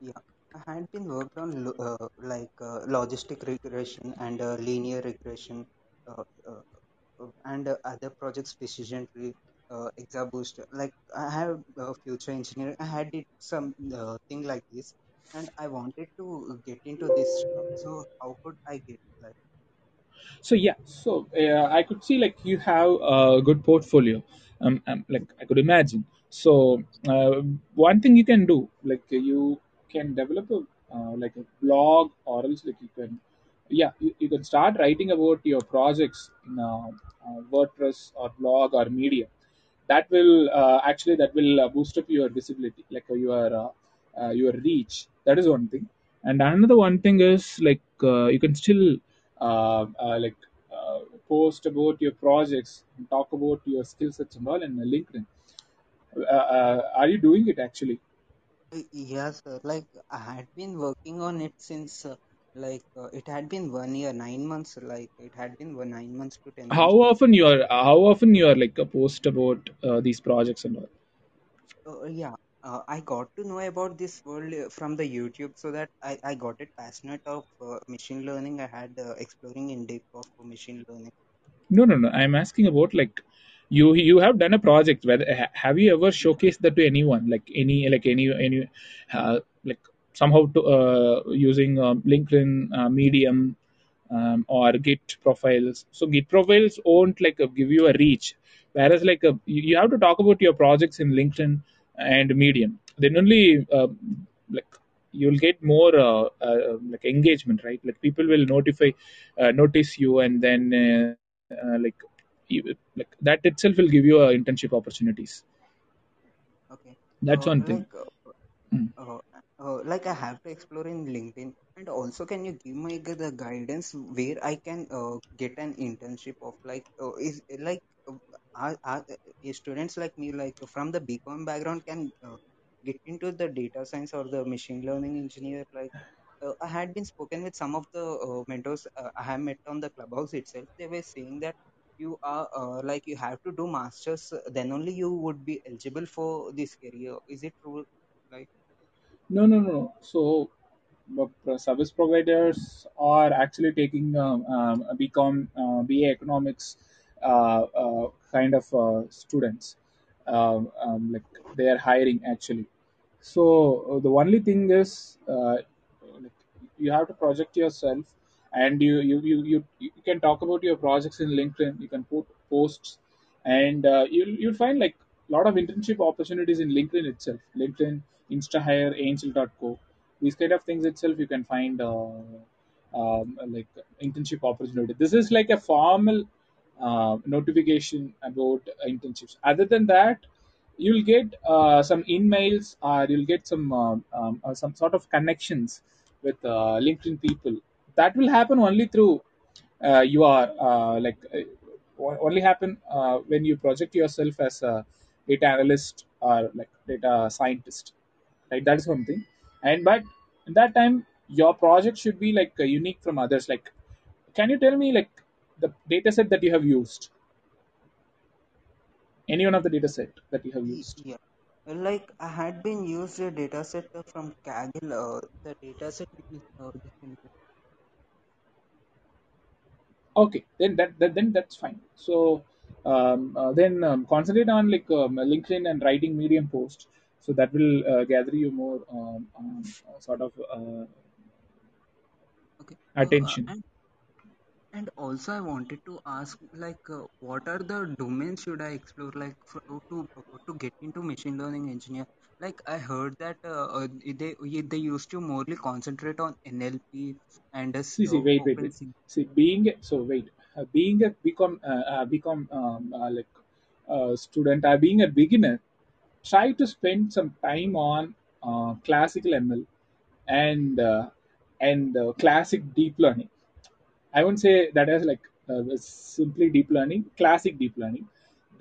yeah. I had been worked on lo- uh, like uh, logistic regression and uh, linear regression uh, uh, uh, and uh, other projects, decision tree, uh, ExaBoost. Like I have a future engineer I had did some uh, thing like this, and I wanted to get into this. So how could I get like? So yeah, so uh, I could see like you have a good portfolio. Um, um like I could imagine. So uh, one thing you can do, like you can develop a uh, like a blog, or else like you can, yeah, you, you can start writing about your projects in uh, uh, WordPress or blog or media. That will uh, actually that will uh, boost up your visibility, like your your reach. That is one thing. And another one thing is like you can still like uh, post about your projects and talk about your skill sets and all in LinkedIn. Uh, uh, are you doing it actually? Uh, Yes, sir. Like I had been working on it since uh, like uh, it had been one year, nine months. Like it had been one nine months to ten How months. often you are? How often you are like a post about uh, these projects and all? Uh, yeah, uh, I got to know about this world uh, from the YouTube, so that I, I got it passionate of uh, machine learning. I had uh, exploring in depth of machine learning. No, no, no. I'm asking about like you you have done a project. Whether have you ever showcased that to anyone? Like any like any any uh, like somehow to uh, using um, LinkedIn, Medium, um, or Git profiles. So Git profiles won't like give you a reach, whereas like you, you have to talk about your projects in LinkedIn and Medium. Then only uh, like you'll get more uh, uh, like engagement, right? Like people will notify, uh, notice you, and then uh, uh, like you, like that itself will give you uh, internship opportunities. Okay. That's Uh, one thing. like uh, Mm. uh, uh, like I have to explore in LinkedIn, and also can you give me the guidance where I can uh, get an internship of like uh, is like are, are uh, students like me like from the BCom background can uh, get into the data science or the machine learning engineer like uh, I had been spoken with some of the uh, mentors I have met on the clubhouse itself. They were saying that you are uh, like you have to do masters, then only you would be eligible for this career. Is it true? Like No, no, no. So, service providers are actually taking um, um, a BCom, uh, BA economics kind of uh, students. Um, um, like they are hiring actually. So uh, the only thing is, uh, you have to project yourself, and you you, you you you can talk about your projects in LinkedIn. You can put posts, and uh, you'll you'll find like a lot of internship opportunities in LinkedIn itself. LinkedIn, InstaHire, Angel.co. These kind of things itself you can find uh, um, like internship opportunity. This is like a formal uh, notification about internships. Other than that, you'll get uh, some emails or you'll get some um, um, uh, some sort of connections with uh, LinkedIn people. That will happen only through uh, you are uh, like uh, only happen uh, when you project yourself as a data analyst or like data scientist right that is one thing and but in that time your project should be like uh, unique from others like can you tell me like the data set that you have used any one of the data set that you have used Yeah. Like I had been used a dataset from Kaggle. Uh, the dataset is uh, okay then that, that then that's fine so um, uh, then um, concentrate on like um, linkedin and writing medium post so that will uh, gather you more um, um, uh, sort of uh, Okay. Uh, uh, attention and also I wanted to ask like uh, what are the domains should I explore like for, to to get into machine learning engineer? Like I heard that uh, uh, they they used to morely concentrate on NLP and uh, see see uh, wait wait wait. see being so wait. Uh, being a become uh, uh, become um, uh, like a student or being a beginner try to spend some time on uh, classical ml and uh, and uh, classic deep learning I wouldn't say that as like uh, simply deep learning, classic deep learning.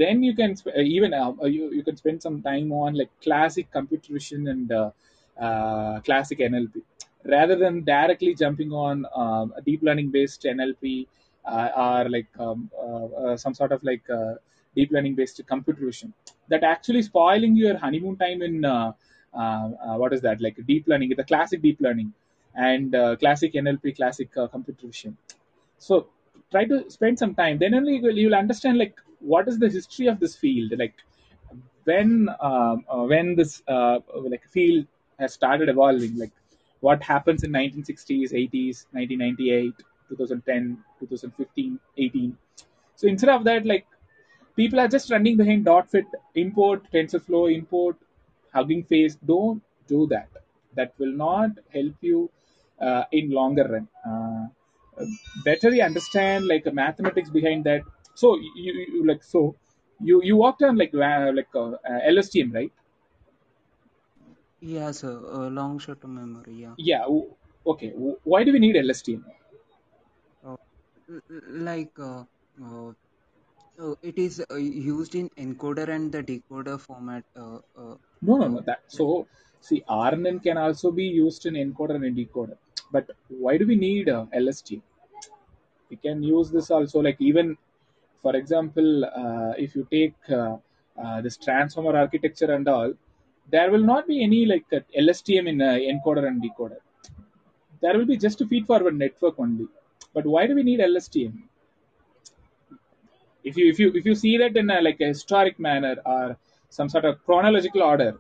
Then you can sp- uh, even uh, uh, you you can spend some time on like classic computer vision and uh, uh, classic NLP, rather than directly jumping on um, deep learning based NLP or like um, some sort of like deep learning based computer vision. That actually spoiling your honeymoon time in what is that like deep learning, the classic deep learning and classic NLP, classic computer vision. So try to spend some time. Then only you will, you will understand like what is the history of this field. Like when um, uh, when this uh, like field has started evolving. Like what happens in 1960s, 80s, 1998, 2010, 2015, 18. So instead of that, like people are just running behind dot fit import tensorflow import hugging face don't do that that will not help you uh, in longer run uh, better you understand like the mathematics behind that so you, you like so you you worked on like like uh, uh, lstm right Yeah, sir. Uh, long short memory. Yeah. yeah okay why do we need lstm Uh, like uh, uh, it is uh, used in encoder and the decoder format. Uh, uh, no no no that so see rnn can also be used in encoder and decoder but why do we need uh, lstm we can use this also like even for example uh, if you take uh, uh, this transformer architecture and all there will not be any like uh, lstm in encoder and decoder. There will be just a feed forward network only. But why do we need lstm if you if you if you see that in a, like a historic manner or some sort of chronological order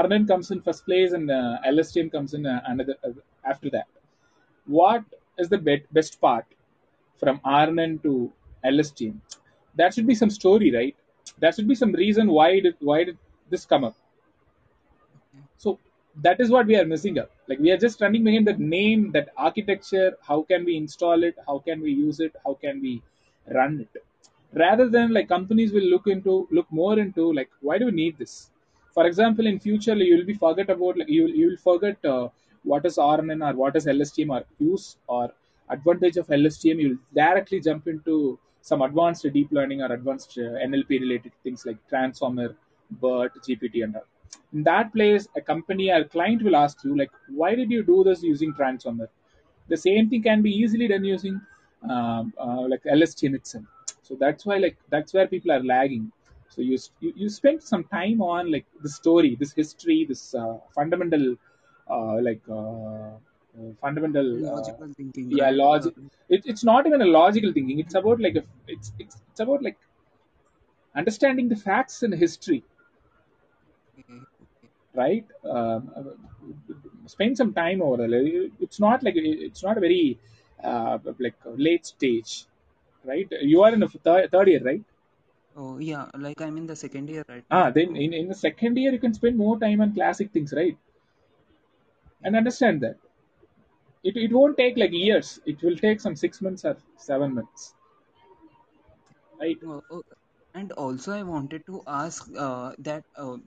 rnn comes in first place and uh, lstm comes in uh, another uh, after that what is the be- best part from rnn to lstm that should be some story right? That should be some reason why did why did this come up? So that is what we are missing up. Like we are just running behind that name that architecture. How can we install it? How can we use it? How can we run it? Rather than like companies will look into look more into like why do we need this? For example in future you will be forget about like you you will forget uh, what is rnn or what is lstm or use or advantage of lstm you will directly jump into some advanced deep learning or advanced uh, nlp related things like transformer bert gpt and all. In that place a company or client will ask you like why did you do this using transformer? The same thing can be easily done using um, uh, like lstm itself. So that's why like that's where people are lagging. So you you, you spend some time on like the story this history this uh, fundamental like uh, uh, fundamental uh, Logical thinking, yeah right? logic Uh, it, it's not even a logical thinking. It's about like a, it's, it's it's about like understanding the facts and history. Okay. right? Um, uh, spend some time over there. It's not like it's not a very uh, like late stage. Right? You are in the third, third year right? Oh, yeah. Like I'm in the second year right ah then in, in the second year you can spend more time on classic things right and understand that it, it won't take like years it will take some six months or seven months right Oh, oh, and also I wanted to ask uh, that uh,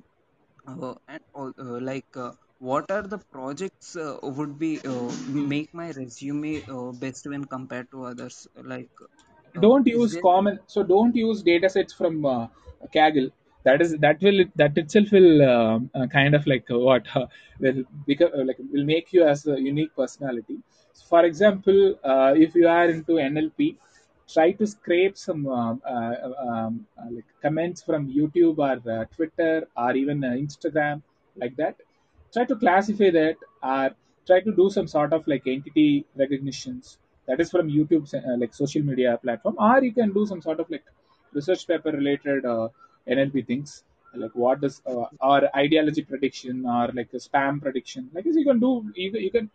uh, and uh, like uh, what are the projects uh, would be uh, make my resume uh, best when compared to others? Like, uh, don't use there? common so don't use data sets from uh, kaggle that is that will that itself will um, uh, kind of like uh, what uh, will become uh, like will make you as a unique personality. So for example uh, if you are into nlp try to scrape some uh, uh, um, like comments from youtube or twitter or even instagram like that. Try to classify that or try to do some sort of like entity recognitions. That is from youtube like social media platform. Or you can do some sort of like research paper related nlp things like what does uh, or ideology prediction or like a spam prediction like you can do you, you can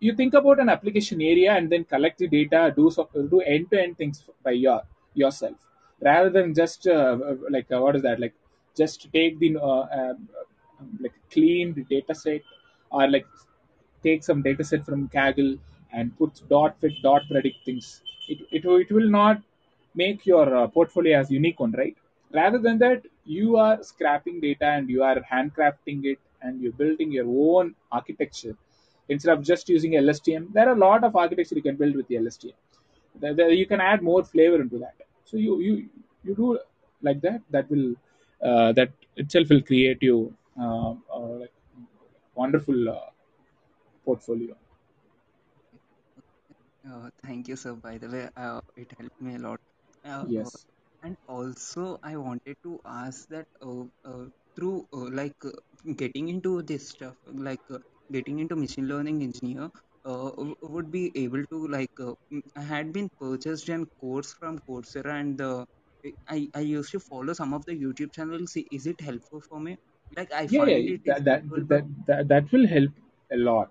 you think about an application area and then collect the data do so, do end to end things by your yourself. Rather than just uh, like uh, what is that like just take the uh, uh, like cleaned data set or like take some data set from Kaggle and put dot fit dot predict things. It, it, it will not make your uh, portfolio as unique one right rather than that you are scrapping data and you are handcrafting it and you're building your own architecture instead of just using LSTM. There are a lot of architecture you can build with the LSTM. There, there, you can add more flavor into that. So you you you do like that. That will uh, that itself will create you uh, uh, like wonderful uh, portfolio. Uh, thank you, sir. By the way, uh, it helped me a lot. Uh, Yes. And also, I wanted to ask that uh, uh, through uh, like uh, getting into this stuff, like uh, getting into machine learning engineer, uh, w- would be able to like I had been purchased an course from Coursera, and uh, I I used to follow some of the YouTube channels. Is it helpful for me? Like I Yeah, find yeah. it That that that that, that will help a lot.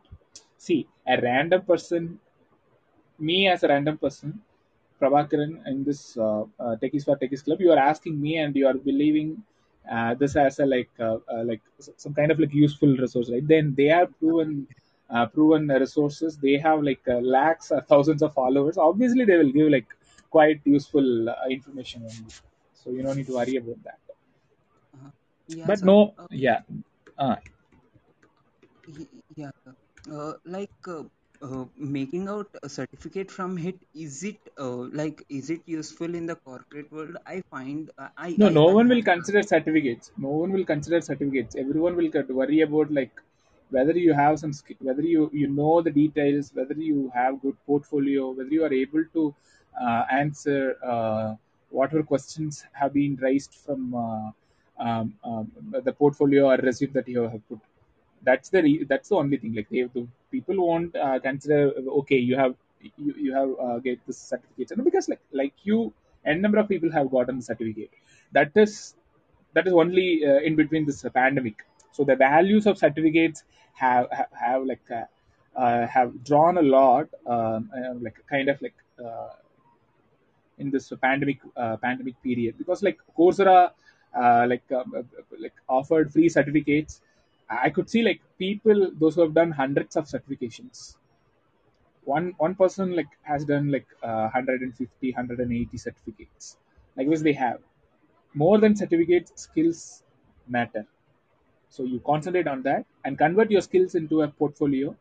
See, a random person me as a random person, Prabhakaran, in this uh, uh, Techies for Techies Club, you are asking me and you are believing uh, this as a like uh, uh, like some kind of like useful resource, right? Then they have proven uh, proven resources. They have like uh, lakhs or thousands of followers. Obviously, they will give like quite useful uh, information only. So you don't need to worry about that. uh, yeah, But no, yeah, Yeah, uh, like uh, uh, making out a certificate from it, is it uh, like is it useful in the corporate world? I find uh, I No, I no one will consider certificates. No one will consider certificates. Everyone will worry about like whether you have some, whether you you know the details, whether you have good portfolio, whether you are able to uh, answer uh, whatever questions have been raised from uh, um, um, the portfolio or resume that you have put. That's the re- that's the only thing. Like they, the people won't uh, consider okay, you have you, you have uh, get this certificate And because like like you, n number of people have gotten the certificate. That is that is only uh, in between this pandemic. So the values of certificates have have, have like uh, uh, have drawn a lot, um, uh, like kind of like uh, in this pandemic pandemic period because like Coursera like like offered free certificates. I could see like people those who have done hundreds of certifications. One one person like has done like uh, 150, 180 certificates. Like because they have more than certificates, skills matter. So you concentrate on that and convert your skills into a portfolio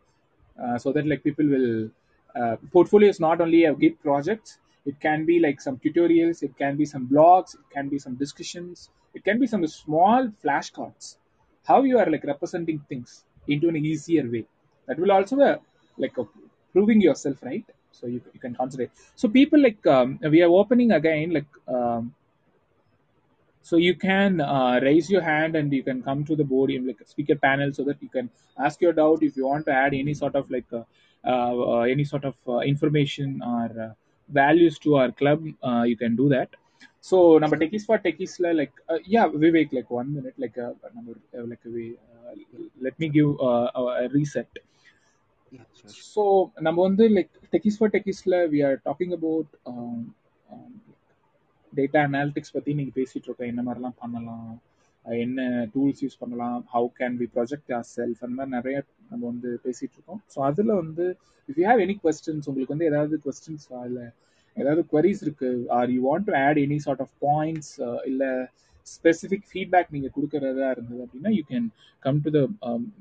uh, so that like people will uh, portfolio is not only a git projects it can be like some tutorials it can be some blogs it can be some discussions it can be some small flashcards how you are like representing things into an easier way. That will also be like a, proving yourself right? So you, you can concentrate so people like um, we are opening again like um, so you can uh, raise your hand and you can come to the podium like speaker panel so that you can ask your doubt if you want to add any sort of like uh, uh, uh, any sort of uh, information or uh, values to our club uh, you can do that so number sure. techies for techies la, like uh, yeah vivek like one minute like uh, number uh, like we uh, Yeah, let me sure. give uh, a reset Yeah, sure, sure. so நம்ம வந்து like techies for techies la, we are talking about um, um, data analytics பற்றி நீங்கள் பேசிகிட்டு இருக்கோம் என்ன மாதிரிலாம் பண்ணலாம் என்ன டூல்ஸ் யூஸ் பண்ணலாம் how can we project or self அந்த மாதிரி நிறைய நம்ம வந்து பேசிகிட்டு இருக்கோம் ஸோ அதில் வந்து if you have any questions உங்களுக்கு வந்து ஏதாவது கொஸ்டின்ஸ் இல்லை ஏதாவது queries இருக்கு? Are you want to add any sort of points இல்லை ஸ்பெசிஃபிக் ஃபீட்பேக் நீங்கள் கொடுக்கறதா இருந்தது அப்படின்னா you can come to the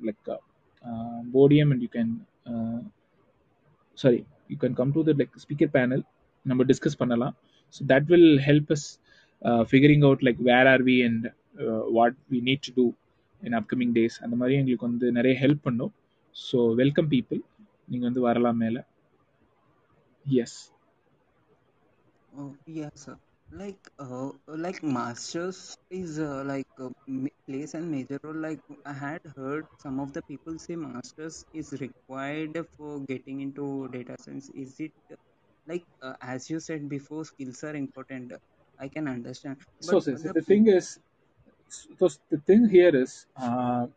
like podium and you can sorry you can come to the like speaker panel நம்ம discuss பண்ணலாம். So that will help us figuring out like where are we and what we need to do in upcoming days அந்த மாதிரி எங்களுக்கு வந்து நிறைய help பண்ணும். So welcome people நீங்கள் வந்து வரலாம் மேலே. Yes Oh, yes, sir. Like, uh, like masters is uh, like uh, ma- plays a major role. Like I had heard some of the people say masters is required for getting into data science. Is it like uh, as you said before, skills are important. I can understand, So, but so, so the the thing is, so the thing here is, uh,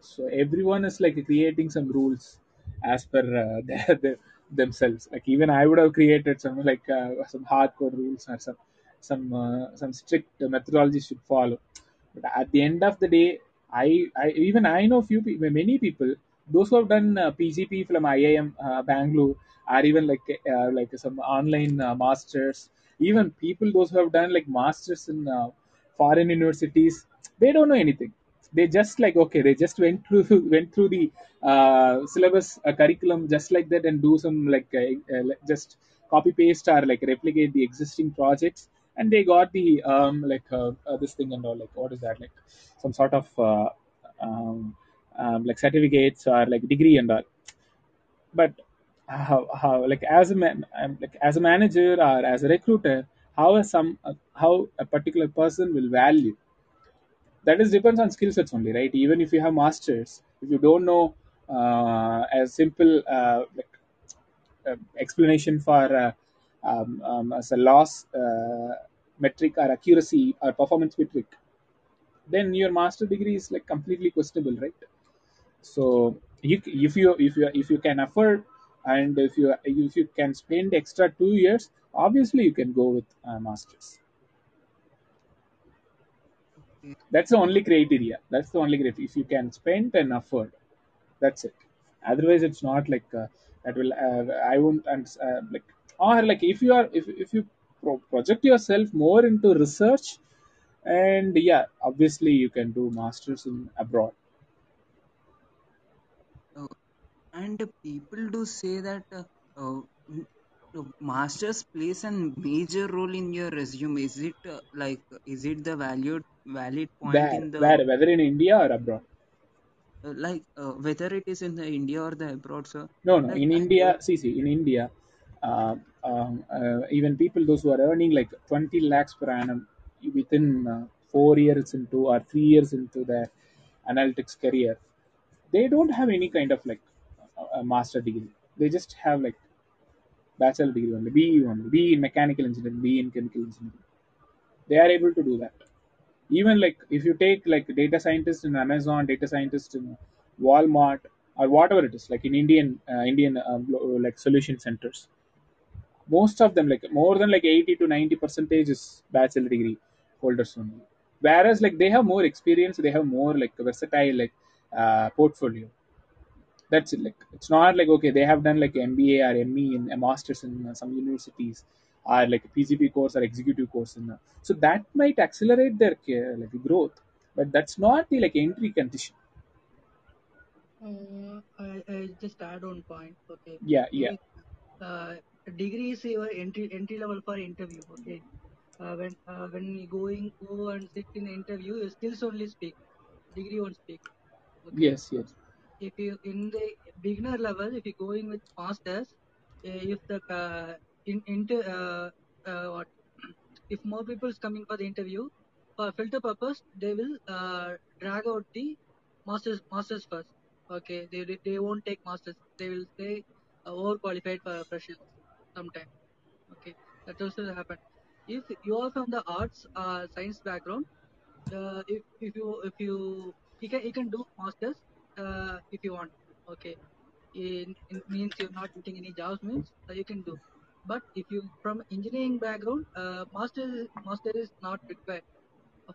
so everyone is like creating some rules as per uh, (laughs) their, their, themselves. Like even I would have created some like uh, some hardcore rules or some some uh, some strict methodology should follow. But at the end of the day, I, I even I know few people, many people, those who have done uh, PGP from IIM uh, Bangalore, or even like uh, like some online uh, masters, even people those who have done like masters in foreign universities, they don't know anything. They just like okay, they just went through (laughs) went through the uh, syllabus uh, curriculum just like that and do some like uh, uh, just copy paste or like replicate the existing projects. And they got the um like uh, this thing and all like what is that like some sort of um, um, like certificates or like degree and all. But how, how like as a man um, like as a manager or as a recruiter how some how a particular person will value that is depends on skill sets only right? Even if you have masters if you don't know uh, a simple uh, like uh, explanation for uh, um, um, as a loss uh, metric or accuracy or performance metric then your master degree is like completely questionable right? So you, if you if you if you can afford and if you if you can spend extra two years obviously you can go with uh, masters that's the only criteria. That's the only criteria. If you can spend and afford that's it. Otherwise it's not like uh, that will uh, i won't and uh, like or like if you are if, if you pro- project yourself more into research and yeah obviously you can do masters in abroad. Uh, and people do say that uh, uh, masters plays a major role in your resume. Is it uh, like is it the valued valid point where in the where whether in india or abroad uh, like uh, whether it is in the India or the abroad, sir. No, no. Like In I India, see, see, in India, uh, um, uh, even people those who are earning like 20 lakhs per annum within uh, four years into or three years into their analytics career, they don't have any kind of like a master degree. They just have like bachelor degree only, B only, B in mechanical engineering, B in chemical engineering. They are able to do that even like if you take like data scientist in amazon data scientist in walmart or whatever it is like in indian uh, indian um, like solution centers most of them like more than like 80 to 90 percentage is bachelor degree holders only. Whereas like they have more experience they have more like versatile like uh, portfolio. That's it like it's not like okay they have done like mba or me in a masters in uh, some universities or like a pgp course or executive course in so that might accelerate their ca- like growth but that's not the like entry condition Uh, I, I just add one point. Okay, yeah yeah uh, degree is your entry entry level for interview. Okay, uh, when uh, when you going go and sit in interview, you skills only speak. Degree won't speak. Okay, yes yes if you in the beginner level, if you going with masters, uh, if the uh, in inter uh, uh, what if more people is coming for the interview, for filter purpose, they will uh, drag out the masters masters first. Okay, they they won't take masters. They will say uh, overqualified for freshers sometime. Okay, that also happen. If you are from the arts uh, science background, uh, if if you if you you can you can do masters uh, if you want. Okay, in means you're not getting any jobs means uh, you can do. But if you from engineering background, uh, master master is not required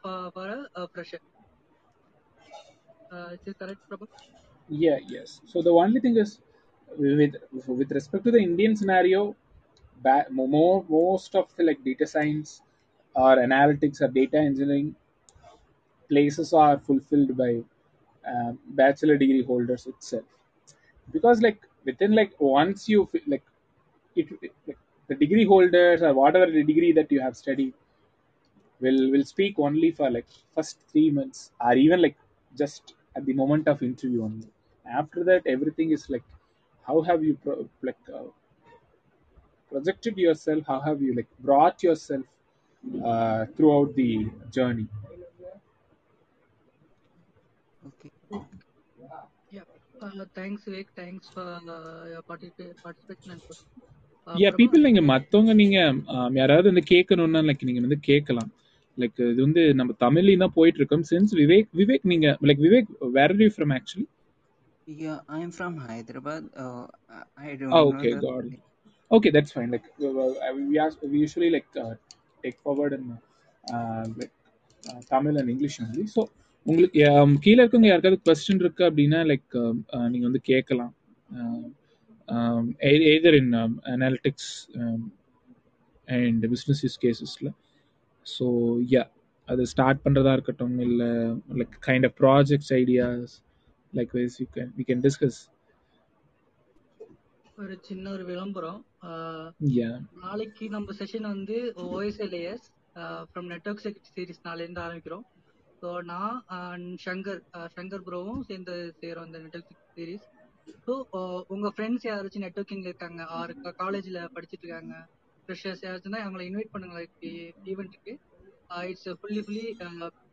for for a, a fresher. Uh, is correct, Prabhu? yeah yes so the only thing is with with respect to the indian scenario more most of the like data science or analytics or data engineering places are fulfilled by um, bachelor degree holders itself because like within like once you like it, the degree holders or whatever the degree that you have studied will will speak only for like first three months or even like just at the moment of interview only after that everything is like how have you pro- like uh, projected yourself how have you like brought yourself uh, throughout the journey Okay. Yeah. Uh, thanks, Vivek. Thanks for uh, your particip- participation and yeah people நீங்க மத்தவங்க நீங்க um, யாராவது வந்து கேட்கணும்னா like நீங்க வந்து கேட்கலாம் like இது வந்து நம்ம தமிழ்லையும் தான் போயிட்டு இருக்கோம் சின்ஸ் விவேக் விவேக் நீங்க like Vivek where you from actually Yeah, I am from Hyderabad. Uh, I I don't Oh, know okay, the. got it. Okay, that's fine. Like uh, uh, we ask, we usually like uh, take forward in uh, like uh, Tamil and English only. So உங்களுக்கு um, கீழே இருக்கவங்க யாருக்காவது question இருக்கு அப்படின்னா like நீங்க வந்து கேட்கலாம் either in analytics and business use கேசஸில் so yeah அது ஸ்டார்ட் பண்ணுறதா இருக்கட்டும் இல்லை like kind of projects ideas likewise you can we can discuss ஒரு சின்ன ஒரு விளம்பரம். நாளைக்கு நம்ம செஷன் வந்து ஓஎஸ்எல்ஏஎஸ் ஃப்ரம் நெட்ஒர்க் சீரிஸ் நாளிலேருந்து ஆரம்பிக்கிறோம். ஸோ நான் and சங்கர் uh, சங்கர் ப்ரோவும் சேர்ந்து செய்கிறோம் இந்த நெட்ஒர்க் சீரிஸ் ஸோ uh, உங்க ஃப்ரெண்ட்ஸ் யாராச்சும் நெட்ஒர்க்கிங்ல இருக்காங்க? ஆர் காலேஜ்ல படிச்சுட்டு இருக்காங்க. ஃப்ரெஷர்ஸ் யாராச்சும் அவங்களை இன்வைட் பண்ணுங்க ஈவெண்ட்டுக்கு இட்ஸ் ஃபுல்லி ஃபுல்லி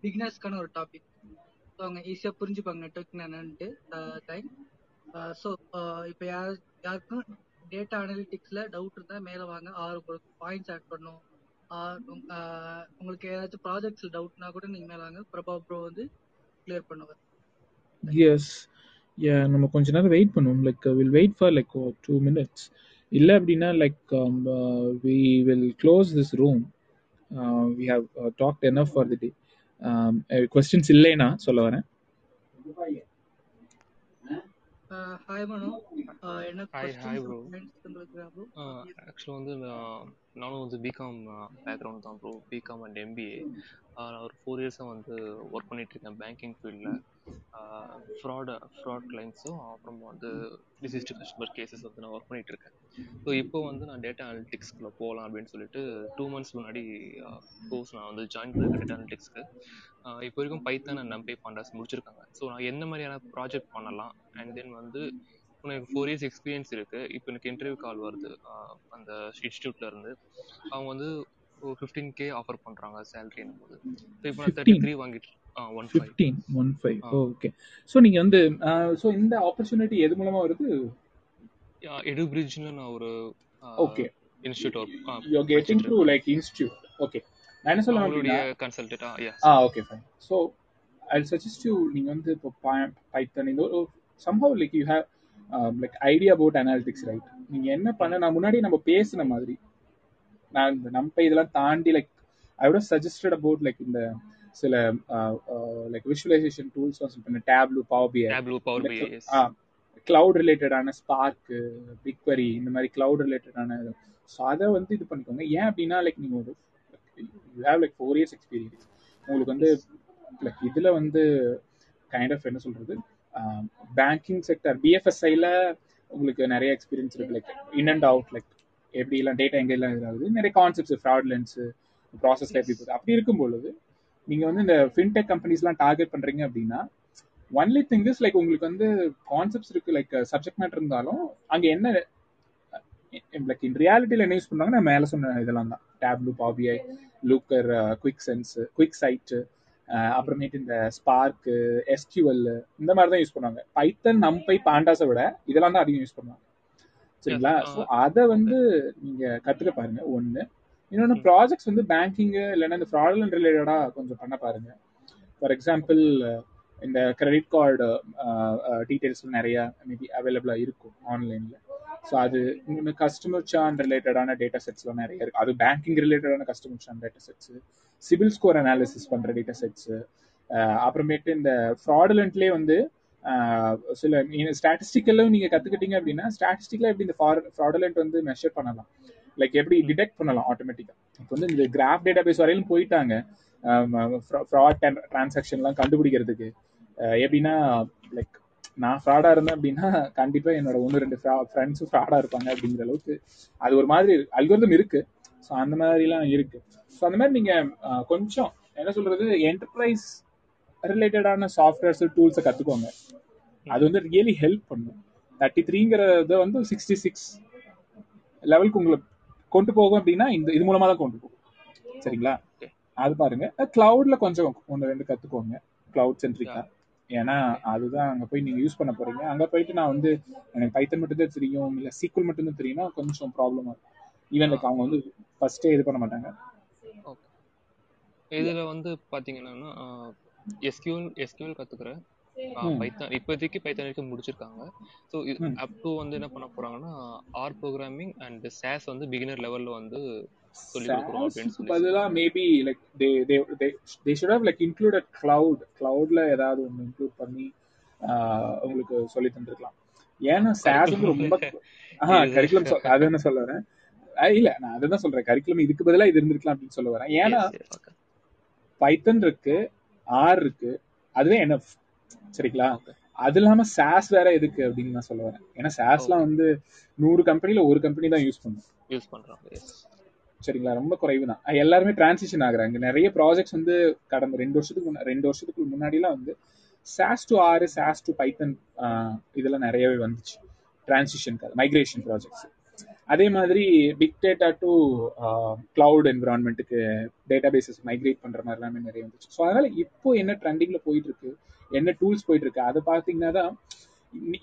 பிகினர்ஸ்க்கான ஒரு டாபிக் ஸோ அவங்க ஈஸியாக புரிஞ்சுப்பாங்க நெட்ஒர்க்கிங் என்னன்ட்டு. தேங்க் ஸோ இப்போ யார் யாருக்கும் டேட்டா அனலிட்டிக்ஸ்ல டவுட் இருந்தா மேல வாங்க. ஆறு உங்களுக்கு பாயிண்ட்ஸ் ஆட் பண்ணும். ஆர் uh, உங்களுக்கு ஏதாச்சும் ப்ராஜெக்ட்ஸ்ல டவுட்னா கூட நீங்க மேலே வாங்க. பிரபா ப்ரோ வந்து கிளியர் பண்ணுவார். எஸ் நம்ம கொஞ்ச நேரம் வெயிட் பண்ணுவோம். Like will wait for like two minutes இல்லை அப்படின்னா like we will close this room we have talked enough for the day questions இல்லைன்னா சொல்ல வரேன். ஹாய் மனோ. என்ன ஆக்சுவலாக வந்து நானும் வந்து பிகாம் பேக்ரவுண்ட் தான் ப்ரோ பிகாம் அண்ட் எம்பிஏ நான் ஒரு ஃபோர் இயர்ஸாக வந்து ஒர்க் பண்ணிட்டு இருக்கேன் பேங்கிங் ஃபீல்டில் ஃப்ராட் ஃப்ராட் கிளைம்ஸும் அப்புறம் வந்து டிசிஸ்ட் கஸ்டமர் கேசஸ் வந்து நான் ஒர்க் பண்ணிட்டு இருக்கேன். ஸோ இப்போ வந்து நான் டேட்டா அனலிட்டிக்ஸ்க்குள்ள போகலாம் அப்படின்னு சொல்லிட்டு டூ மந்த்ஸ் முன்னாடி கோர்ஸ் நான் வந்து ஜாயின் பண்ணிருக்கேன் டேட்டா அனலிட்டிக்ஸ்க்கு இப்போ வரைக்கும் பைத்தான் அண்ட் நம்பே பாண்டாஸ் முடிச்சிருக்காங்க. ஸோ நான் என்ன மாதிரியான ப்ராஜெக்ட் பண்ணலாம்? அண்ட் தென் வந்து இப்போ எனக்கு ஃபோர் இயர்ஸ் எக்ஸ்பீரியன்ஸ் இருக்கு. இப்போ எனக்கு இன்டர்வியூ கால் வருது ஆஹ் அந்த இன்ஸ்டியூட்ல இருந்து. அவங்க வந்து ஃபிஃப்டீன் கே ஆஃபர் பண்றாங்க சேலரின் போது ஸோ இப்போ நான் தேர்ட்டி த்ரீ வாங்கிட்டு one fifteen one five. Okay so நீங்கள் வந்து ஸோ இந்த ஆப்பர்ச்சுனிட்டி எது மூலமாக வருது? எடு பிரிட்ஜ்னு நான் ஒரு okay institute work you getting through like institute okay நான் என்ன சொல்ல அவங்களுடைய அப்படின்னா கன்சல்டேட் ஆ yes ah okay fine so I suggest you நீங்கள் வந்து இப்போ பைத்தன் இந்த ஒரு somehow like you have like idea about analytics right நீங்கள் என்ன பண்ண நான் முன்னாடி நம்ம பேசின மாதிரி நான் இந்த நம்ம இதெல்லாம் தாண்டி லைக் ஐ விட சஜஸ்டட் அபவுட் லைக் இந்த சில like visualisation tools Tableau Power BI cloud ரிலேட்டடான ஸ்பார்க்கு பிக்வரி இந்த மாதிரி கிளவுட் ரிலேட்டடான ஸோ அதை வந்து இது பண்ணிக்கோங்க. ஏன் அப்படின்னா லைக் நீங்கள் ஒரு you have like four years experience உங்களுக்கு வந்து லைக் இதில் வந்து கைண்ட் ஆஃப் என்ன சொல்கிறது பேங்கிங் செக்டர் பிஎஃப்எஸ்ஐயில் உங்களுக்கு நிறைய எக்ஸ்பீரியன்ஸ் இருக்கு. Like in and out like எப்படிலாம் டேட்டா எங்கெல்லாம் இதாகுது நிறைய கான்செப்ட்ஸ் ஃப்ராட்லன்ஸு ப்ராசஸ்ல எப்படி போகுது அப்படி இருக்கும் பொழுது நீங்கள் வந்து இந்த ஃபின்டெக் கம்பெனிஸ்லாம் டார்கெட் பண்ணுறீங்க அப்படின்னா ஒன்லி திங் இஸ் லைக் உங்களுக்கு வந்து கான்செப்ட்ஸ் இருக்கு லைக் சப்ஜெக்ட் மேட்டர் இருந்தாலும் அங்க என்ன லைக் இன் ரியாலிட்டியில் என்ன யூஸ் பண்ணுவாங்கன்னா மேலே சொன்ன இதெல்லாம் தான். Tableau PBI Looker quick sense quick sight அப்புறமேட்டு இந்த ஸ்பார்க்கு எஸ்கியூஎல் இந்த மாதிரி தான் யூஸ் பண்ணுவாங்க. பைத்தன் நம்பை பாண்டாஸை விட இதெல்லாம் தான் அதிகம் யூஸ் பண்ணுவாங்க. சரிங்களா? ஸோ அதை வந்து நீங்க கத்துக்க பாருங்க ஒன்று இன்னொன்று ப்ராஜெக்ட்ஸ் வந்து பேங்கிங்கு இல்லைன்னா இந்த ஃப்ராட்லன் ரிலேட்டடாக கொஞ்சம் பண்ண பாருங்க. ஃபார் எக்ஸாம்பிள் இந்த கிரெடிட் கார்டு டீட்டெயில்ஸ் நிறைய மேபி அவைலபிளாக இருக்கும் ஆன்லைனில் ஸோ அது இன்னொன்று கஸ்டமர் சான் ரிலேட்டடான டேட்டா செட்ஸ்லாம் நிறைய இருக்குது அது பேங்கிங் ரிலேட்டடான customer churn data sets CIBIL score analysis பண்ணுற டேட்டா செட்ஸு அப்புறமேட்டு இந்த ஃப்ராடுலண்ட்லேயே வந்து uh, சில ஸ்டாட்டிஸ்டிக்கலும் நீங்கள் கற்றுக்கிட்டீங்க அப்படின்னா ஸ்டாட்டிஸ்டிக்கில் எப்படி இந்த ஃப்ராடுலண்ட் வந்து மெஷர் பண்ணலாம்? லைக் எப்படி டிடெக்ட் பண்ணலாம் ஆட்டோமேட்டிக்காக இப்போ வந்து இந்த கிராஃப் டேட்டா பேஸ் வரையிலும் போயிட்டாங்க. ஃப்ராட் டிரான்சாக்ஷன்லாம் கண்டுபிடிக்கிறதுக்கு. எப்படின்னா லைக் நான் ஃப்ராடாக இருந்தேன் அப்படின்னா கண்டிப்பாக என்னோட ஒன்று ரெண்டு ஃப்ரெண்ட்ஸும் ஃப்ராடாக இருப்பாங்க அப்படிங்கிற அளவுக்கு அது ஒரு மாதிரி அல்கோரிதம் இருக்கு. ஸோ அந்த மாதிரிலாம் இருக்கு. ஸோ அந்த மாதிரி நீங்கள் கொஞ்சம் என்ன சொல்றது என்டர்பிரைஸ் ரிலேட்டடான சாஃப்ட்வேர்ஸ் டூல்ஸை கற்றுக்கோங்க அது வந்து ரியலி ஹெல்ப் பண்ணும். தேர்ட்டி த்ரீங்கிறத வந்து சிக்ஸ்டி சிக்ஸ் லெவலுக்கு உங்களை கொண்டு போகும் அப்படின்னா இந்த இது மூலமாக தான் கொண்டு போகும். சரிங்களா? அது பாருங்க. கிளவுட்ல கொஞ்சம் ஒன்று ரெண்டு கத்துக்கோங்க. கிளவுட் சென்ட்ரிக்கா ஏன்னா அதுதான் அங்க போய் நீங்க யூஸ் பண்ண போறீங்க. அங்க போயிட்டு நான் வந்து எனக்கு பைத்தன் மட்டும் தான் தெரியும் இல்ல சீக்குவல் மட்டும் தான் தெரியும்னா கொஞ்சம் ப்ராப்ளமா இருக்கும். ஈவன் லைக் அவங்க வந்து ஃபர்ஸ்டே இது பண்ண மாட்டாங்க. இதுல வந்து பாத்தீங்கன்னா எஸ்கியூஎல் எஸ்கியூஎல் கத்துக்கிறேன். பைத்தான் இப்போதைக்கு பைத்தான் வரைக்கும் முடிச்சிருக்காங்க. ஸோ அப் டு வந்து என்ன பண்ண போறாங்கன்னா ஆர் ப்ரோக்ராமிங் அண்ட் சாஸ் வந்து பிகினர் லெவல்ல வந்து சொல்லி கொடுக்குறோம் அப்படின்னு சொல்லி பதிலா maybe like they they they should have like included cloud கிளவுட்ல ஏதாவது ஒன்று இன்க்ளூட் பண்ணி உங்களுக்கு சொல்லி தந்திருக்கலாம். ஏன்னா வந்து ரொம்ப (laughs) ஆஹ் கரிக்குலம் அது என்ன சொல்ல வரேன்? இல்ல நான் அதுதான் சொல்றேன். கரிக்குலம் இதுக்கு பதிலா இது இருந்திருக்கலாம் அப்படின்னு சொல்ல வரேன். ஏன்னா பைத்தன் இருக்கு ஆர் இருக்கு அதுவே என்எஃப் சரிங்களா? அது இல்லாம சாஸ் வேற எதுக்கு அப்படின்னு நான் சொல்ல வரேன். ஏன்னா சாஸ்லாம் வந்து நூறு கம்பெனில ஒரு கம்பெனி தான் யூஸ் பண்ணும். யூஸ் பண்றாங்க சரிங்களா? ரொம்ப குறைவு தான் எல்லாருமே டிரான்சிஷன் ஆகுறாங்க. நிறைய ப்ராஜெக்ட்ஸ் வந்து கடந்த ரெண்டு வருஷத்துக்கு ரெண்டு வருஷத்துக்கு முன்னாடிலாம் வந்து சாஸ் டு ஆறு சாஸ் டு பைத்தன் இதெல்லாம் நிறையவே வந்துச்சு. டிரான்சிஷனுக்கு மைக்ரேஷன் ப்ராஜெக்ட்ஸ் அதே மாதிரி பிக் டேட்டா டு கிளவுட் என்விரான்மெண்ட்டுக்கு டேட்டா பேசஸ் மைக்ரேட் பண்ற மாதிரி எல்லாமே நிறைய வந்துச்சு. ஸோ அதனால இப்போ என்ன ட்ரெண்டிங்ல போயிட்டு இருக்கு என்ன டூல்ஸ் போயிட்டு இருக்கு அதை பார்த்தீங்கன்னா தான்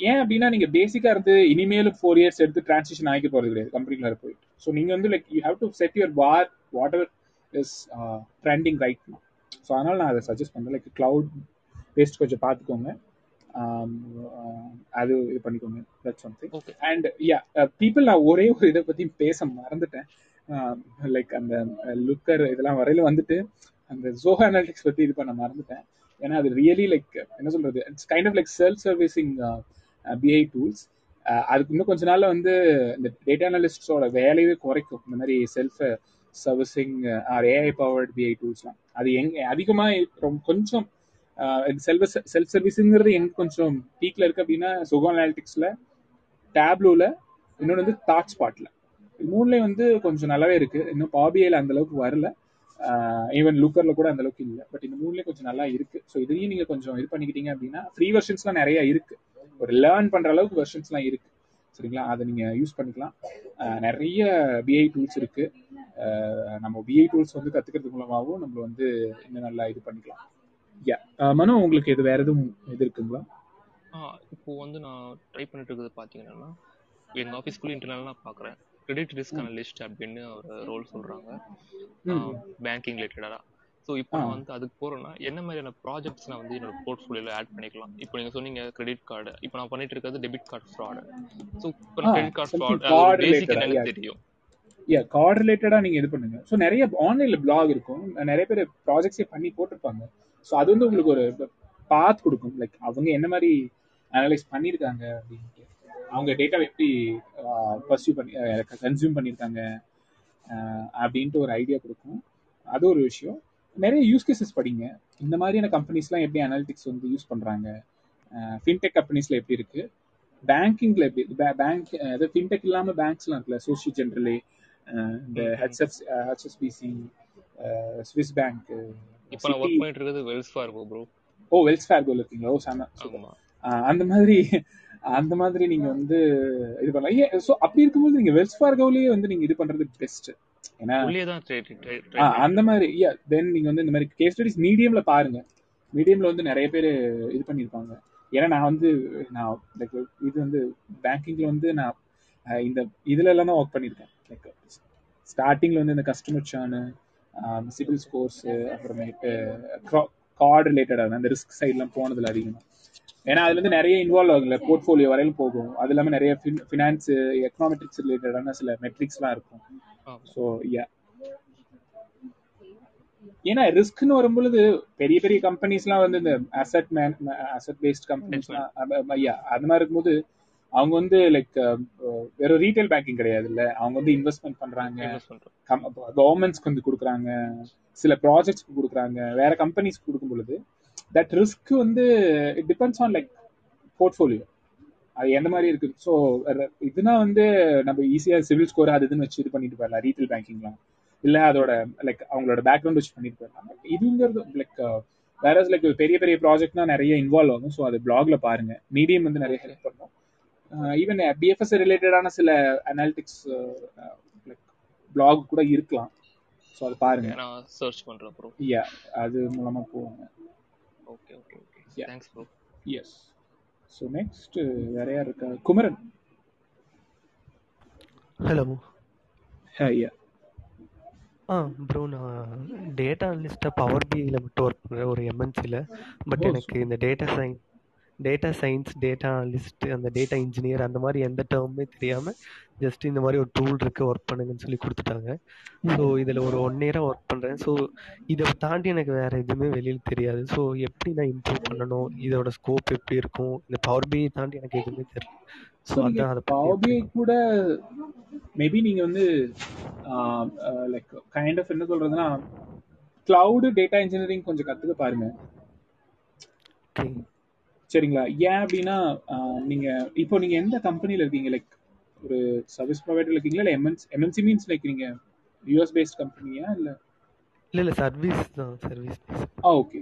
ஏன் அப்படின்னா நீங்க பேசிக்கா இருந்து இனிமேலும் ஃபோர் இயர்ஸ் எடுத்து டிரான்சிஷன் ஆகி போறது கிடையாது. கம்பெனில போயிட்டு. ஸோ நீங்க வந்து like you have to set your bar whatever is trending right so அதனால நான் அதை சஜஸ்ட் பண்றேன். லைக் கிளவுட் பேஸ்ட் கொஞ்சம் பார்த்துக்கோங்க. அது இது பண்ணிக்கோங்க. That something and yeah people நான் ஒரே ஒரு இதை பத்தி பேச மறந்துட்டேன். லைக் அந்த லுக்கர் இதெல்லாம் வரையில வந்துட்டு அந்த ஜோஹா அனாலிட்டிக்ஸ் பத்தி இது பண்ண மறந்துட்டேன். ஏன்னா அது ரியலி லைக் என்ன சொல்றது? It's kind of like self servicing BI tools அதுக்கு இன்னும் கொஞ்ச நாள்ல வந்து இந்த டேட்டா அனாலிஸ்டோட வேலையே குறைக்கும். இந்த மாதிரி self servicing or AI powered BI டூல்ஸ்லாம் அது எங்க அதிகமா ரொம்ப கொஞ்சம் செல்ஃப் செல்ஃப் சர்வீஸுங்கிறது எங்க கொஞ்சம் பீக்ல இருக்கு அப்படின்னா சுகோ அனாலிட்டிக்ஸ்ல டேப்லூல இன்னொன்று வந்து தாட் ஸ்பாட்ல மூணுலேயும் வந்து கொஞ்சம் நல்லாவே இருக்கு. இன்னும் பாபிஐல அந்த அளவுக்கு வரல. ஈவன் லுக்கர்ல கூட அந்த அளவுக்கு இல்லை. பட் இந்த மூணுலேயும் கொஞ்சம் நல்லா இருக்கு. ஸோ இதுலயும் நீங்க கொஞ்சம் இது பண்ணிக்கிட்டீங்க அப்படின்னா ஃப்ரீ வெர்ஷன்ஸ்லாம் நிறைய இருக்கு. ஒரு லேர்ன் பண்ற அளவுக்கு வெர்ஷன்ஸ்லாம் இருக்கு. சரிங்களா? அதை நீங்க யூஸ் பண்ணிக்கலாம். நிறைய பிஐ டூல்ஸ் இருக்கு. நம்ம பிஐ டூல்ஸ் வந்து கத்துக்கிறது மூலமாகவும் நம்ம வந்து இன்னும் நல்லா இது பண்ணிக்கலாம். யா மனு உங்களுக்கு இது வேற எதுவும் இது இருக்குங்களா? இப்போ வந்து நான் ட்ரை பண்ணிட்டு இருக்கிறது பாத்தீங்கன்னா எங்க ஆஃபீஸ்க்குள்ள இன்டர்னல் நான் பாக்குறேன் கிரெடிட் ரிஸ்க் அனலிஸ்ட் அப்படின்னு ஒரு ரோல் சொல்றாங்க. பேங்கிங் ரிலேட்டடா ஸோ இப்போ நான் வந்து அதுக்கு போறேன்னா என்ன மாதிரியான ப்ராஜெக்ட்ஸ் நான் வந்து என்னோட போர்ட்ஃபோலியோல ஆட் பண்ணிக்கலாம்? இப்போ நீங்க சொன்னீங்க கிரெடிட் கார்டு இப்போ நான் பண்ணிட்டு இருக்கிறது டெபிட் கார்டு ஃப்ராடு ஸோ இப்போ கிரெடிட் கார்டு ஃப்ராட் பேசிக் என்னன்னு தெரியும். யா கார்டு ரிலேட்டடா நீங்க இது பண்ணுங்க. ஸோ நிறைய ஆன்லைன்ல பிளாக் இருக்கும். நிறைய பேர் ப்ராஜெக்ட்ஸே பண்ணி போட்டிருப்பாங்க. ஸோ அது வந்து உங்களுக்கு ஒரு பாத் கொடுக்கும். லைக் அவங்க என்ன மாதிரி அனலைஸ் பண்ணியிருக்காங்க அப்படின்ட்டு அவங்க டேட்டா எப்படி பர்சியூ பண்ணி கன்சியூம் பண்ணியிருக்காங்க அப்படின்ட்டு ஒரு ஐடியா கொடுக்கும். அது ஒரு விஷயம். நிறைய யூஸ் கேசஸ் படிங்க. இந்த மாதிரியான கம்பெனிஸ்லாம் எப்படி அனாலிட்டிக்ஸ் வந்து யூஸ் பண்ணுறாங்க ஃபின்டெக் கம்பெனிஸில் எப்படி இருக்கு? பேங்கிங்ல எப்படி பேங்க் அதாவது ஃபின்டெக் இல்லாமல் பேங்க்ஸ்லாம் இருக்குல்ல சோஷி ஜென்ரலி இந்த ஹெச்எஃப் ஹெச்எஸ்பிசி ஸ்விஸ் பேங்க் இப்போ நான் ஒர்க் பண்ணிட்டு இருக்கிறது Wells Fargo bro oh Wells ஃபார்கோல இருக்கீங்களா? ஓ சாம அந்த மாதிரி அந்த மாதிரி நீங்க வந்து இது பண்ணலாம். ஸோ அப்படி இருக்கும்போது நீங்க வெல்ஸ் ஃபார்கோலயே வந்து நீங்க இது பண்றது பெஸ்ட் ஏன்னா அந்த மாதிரி தென் நீங்க வந்து இந்த மாதிரி கேஸ் ஸ்டடிஸ் மீடியம்ல பாருங்க. மீடியம்ல வந்து நிறைய பேர் இது பண்ணியிருப்பாங்க. ஏன்னா நான் வந்து நான் லைக் இது வந்து பேங்கிங்ல வந்து நான் இந்த இதுல எல்லாம் ஒர்க் பண்ணியிருக்கேன். லைக் ஸ்டார்டிங்ல வந்து இந்த கஸ்டமர் சானு சிவில் ஸ்கோர்ஸ் அப்புறமேட்டு கார்டு ரிலேட்டடாக அந்த ரிஸ்க் சைட்லாம் போனதுல அதிகமாக ஏன்னா அதுல இருந்து நிறைய இன்வால்வ் ஆகும்ல போர்ட்ஃபோலியோ வரையிலும் போகும். அது இல்லாம நிறைய ஃபினான்ஸ் எக்கனாமெட்ரிக்ஸ் ரிலேட்டடான சில மெட்ரிக்ஸ்லாம் இருக்கும். ஸோ யா ஏன்னா ரிஸ்க்னு வரும்பொழுது பெரிய பெரிய கம்பெனிஸ்லாம் வந்து இந்த அசட் மேன் அசட் பேஸ்ட் கம்பெனிஸ்லாம் ஐயா அது மாதிரி இருக்கும்போது அவங்க வந்து லைக் வெறும் ரீட்டைல் பேங்கிங் கிடையாது இல்ல அவங்க வந்து இன்வெஸ்ட்மெண்ட் பண்றாங்க. கவர்மெண்ட்ஸ்க்கு வந்து கொடுக்குறாங்க. சில ப்ராஜெக்ட்ஸ்க்கு கொடுக்குறாங்க. வேற கம்பெனிஸ்க்கு கொடுக்கும் பொழுது தட் ரிஸ்க் வந்து it depends on like portfolio அது எந்த மாதிரி இருக்கு? ஸோ இதுனா வந்து நம்ம ஈஸியா சிவில் ஸ்கோர் அது இதுன்னு வச்சு இது பண்ணிட்டு போயிடலாம். ரீட்டைல் பேங்கிங்லாம் இல்ல அதோட லைக் அவங்களோட பேக்ரவுண்ட் வச்சு பண்ணிட்டு போயிடலாம். இதுங்கிறது லைக் வேற லைக் பெரிய பெரிய ப்ராஜெக்ட்னா நிறைய இன்வால்வ் ஆகும். ஸோ அது பிளாக்ல பாருங்க. மீடியம் வந்து நிறைய ஹெல்ப் பண்ணும். ஈவன் பிஎஃப்எஸ் ரிலேட்டடான சில அனாலிட்டிக்ஸ் லைக் பிளாக் கூட இருக்கலாம். ஸோ அது பாருங்க. சர்ச் பண்றேன் யா அது மூலமா போவாங்க okay okay okay Yeah. Thanks bro yes so next வேற யார் இருக்கா? Kumaran. Hello yeah ah bro நான் டேட்டா அனலிஸ்ட்டாக பவர் பிஐயில் மட்டும் ஒர்க் பண்ணுறேன் ஒரு எம்என்சியில் பட் எனக்கு இந்த data science data science data analyst அந்த டேட்டா இன்ஜினியர் அந்த மாதிரி எந்த டேர்முமே தெரியாமல் ஜஸ்ட் இந்த மாதிரி ஒரு டூல் இருக்குது ஒர்க் பண்ணுங்கன்னு சொல்லி கொடுத்துட்டாங்க. ஸோ இதில் ஒரு ஒன் இயராக ஒர்க் பண்ணுறேன் ஸோ இதை தாண்டி எனக்கு வேறு எதுவுமே வெளியில் தெரியாது. ஸோ எப்படி நான் இம்ப்ரூவ் பண்ணணும்? இதோட ஸ்கோப் எப்படி இருக்கும்? இந்த பவர் பிஐ தாண்டி எனக்கு எதுவுமே தெரியல. ஸோ அதான் அதை BI கூட மேபி நீங்க வந்து லைக் கைண்ட் ஆஃப் என்ன சொல்றதுன்னா கிளவுடு டேட்டா இன்ஜினியரிங் கொஞ்சம் கத்துக்க பாருங்க. ஓகே சரிங்களா? ஏன் அப்படின்னா நீங்க இப்போ நீங்க எந்த கம்பெனில இருக்கீங்க? லைக் ஒரு சர்வீஸ் ப்ரொவைடர் இருக்கீங்களா? இல்ல எம்என்சி எம்என்சி மீன்ஸ் லைக் நீங்க யூஎஸ் பேஸ்ட் கம்பெனியா இல்ல? இல்லை இல்லை சர்வீஸ் தான். சர்வீஸ் ஆ ஓகே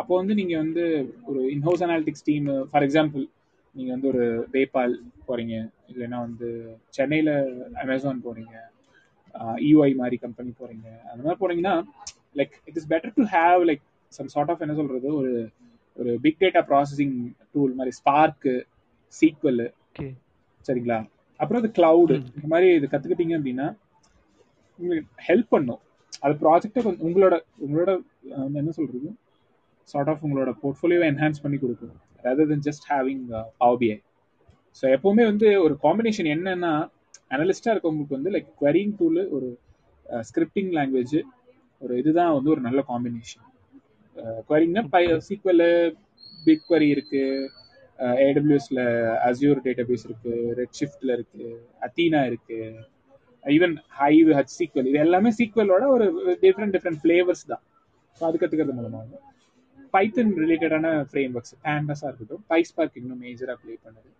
அப்போ வந்து நீங்க வந்து ஒரு in house analytics team for example நீங்க வந்து ஒரு பேபால் போறீங்க. இல்லைன்னா வந்து சென்னையில அமேசான் போறீங்க. இஒஐ மாதிரி கம்பெனி போறீங்க. அந்த மாதிரி போனீங்கன்னா like it is better to have like some sort of என்ன சொல்றது? ஒரு ஒரு பிக் டேட்டா ப்ராசஸிங் டூல் மாதிரி ஸ்பார்க்கு சீக்வல் சரிங்களா? அப்புறம் அது கிளவுடு. இந்த மாதிரி இது கத்துக்கிட்டீங்க அப்படின்னா உங்களுக்கு ஹெல்ப் பண்ணும். அது ப்ராஜெக்டை கொஞ்சம் உங்களோட உங்களோட என்ன சொல்றது? சார்ட் ஆஃப் உங்களோட போர்ட்ஃபோலியோவை என்ஹான்ஸ் பண்ணி கொடுக்கும் rather than just having BI so எப்பவுமே வந்து ஒரு காம்பினேஷன் என்னன்னா அனலிஸ்டா இருக்கவங்களுக்கு வந்து லைக் querying டூல் ஒரு ஸ்கிரிப்டிங் லாங்குவேஜ் ஒரு இதுதான் வந்து ஒரு நல்ல காம்பினேஷன் குவரிங்னா பை சீக்வல் பிக் query இருக்கு. ஏடபிள்யூஎஸ்ல அசியூர் டேட்டாபேஸ் இருக்கு. ரெட் ஷிஃப்ட்ல இருக்கு. அத்தீனா இருக்கு. ஈவன் ஹைவ் ஹச் சீக்வல் இது எல்லாமே சீக்வலோட ஒரு டிஃப்ரெண்ட் டிஃப்ரெண்ட் ஃபிளேவர்ஸ் தான். ஸோ அது கற்றுக்கிறது மூலமாக பைத்தன் ரிலேட்டடான ஃப்ரேம் ஒர்க்ஸ் பேண்டஸாக இருக்கட்டும் பைஸ்பார்க் இன்னும் மேஜராக ப்ளே பண்ணுது.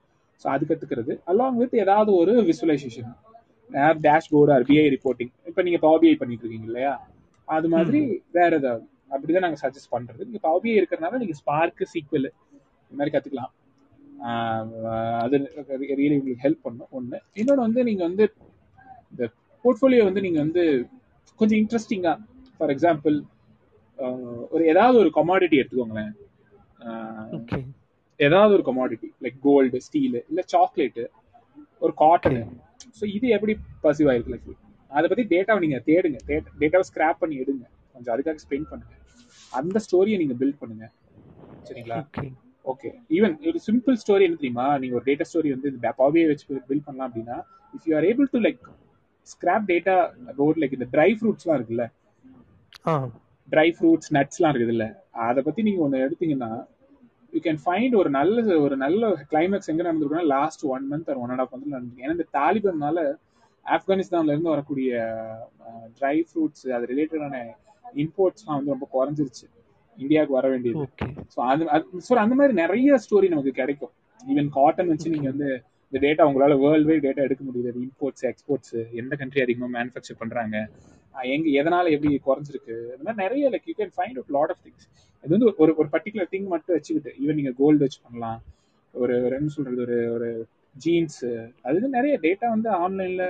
ஸோ அது கற்றுக்கிறது அலாங் வித் ஏதாவது ஒரு visualisation app dashboard or BI reporting இப்போ நீங்கள் பவர் பிஐ பண்ணிட்டு இருக்கீங்க இல்லையா? அது மாதிரி வேற ஏதாவது. அப்படிதான் நாங்கள் சஜஸ்ட் பண்ணுறது நீங்கள் பவர் பிஐ இருக்கிறனால நீங்கள் ஸ்பார்க்கு சீக்வல் இந்த மாதிரி கற்றுக்கலாம் அது ரியலி உங்களுக்கு ஹெல்ப் பண்ணும் ஒன்று இன்னொன்று வந்து நீங்கள் வந்து இந்த போர்ட்ஃபோலியோ வந்து நீங்கள் வந்து கொஞ்சம் இன்ட்ரெஸ்டிங்காக ஃபார் எக்ஸாம்பிள் ஒரு ஏதாவது ஒரு கமாடிட்டி எடுத்துக்கோங்களேன். ஏதாவது ஒரு கமாடிட்டி லைக் கோல்டு ஸ்டீலு இல்லை சாக்லேட்டு ஒரு காட்டன் ஸோ இது எப்படி பர்சீவ் ஆயிருக்கு? லைக் அதை பற்றி டேட்டாவை நீங்கள் தேடுங்க. டேட்டாவை ஸ்கிராப் பண்ணி எடுங்க. கொஞ்சம் அதுக்காக ஸ்பெண்ட் பண்ணுங்க. அந்த ஸ்டோரியை நீங்கள் பில்ட் பண்ணுங்க. சரிங்களா? ஓகே ஈவன் ஒரு சிம்பிள் ஸ்டோரி என்ன தெரியுமா? நீங்க ஒரு டேட்டா ஸ்டோரி வந்து இந்த பாவியை வச்சு பில்ட் பண்ணலாம் அப்படின்னா if you are able to like scrap data about like இந்த ட்ரை ஃப்ரூட்ஸ்லாம் இருக்குல்ல? ட்ரை ஃப்ரூட்ஸ் நட்ஸ்லாம் இருக்குதுல்ல அதை பத்தி நீங்க ஒன்று எடுத்தீங்கன்னா யூ கேன் ஃபைண்ட் ஒரு நல்ல ஒரு நல்ல கிளைமேக்ஸ் எங்க நடந்திருக்குன்னா லாஸ்ட் ஒன் மந்த் ஒரு ஒன் அண்ட் ஆஃப் மந்த் நடந்திருக்கு. ஏன்னா இந்த தாலிபன்னால ஆப்கானிஸ்தான்ல இருந்து வரக்கூடிய ட்ரை ஃப்ரூட்ஸ் அது ரிலேட்டடான இம்போர்ட்ஸ்லாம் வந்து ரொம்ப குறைஞ்சிருச்சு. இந்தியாவுக்கு வர வேண்டியது. ஸோ அது ஸோ அந்த மாதிரி நிறைய ஸ்டோரி நமக்கு கிடைக்கும். ஈவன் காட்டன் வச்சு நீங்க வந்து இந்த டேட்டா உங்களால வேர்ல்டு வைட் டேட்டா எடுக்க முடியுது. இம்போர்ட்ஸ் எக்ஸ்போர்ட்ஸ் எந்த கண்ட்ரி அதிகமாக மேனுஃபேக்சர் பண்றாங்க? எங்க எதனால எப்படி குறைஞ்சிருக்கு? இந்த மாதிரி நிறைய like you can find out lot of things இது வந்து ஒரு ஒரு பர்டிகுலர் திங் மட்டும் வச்சுக்கிட்டு ஈவன் நீங்க கோல்டு வச்சு பண்ணலாம். ஒரு ஒரு என்ன சொல்றது? ஒரு ஒரு ஜீன்ஸ் அது நிறைய டேட்டா வந்து ஆன்லைன்ல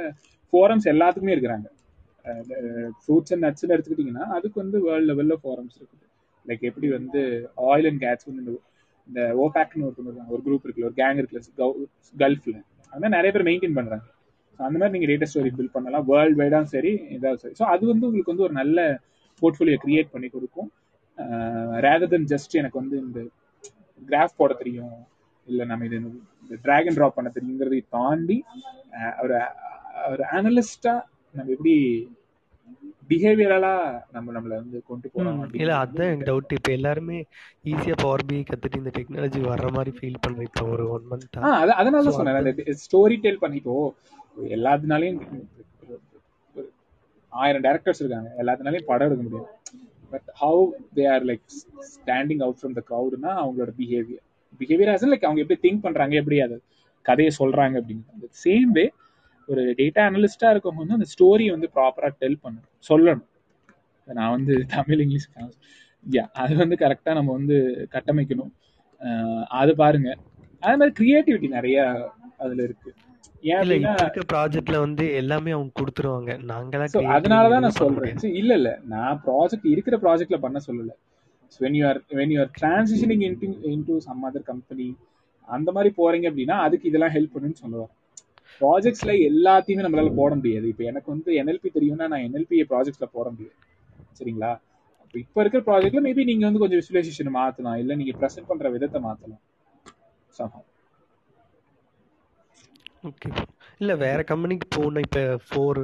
ஃபோரம்ஸ் எல்லாத்துக்குமே இருக்கிறாங்க. ஃப்ரூட்ஸ் அண்ட் uh, நட்ஸ்னு எடுத்துக்கிட்டிங்கன்னா அதுக்கு வந்து வேர்ல்டு லெவலில் ஃபோரம்ஸ் இருக்குது. லைக் எப்படி வந்து ஆயில் அண்ட் கேஸ் வந்து இந்த இந்த ஓபேக்னு ஒருத்தவங்க இருக்காங்க ஒரு குரூப் இருக்குல்ல ஒரு கேங் இருக்குல்ல கல்ஃபில் அந்த மாதிரி நிறைய பேர் மெயின்டைன் பண்ணுறாங்க ஸோ அந்த மாதிரி நீங்கள் டேட்டா ஸ்டோரி பில்ட் பண்ணலாம். வேர்ல்டு வைடாக சரி இதாகவும் சரி. ஸோ அது வந்து உங்களுக்கு வந்து ஒரு நல்ல போர்ட்ஃபோலியோ கிரியேட் பண்ணி கொடுக்கும். ரேதர் தென் ஜஸ்ட் எனக்கு வந்து இந்த கிராஃப் போட தெரியும் இல்லை நம்ம இது இந்த டிராக் அண்ட் ட்ராப் பண்ண தெரியுங்கிறதை தாண்டி ஒரு ஒரு அனலிஸ்டாக நம்ம எப்படி பிஹேவியரலா நம்ம நம்மள வந்து கொண்டு போறோம் இல்லை அதுதான் எனக்கு டவுட் இப்போ எல்லாருமே ஈஸியாக பவர் பி கற்றுட்டு இந்த டெக்னாலஜி வர்ற மாதிரி ஃபீல் பண்ணுறேன் இப்போ ஒரு ஒன் அத- அதனால சொன்னேன். அந்த ஸ்டோரி டெல் பண்ணி இப்போ எல்லாத்தினாலையும் ஆயிரம் டேரக்டர்ஸ் இருக்காங்க. எல்லாத்தினாலையும் படம் எடுக்க முடியும். But how they are like standing out from the க்ரௌடுனா அவங்களோட பிஹேவியர் பிஹேவியர் ஆஸ் லைக் அவங்க எப்படி திங்க் பண்றாங்க எப்படி அதை கதையை சொல்றாங்க அப்படின்னு சேம் வே ஒரு டேட்டா அனலிஸ்டா இருக்கவங்க வந்து அந்த ஸ்டோரியை வந்து ப்ராப்பரா டெல் பண்ணணும். சொல்லணும். நான் வந்து (laughs) தமிழ் இங்கிலீஷ் யா அது வந்து கரெக்டா நம்ம வந்து கட்டமைக்கணும். அது பாருங்க. அதே மாதிரி கிரியேட்டிவிட்டி நிறைய அதுல இருக்கு. ப்ராஜெக்ட்ல வந்து எல்லாமே அவங்க கொடுத்துருவாங்க. நாங்களா அதனால தான் நான் சொல்றேன். இல்ல இல்ல. நான் ப்ராஜெக்ட் இருக்கிற ப்ராஜெக்ட்ல பண்ண சொல்லல. When you are when you are transitioning into into some other company அந்த மாதிரி போறீங்க அப்படின்னா அதுக்கு இதெல்லாம் ஹெல்ப் பண்ணுன்னு சொல்லுவேன் ப்ராஜெக்ட்ஸ்ல எல்லாத்தையுமே நம்மளால போட முடியாது. இப்போ எனக்கு வந்து என்எல்பி தெரியும்னா நான் என்எல்பி ப்ராஜெக்ட்ஸ்ல போட முடியாது. சரிங்களா? இப்ப இருக்கிற ப்ராஜெக்ட்ல மேபி நீங்க வந்து கொஞ்சம் விசுவலைசேஷன் மாத்தலாம். இல்ல நீங்க ப்ரெசென்ட் பண்ற விதத்தை மாத்தலாம். Somehow. ஓகே இல்ல வேற கம்பெனிக்கு போகணும் இப்ப ஃபோர்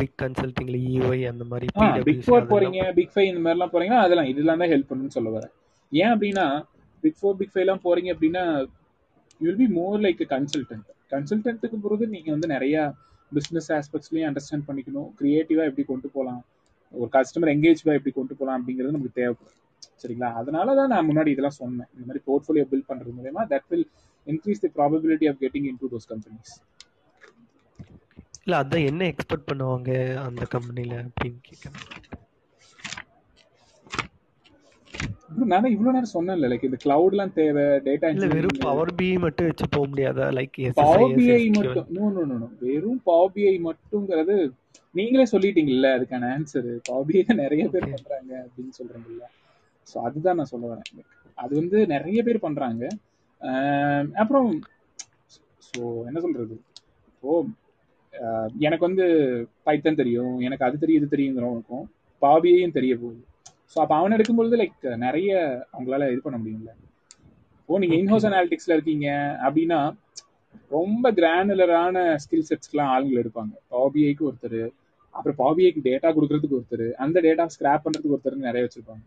பிக் கன்சல்டிங்ல இஒய் அந்த மாதிரி பிக் ஃபோர் போறீங்க பிக் ஃபைவ் இந்த மாதிரிலாம் போறீங்கன்னா அதெல்லாம் இதெல்லாம் தான் ஹெல்ப் பண்ணுன்னு சொல்ல வரேன். ஏன் அப்படின்னா பிக் ஃபோர் பிக் ஃபைவ்லாம் போறீங்க அப்படின்னா you'll be more like consultant கன்சல்டன்ட்டுக்கு போகிறது நீங்கள் வந்து நிறைய பிஸ்னஸ் ஆஸ்பெக்ட்ஸ்லையும் அண்டர்ஸ்டாண்ட் பண்ணிக்கணும். க்ரியேட்டிவாக எப்படி கொண்டு போகலாம் ஒரு கஸ்டமர் எங்கேஜ்மெண்ட் எப்படி கொண்டு போகலாம் அப்படிங்கிறது நமக்கு தேவைப்படும். சரிங்களா? அதனால தான் நான் முன்னாடி இதெல்லாம் சொன்னேன். இந்த மாதிரி போர்ட்ஃபோலியோ பில்ட் பண்ணுறது மூலயமா that will increase the probability of getting into those companies இல்லை அதான் என்ன எக்ஸ்பெக்ட் பண்ணுவாங்க அந்த கம்பெனியில் அப்படின்னு கேட்குறேன் நான் இவ்வளோ நேரம் சொன்னேன்ல லைக் இந்த கிளவுட்லாம் தேவை டேட்டா இல்ல வெறும் பவர் பி மட்டும் வச்சு போக முடியாதா? லைக் பவர் பிஐ மட்டும் நோ நோ நோ வெறும் பவர் பிஐ மட்டுங்கிறது நீங்களே சொல்லிட்டீங்கல்ல அதுக்கான ஆன்சர் பவர் பிஐ நிறைய பேர். பண்றாங்க அப்படின்னு சொல்றீங்கல்ல ஸோ அதுதான் நான் சொல்ல வரேன். அது வந்து நிறைய பேர் பண்றாங்க. அப்புறம் ஸோ என்ன சொல்றது? இப்போ எனக்கு வந்து பைத்தன் தெரியும் எனக்கு அது தெரியும் இது தெரியுங்கிறவங்களுக்கும் பாபியையும் தெரிய போகுது. ஸோ அப்போ அவன் எடுக்கும்பொழுது லைக் நிறைய அவங்களால இது பண்ண முடியும்ல. ஓ நீங்க. இன்ஹவுஸ் அனாலிட்டிக்ஸ்ல இருக்கீங்க அப்படின்னா ரொம்ப கிரானுலரான ஸ்கில் செட்ஸ்க்குலாம் ஆளுங்களை எடுப்பாங்க. பாபிஐக்கு ஒருத்தர் அப்புறம் பாபிஐக்கு டேட்டா கொடுக்கறதுக்கு ஒருத்தர் அந்த டேட்டா ஸ்கிராப் பண்றதுக்கு ஒருத்தர் நிறைய வச்சிருப்பாங்க.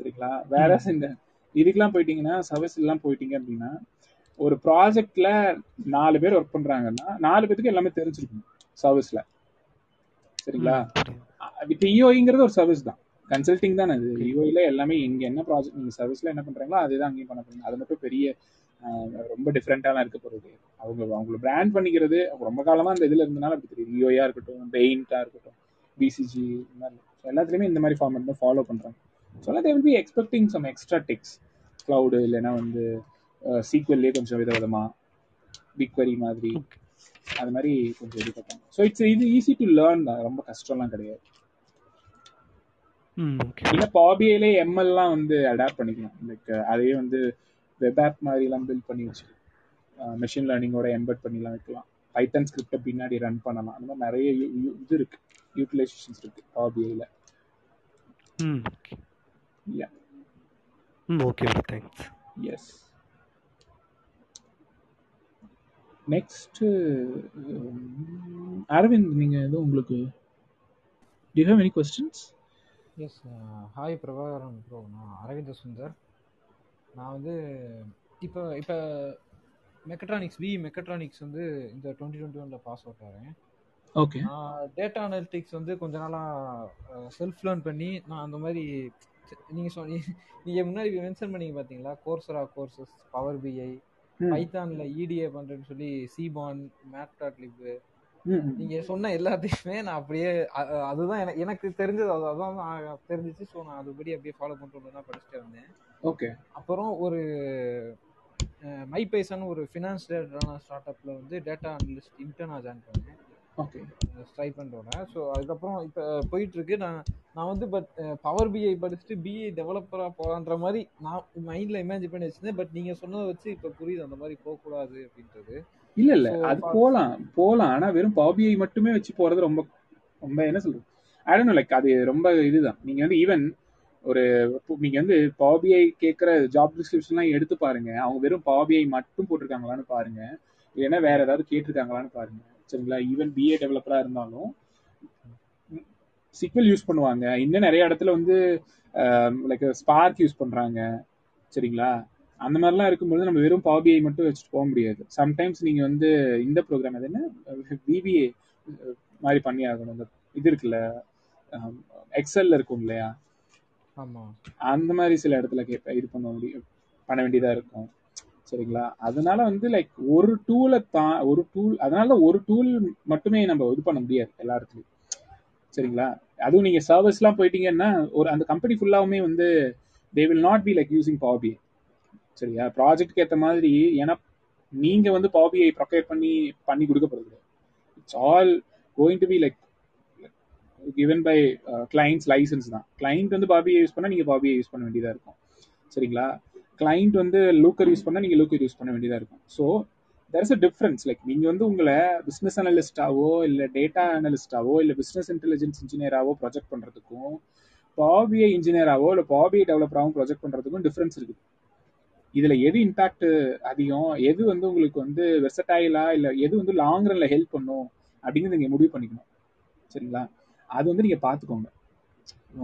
சரிங்களா? வேற இந்த இதுக்கெல்லாம் போயிட்டீங்கன்னா சர்வீஸ் எல்லாம் போயிட்டீங்க அப்படின்னா ஒரு ப்ராஜெக்ட்ல நாலு பேர் ஒர்க் பண்றாங்கன்னா நாலு பேருக்கு எல்லாமே தெரிஞ்சிருக்கணும் சர்வீஸ்ல சரிங்களா. இப்போ இஓஐங்கிறது ஒரு சர்வீஸ் தான். கன்சல்டிங் தான் அது. இஓஐல எல்லாமே இங்க என்ன ப்ராஜெக்ட் நீங்க சர்வீஸ்ல என்ன பண்றாங்களோ அதுதான் அங்கேயும் பண்ண போறீங்க. அது மட்டும் பெரிய ரொம்ப டிஃப்ரெண்டாலாம் இருக்க போறது அவங்க அவங்கள பிராண்ட் பண்ணிக்கிறது ரொம்ப காலமா அந்த இதுல இருந்தனால அப்படி தெரியும் இஓஐயா இருக்கட்டும் பெயிண்டா இருக்கட்டும் பிசிஜி இந்த மாதிரி. எல்லாத்துலயுமே இந்த மாதிரி ஃபார்மேட் தான் ஃபாலோ பண்றாங்க. So they will be expecting some extra techs cloud இல்லைன்னா வந்து சீக்வல்லே கொஞ்சம் வித விதமா பிக்வரி மாதிரி அது மாதிரி கொஞ்சம் இது பார்ப்பாங்க ஸோ இட்ஸ் இது ஈஸி டு லேர்ன் தான். ரொம்ப கஷ்டம்லாம் கிடையாது. இல்லை பாபியிலே எம்எல்லாம் வந்து அடாப்ட் பண்ணிக்கலாம். லைக் அதையே வந்து வெப் ஆப் மாதிரிலாம் பில்ட் பண்ணி வச்சு மெஷின் லேர்னிங்கோட எம்பெட் பண்ணிலாம் வைக்கலாம். பைத்தன் ஸ்கிரிப்டை பின்னாடி ரன் பண்ணலாம். அந்த மாதிரி நிறைய இது இருக்கு. யூட்டிலைசேஷன்ஸ் இருக்கு பாபிஐல ம் okay yeah hmm okay thanks yes next Aravind நீங்க எதுவும் உங்களுக்கு do you have any questions yes hi Prabhakaran bro நான் அரவிந்த சுந்தர் நான் வந்து இப்போ இப்போ மெக்கட்ரானிக்ஸ் வி மெக்கட்ரானிக்ஸ் வந்து இந்த டுவெண்ட்டி டுவெண்ட்டி ஒனில் பாஸ் அவுட் ஆகிறேன் ஓகே டேட்டா அனலிட்டிக்ஸ் வந்து கொஞ்ச நாளாக செல்ஃப் லேர்ன் பண்ணி நான் அந்த மாதிரி நீங்கள் சொன்னி நீங்கள் முன்னாடி மென்ஷன் பண்ணீங்க பார்த்தீங்களா கோர்சரா கோர்சஸ் பவர் பிஐ பைத்தானில் இடிஏ பண்ணுறேன்னு சொல்லி சிபான் மேட் டாட் லிப் நீங்க சொன்ன எல்லாத்தையுமே நான் அப்படியே அதுதான் எனக்கு தெரிஞ்சது அது அதான் தெரிஞ்சிச்சு. ஸோ நான் அதுபடி அப்படியே ஃபாலோ பண்ணிட்டு தான் படிச்சுட்டு வந்தேன் ஓகே. அப்புறம் ஒரு மை பைசன் ஒரு ஃபினான்ஸ் ரிலேட்டடான ஸ்டார்ட் அப்பில் வந்து டேட்டா அனலிஸ்ட் இன்டர்னா ஜாயின் பண்ணேன். ஓகே. ஸ்டைபண்டோட ஸோ அதுக்கப்புறம் இப்போ போயிட்டு இருக்கு நான் நான் வந்து பட் பவர் பிஐ படிச்சுட்டு பிஐ டெவலப்பராக போகலான்ற மாதிரி நான் மைண்டில் இமேஜின் பண்ணி வச்சிருந்தேன். பட் நீங்கள் சொன்னதை வச்சு இப்போ புரியுது. அந்த மாதிரி போகக்கூடாது அப்படின்றது. இல்ல இல்ல. அது போலாம் போலாம். ஆனா வெறும் பாபிஐ மட்டுமே வச்சு போறது ரொம்ப ரொம்ப என்ன சொல்றது? ஐ டோன்ட் லைக் அது ரொம்ப இதுதான். நீங்க வந்து ஈவன் ஒரு நீங்க வந்து பாபிஐ கேட்குற ஜாப் டிஸ்கிரிப்ஷன்லாம் எடுத்து பாருங்க. அவங்க வெறும் பாபிஐ மட்டும் போட்டிருக்காங்களான்னு பாருங்க. இல்லைன்னா வேற ஏதாவது கேட்டிருக்காங்களான்னு பாருங்க. சரிங்களா? ஈவன் பிஏ டெவலப்பரா இருந்தாலும் சிக்வல் யூஸ் பண்ணுவாங்க. இன்னும் நிறைய இடத்துல வந்து லைக் ஸ்பார்க் யூஸ் பண்றாங்க. சரிங்களா? அந்த மாதிரிலாம் இருக்கும்போது நம்ம வெறும் பாபிஐ மட்டும் வச்சுட்டு போக முடியாது. சம்டைம்ஸ் நீங்க வந்து இந்த ப்ரோக்ராம் அது என்ன? பிபிஏ மாதிரி பண்ணி ஆகணும். இந்த இது இருக்குல்ல எக்ஸல்ல இருக்கும் இல்லையா? ஆமாம் அந்த மாதிரி சில இடத்துல கேட்ப இது பண்ண முடியும் பண்ண வேண்டியதா இருக்கும். சரிங்களா? அதனால வந்து லைக் ஒரு டூலை தான் ஒரு டூல் அதனால ஒரு டூல் மட்டுமே நம்ம இது பண்ண முடியாது எல்லா இடத்துலையும். சரிங்களா? அதுவும் நீங்க சர்வீஸ்லாம் போயிட்டீங்கன்னா ஒரு அந்த கம்பெனி ஃபுல்லாவுமே வந்து they will not be like using PBI சரியா? ப்ராஜெக்ட்க்கு ஏற்ற மாதிரி ஏன்னா நீங்க வந்து பாபியை ப்ரொக்கேட் பண்ணி பண்ணி கொடுக்க போறது it's all going to be like given by clients license தான். கிளைண்ட் வந்து பாபியை யூஸ் பண்ணால் நீங்கள் பாபியை யூஸ் பண்ண வேண்டியதாக இருக்கும். சரிங்களா? கிளைண்ட் வந்து லூக்கர் யூஸ் பண்ணால் நீங்கள் லூக்கர் யூஸ் பண்ண வேண்டியதாக இருக்கும். So there is a difference like நீங்கள் வந்து உங்களை பிஸ்னஸ் அனலிஸ்டாவோ இல்லை டேட்டா அனலிஸ்டாவோ இல்லை பிஸ்னஸ் இன்டெலிஜென்ஸ் இன்ஜினியராகவோ ப்ரொஜெக்ட் பண்ணுறதுக்கும் பாபிஐ இன்ஜினியராகவோ இல்லை பாபிஐ டெவலப்பராகவும் ப்ரொஜெக்ட் பண்ணுறதுக்கும் டிஃப்ரென்ஸ் இருக்குது. இதில் எது இம்பாக்ட் அதிகம்? எது வந்து உங்களுக்கு வந்து வெர்சடைலா இல்லை எது வந்து லாங் ரன்ல ஹெல்ப் பண்ணும்? அப்படிங்கிறது நீங்கள் முடிவு பண்ணிக்கணும். சரிங்களா? அது வந்து நீங்கள் பார்த்துக்கோங்க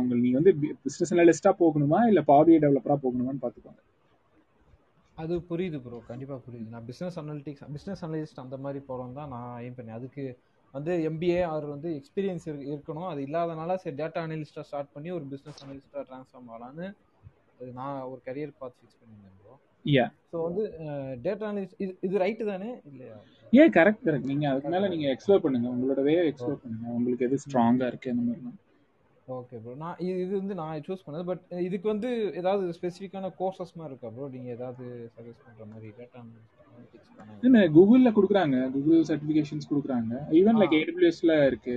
உங்களுக்கு நீங்கள் வந்து பிஸ்னஸ் அனலிஸ்டா போகணுமா? இல்லை பாபிஐ டெவலப்பரா போகணுமான்னு பார்த்துக்கோங்க அது புரியுது ப்ரோ கண்டிப்பாக புரியுது. நான் பிஸ்னஸ் அனலிட்டிக்ஸ் பிஸ்னஸ் அனலிஸ்ட் அந்த மாதிரி போகிறோம் தான் நான் எய்ம் பண்ணேன். அதுக்கு வந்து எம்பிஏ அவர் வந்து எக்ஸ்பீரியன்ஸ் இருக்கணும். அது இல்லாதனால சரி டேட்டா அனலிஸ்ட்டாக ஸ்டார்ட் பண்ணி ஒரு பிஸ்னஸ் அனலிஸ்ட்டாக ட்ரான்ஸ்ஃபார்ம் ஆகலான்னு நான் ஒரு கரியர் பார்த்து ஃபிக்ஸ் பண்ணியிருந்தேன் ப்ரோ யா ஸோ வந்து டேட்டா அனலிஸ்ட் இது இது ரைட்டு தானே? இல்லையா? ஏன் கரெக்ட் கரெக்ட் நீங்கள் அதுக்கு மேலே நீங்கள் எக்ஸ்ப்ளோர் பண்ணுங்க. உங்களோட வே எக்ஸ்ப்ளோர் பண்ணுங்க. உங்களுக்கு எது ஸ்ட்ராங்காக இருக்குது அந்த மாதிரிலாம். ஓகே ப்ரோ நான் இது இது வந்து நான் சூஸ் பண்ணது. பட் இதுக்கு வந்து ஏதாவது ஸ்பெசிஃபிக்கான கோர்சஸ் மாதிரி இருக்கா ப்ரோ நீங்கள் ஏதாவது சஜஸ்ட் பண்ணுற மாதிரி டேட்டா இல்லை கூகுளில் கொடுக்குறாங்க. கூகுள் சர்டிஃபிகேஷன்ஸ் கொடுக்குறாங்க. ஈவன் லைக் ஏடபிள்யூஎஸ்ல இருக்கு.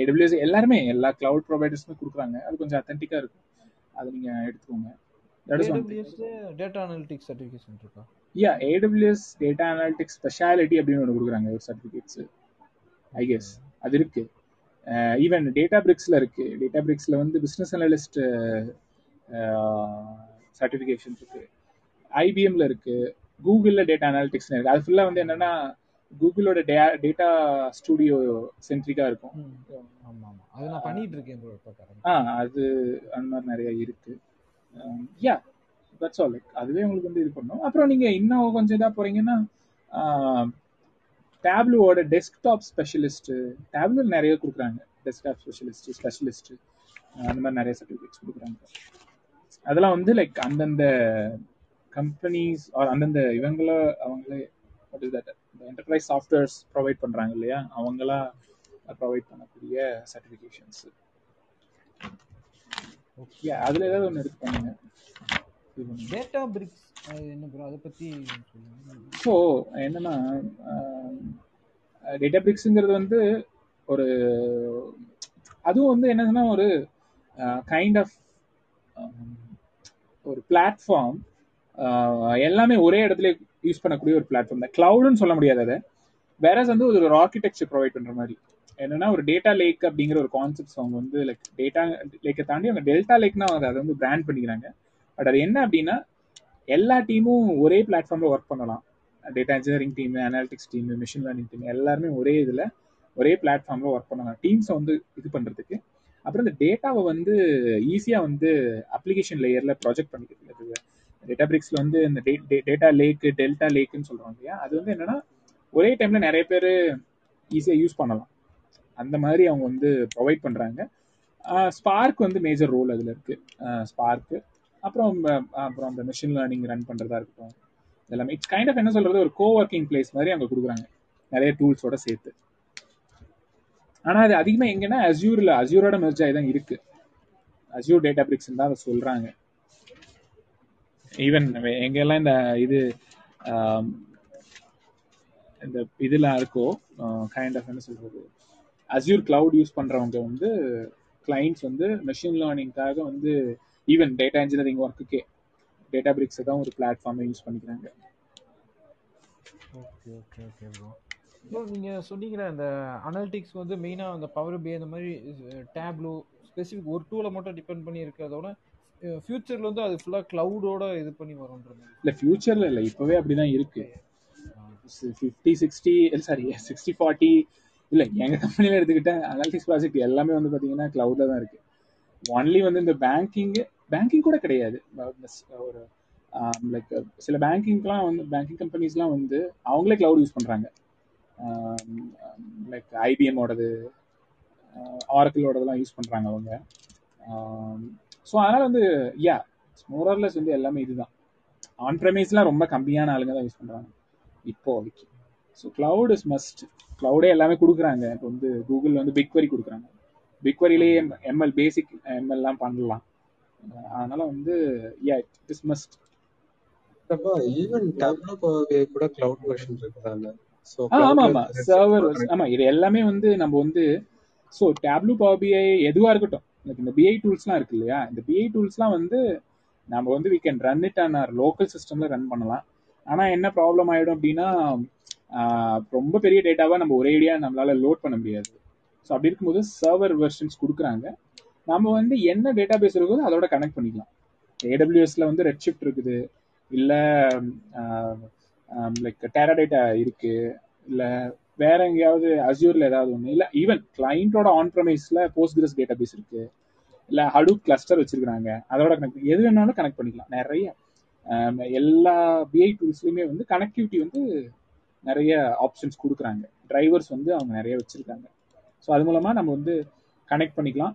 ஏடபிள்யூஎஸ் எல்லாருமே எல்லா கிளவுட் ப்ரொவைடர்ஸுமே கொடுக்குறாங்க. அது கொஞ்சம் அத்தன்டிக்காக இருக்கும். அதை நீங்கள் எடுத்துக்கோங்க. டேட்டா அனலிட்டிக்ஸ் சர்டிஃபிகேஷன் இருக்கா? Yeah AWS data analytics speciality அப்படின்னு ஒன்று கொடுக்குறாங்க ஒரு சர்டிஃபிகேட்ஸ் ஐ கெஸ் அது இருக்கு. ஈவன் டேட்டா பிரிக்ஸில் இருக்கு. டேட்டா பிரிக்ஸில் வந்து பிஸ்னஸ் அனலிஸ்ட் சர்டிஃபிகேஷன் இருக்கு. ஐபிஎம்ல இருக்கு. கூகுளில் டேட்டா அனாலிட்டிக்ஸ் இருக்கு. அது ஃபுல்லாக வந்து என்னன்னா கூகுளோட டேட்டா ஸ்டுடியோ சென்ட்ரிக்காக இருக்கும். ஆமாம் ஆமாம் அது நான் பண்ணிட்டு இருக்கேன் ப்ரோ இப்போ கரெக்ட். ஆ அது அந்த மாதிரி நிறைய இருக்கு. யா தட்ஸ் ஆல் லைக் அதுவே உங்களுக்கு வந்து இது பண்ணும். அப்புறம் நீங்க இன்னும் கொஞ்சம் இதாக போறீங்கன்னா டேப்லூவோட டெஸ்க்டாப் ஸ்பெஷலிஸ்ட் டேப்லூ நிறைய கொடுக்குறாங்க. டெஸ்க்டாப் ஸ்பெஷலிஸ்ட் ஸ்பெஷலிஸ்ட் அந்த மாதிரி நிறைய சர்டிஃபிகேட்ஸ் கொடுக்குறாங்க. அதெல்லாம் வந்து லைக் அந்தந்த கம்பெனிஸ் அந்தந்த இவங்கள அவங்களே வாட் இஸ் தட் இந்த என்டர்பிரைஸ் சாஃப்ட்வேர்ஸ் ப்ரொவைட் பண்ணுறாங்க இல்லையா? அவங்களா ப்ரொவைட் பண்ணக்கூடிய சர்டிஃபிகேஷன்ஸ் ஓகே அதில் ஏதாவது ஒன்று எடுத்து பண்ணுங்க. டேட்டா பிரிக்ஸ் என்ன ப்ரோ அதை பற்றி ஸோ என்னன்னா டேட்டா பிரிக்ஸுங்கிறது வந்து ஒரு அதுவும் வந்து என்னதுன்னா ஒரு கைண்ட் ஆஃப் ஒரு பிளாட்ஃபார்ம் எல்லாமே ஒரே இடத்துல யூஸ் பண்ணக்கூடிய ஒரு பிளாட்ஃபார்ம் தான். கிளவுடுன்னு சொல்ல முடியாது அதை. வேற வந்து ஒரு ஆர்கிடெக்சர் ப்ரொவைட் பண்ணுற மாதிரி. என்னன்னா ஒரு டேட்டா லேக் அப்படிங்கிற ஒரு கான்செப்ட்ஸ் அவங்க வந்து லைக் டேட்டா லேக்கை தாண்டி அவங்க டெல்டா லேக்னா அவங்க அதை வந்து பிராண்ட் பண்ணிக்கிறாங்க. பட் அது என்ன அப்படின்னா எல்லா டீமும் ஒரே பிளாட்ஃபார்ம்ல ஒர்க் பண்ணலாம். Data engineering team analytics team machine learning team எல்லாருமே ஒரே இதில் ஒரே பிளாட்ஃபார்ம்ல ஒர்க் பண்ணலாம். டீம்ஸை வந்து இது பண்ணுறதுக்கு அப்புறம் இந்த டேட்டாவை வந்து ஈஸியாக வந்து அப்ளிகேஷன் லேயரில் ப்ராஜெக்ட் பண்ணிக்கிறது. டேட்டா பிரிக்ஸில் வந்து இந்த டேட்டா லேக்கு டெல்டா லேக்குன்னு சொல்றோம் இல்லையா? அது வந்து என்னன்னா ஒரே டைமில் நிறைய பேர் ஈஸியாக யூஸ் பண்ணலாம். அந்த மாதிரி அவங்க வந்து ப்ரொவைட் பண்ணுறாங்க ஸ்பார்க் வந்து மேஜர் ரோல் அதில் இருக்குது ஸ்பார்க்கு அப்புறம் அப்புறம் அந்த மிஷின் லேர்னிங் ரன் பண்ணுறதா இருக்கட்டும். எல்லாமே இட்ஸ் கைண்ட் ஆஃப் என்ன சொல்கிறது ஒரு கோ ஒர்க்கிங் பிளேஸ் மாதிரி அவங்க கொடுக்குறாங்க. நிறைய டூல்ஸோட சேர்த்து. ஆனால் அது அதிகமாக எங்கன்னா அசியூரில் அசியூரோட மெர்ஜ் ஆகி தான் இருக்கு. அசியூர் டேட்டா பிரிக்ஸ் தான் அதை சொல்கிறாங்க ஈவன் எங்கெல்லாம் இந்த இது இந்த இதெல்லாம் இருக்கோ கைண்ட் ஆஃப் என்ன சொல்கிறது அசியூர் கிளவுட் யூஸ் பண்ணுறவங்க வந்து கிளைண்ட்ஸ் வந்து மெஷின் லேர்னிங்காக வந்து ஈவன் டேட்டா இன்ஜினியரிங் ஒர்க்குக்கே டேட்டா பிரிக்ஸ் தான் ஒரு பிளாட்ஃபார்மை யூஸ் பண்ணிக்கிறாங்க. Okay okay okay bro bro நீங்கள் சொன்னீங்களே அந்த அனாலிட்டிக்ஸ் வந்து மெயினாக அந்த பவர் பி அந்த மாதிரி டேப்லோ ஸ்பெசிஃபிக் ஒரு டூலை மட்டும் டிபெண்ட் பண்ணி இருக்கிறதோட ஃபியூச்சரில் வந்து அது ஃபுல்லாக க்ளவுடோட இது பண்ணி வரும்ன்ற மாதிரி. இல்லை ஃபியூச்சரில் இல்லை இப்போவே அப்படி தான் இருக்கு fifty sixty sorry sixty forty இல்லை எங்கள் கம்பெனியில் எடுத்துக்கிட்டால் அனாலிட்டிக்ஸ் ப்ராஜெக்ட் எல்லாமே வந்து பார்த்தீங்கன்னா க்ளவுடில் தான் இருக்குது ஒன்லி வந்து இந்த பேங்கிங் பேங்கிங் கூட கிடையாது. ஒரு லைக் சில பேங்கிங்லாம் வந்து பேங்கிங் கம்பெனிஸ்லாம் வந்து அவங்களே க்ளவுட் யூஸ் பண்ணுறாங்க லைக் ஐபிஎம்மோடது ஆரக்கிளோடதெல்லாம் யூஸ் பண்ணுறாங்க அவங்க. ஸோ அதனால் வந்து யா மோரர்லெஸ் வந்து எல்லாமே இதுதான். ஆன் ப்ரெமைஸ்லாம் ரொம்ப கம்மியான ஆளுங்க தான் யூஸ் பண்ணுறாங்க இப்போதைக்கு. ஸோ க்ளவுட் இஸ் மஸ்ட் க்ளவுடே எல்லாமே கொடுக்குறாங்க. இப்போ வந்து கூகுள் வந்து பிக்வரி கொடுக்குறாங்க. பிக்வரியிலேயே எம்எல் பேசிக் எம்எல்லாம் பண்ணலாம். அதனால வந்து yeah it is must even Tableau கூட கிளவுட் வெர்ஷன் இருக்குதாங்க ஆமா ஆமா. சர்வர் ஆமா இது எல்லாமே வந்து நம்ம வந்து ஸோ டேப்லூ பவர் பிஐ எதுவா இருக்கட்டும். Like இந்த பிஐ டூல்ஸ்லாம் இருக்கு இல்லையா? இந்த பிஐ டூல்ஸ்லாம் வந்து நம்ம வந்து we can run it on or local சிஸ்டம்ல ரன் பண்ணலாம். ஆனால் என்ன ப்ராப்ளம் ஆகிடும் அப்படின்னா ரொம்ப பெரிய டேட்டாவை நம்ம ஒரே ஐடியா நம்மளால லோட் பண்ண முடியாது. ஸோ அப்படி இருக்கும்போது சர்வர் வெர்ஷன்ஸ் கொடுக்குறாங்க. நம்ம வந்து என்ன டேட்டா பேஸ் இருக்குதோ அதோட கனெக்ட் பண்ணிக்கலாம். ஏடபிள்யூஎஸ்ல வந்து ரெட் ஷிஃப்ட் இருக்குது. இல்லை லைக் டேரா டேட்டா இருக்கு. இல்லை வேற எங்கேயாவது அசியூர்ல ஏதாவது ஒன்று இல்லை ஈவன் கிளைண்டோட ஆன் ப்ரமைஸ்ல போஸ்ட்கிரஸ் டேட்டா பேஸ் இருக்கு. இல்லை ஹடூப் கிளஸ்டர் வச்சிருக்காங்க அதோட கனெக்ட் எது வேணாலும் கனெக்ட் பண்ணிக்கலாம். நிறைய எல்லா பிஐ டூல்ஸ்லையுமே வந்து கனெக்டிவிட்டி வந்து நிறைய ஆப்ஷன்ஸ் கொடுக்குறாங்க. டிரைவர்ஸ் வந்து அவங்க நிறைய வச்சிருக்காங்க. ஸோ அது மூலமா நம்ம வந்து கனெக்ட் பண்ணிக்கலாம்.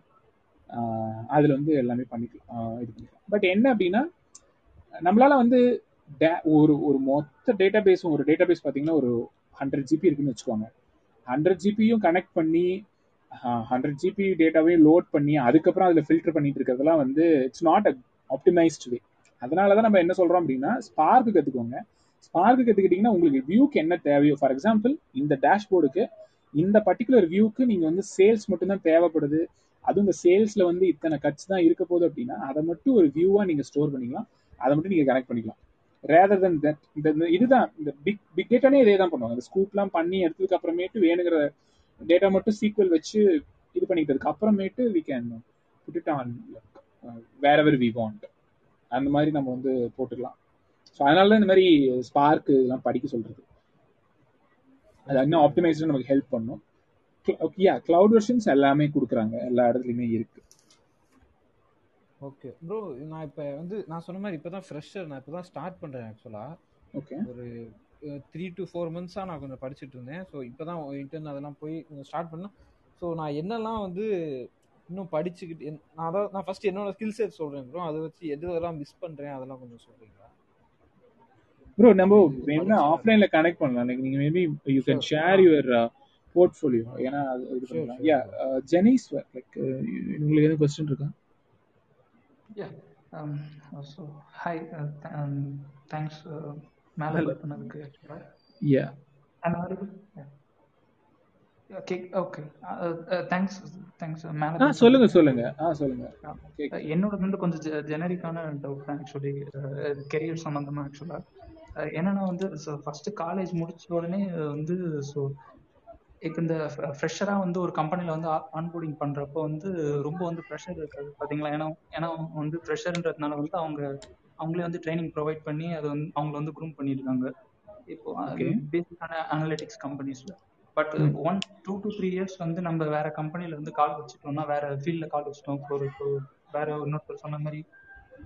அதில் அதுல வந்து எல்லாமே பண்ணிக்கலாம். இது பண்ணிக்கலாம். பட் என்ன அப்படின்னா நம்மளால வந்து ஒரு ஒரு மொத்த டேட்டா பேஸும் ஒரு டேட்டா பேஸ் பார்த்தீங்கன்னா ஒரு ஹண்ட்ரட் ஜிபி இருக்குன்னு வச்சுக்கோங்க. ஹண்ட்ரட் ஜிபியும் கனெக்ட் பண்ணி ஹண்ட்ரட் ஜிபி டேட்டாவையும் லோட் பண்ணி அதுக்கப்புறம் அதில் ஃபில்டர் பண்ணிட்டு இருக்கிறதெல்லாம் வந்து it's not a optimized way அதனால தான் நம்ம என்ன சொல்றோம் அப்படின்னா ஸ்பார்க்கு கற்றுக்கோங்க ஸ்பார்க்கு கற்றுக்கிட்டிங்கன்னா உங்களுக்கு வியூக்கு என்ன தேவையோ ஃபார் எக்ஸாம்பிள் இந்த டேஷ்போர்டுக்கு இந்த பர்டிகுலர் வியூக்கு நீங்கள் வந்து சேல்ஸ் மட்டும்தான் தேவைப்படுது. அதுவும் இந்த சேல்ஸில் வந்து இத்தனை கட்ஸ் தான் இருக்க போகுது அப்படின்னா அதை மட்டும் ஒரு வியூவாக நீங்கள் ஸ்டோர் பண்ணிக்கலாம். அதை மட்டும் நீங்கள் கனெக்ட் பண்ணிக்கலாம். ரேதர் தென் தட் இந்த இந்த இதுதான் இந்த பிக் பிக் டேட்டானே இதே தான் பண்ணுவாங்க. இந்த ஸ்கூப்லாம் பண்ணி எடுத்ததுக்கு அப்புறமேட்டு வேணுங்கிற டேட்டா மட்டும் சீக்வல் வச்சு இது பண்ணிக்கிறதுக்கு அப்புறமேட்டு வி கேன் புட் ஆன் வேற எவர் வி வாண்ட் அந்த மாதிரி நம்ம வந்து போட்டுக்கலாம். ஸோ அதனால தான் இந்த மாதிரி ஸ்பார்க் இதெல்லாம் படிக்க சொல்றது. அது இன்னும் ஆப்டிமைஸ்டாக நமக்கு ஹெல்ப் பண்ணும். யா கிளவுட் வெர்ஷன்ஸ் எல்லாமே கொடுக்குறாங்க. எல்லா இடத்துலையுமே இருக்கு. ஓகே ப்ரோ நான் இப்போ வந்து நான் சொன்ன மாதிரி இப்போ தான் ஃப்ரெஷர் நான் இப்போ தான் ஸ்டார்ட் பண்ணுறேன் ஆக்சுவலாக ஓகே ஒரு த்ரீ டு ஃபோர் மந்த்ஸாக நான் கொஞ்சம் படிச்சுட்டு இருந்தேன். ஸோ இப்போ தான் இன்டர்ன் அதெல்லாம் போய் ஸ்டார்ட் பண்ணேன். ஸோ நான் என்னெல்லாம் வந்து இன்னும் படிச்சுக்கிட்டு நான் அதான் நான் ஃபர்ஸ்ட் என்னோட ஸ்கில் செட் சொல்கிறேன் ப்ரோ அதை வச்சு எது எதெல்லாம் மிஸ் பண்ணுறேன் அதெல்லாம் கொஞ்சம் சொல்கிறீங்களா ப்ரோ நம்ம வேணா ஆஃப்லைன்ல கனெக்ட் பண்ணலாம். லைக் நீங்க maybe you can. Share your portfolio ஏன்னா அது இது பண்ணலாம். யா ஜெனிஸ் லைக் உங்களுக்கு எதுவும் கொஸ்டின் இருக்கா? Yeah. So, hi. Uh, th- um, thanks, uh, மேல பண்ணதுக்கு actually. யா. Uh, uh, uh, சொல்லுங்க. சொல்லுங்க Uh, என்னோட வந்து கொஞ்சம் ஜெனரிக்கான டவுட் தான் ஆக்சுவலி கெரியர் சம்மந்தமா ஆக்சுவலா என்னன்னா வந்து ஃபர்ஸ்ட் காலேஜ் முடிச்ச உடனே uh, வந்து ஸோ இப்போ இந்த ஃப்ரெஷராக வந்து ஒரு கம்பெனியில் வந்து ஆன்போர்டிங் பண்ணுறப்போ வந்து ரொம்ப வந்து ப்ரெஷர் இருக்காது பார்த்தீங்களா ஏன்னா ஏன்னா அவங்க வந்து ஃப்ரெஷர்ன்றதுனால வந்து அவங்க அவங்களே வந்து ட்ரைனிங் ப்ரொவைட் பண்ணி அதை வந்து அவங்கள வந்து க்ரூம் பண்ணியிருக்காங்க இப்போ பேசிக்கான அனலிட்டிக்ஸ் கம்பெனிஸில் but one two to three years வந்து நம்ம வேற கம்பெனியில் வந்து கால் வச்சுட்டோம்னா வேற ஃபீல்டில் கால் வச்சுட்டோம். ஒரு வேற இன்னொருத்தர் சொன்ன மாதிரி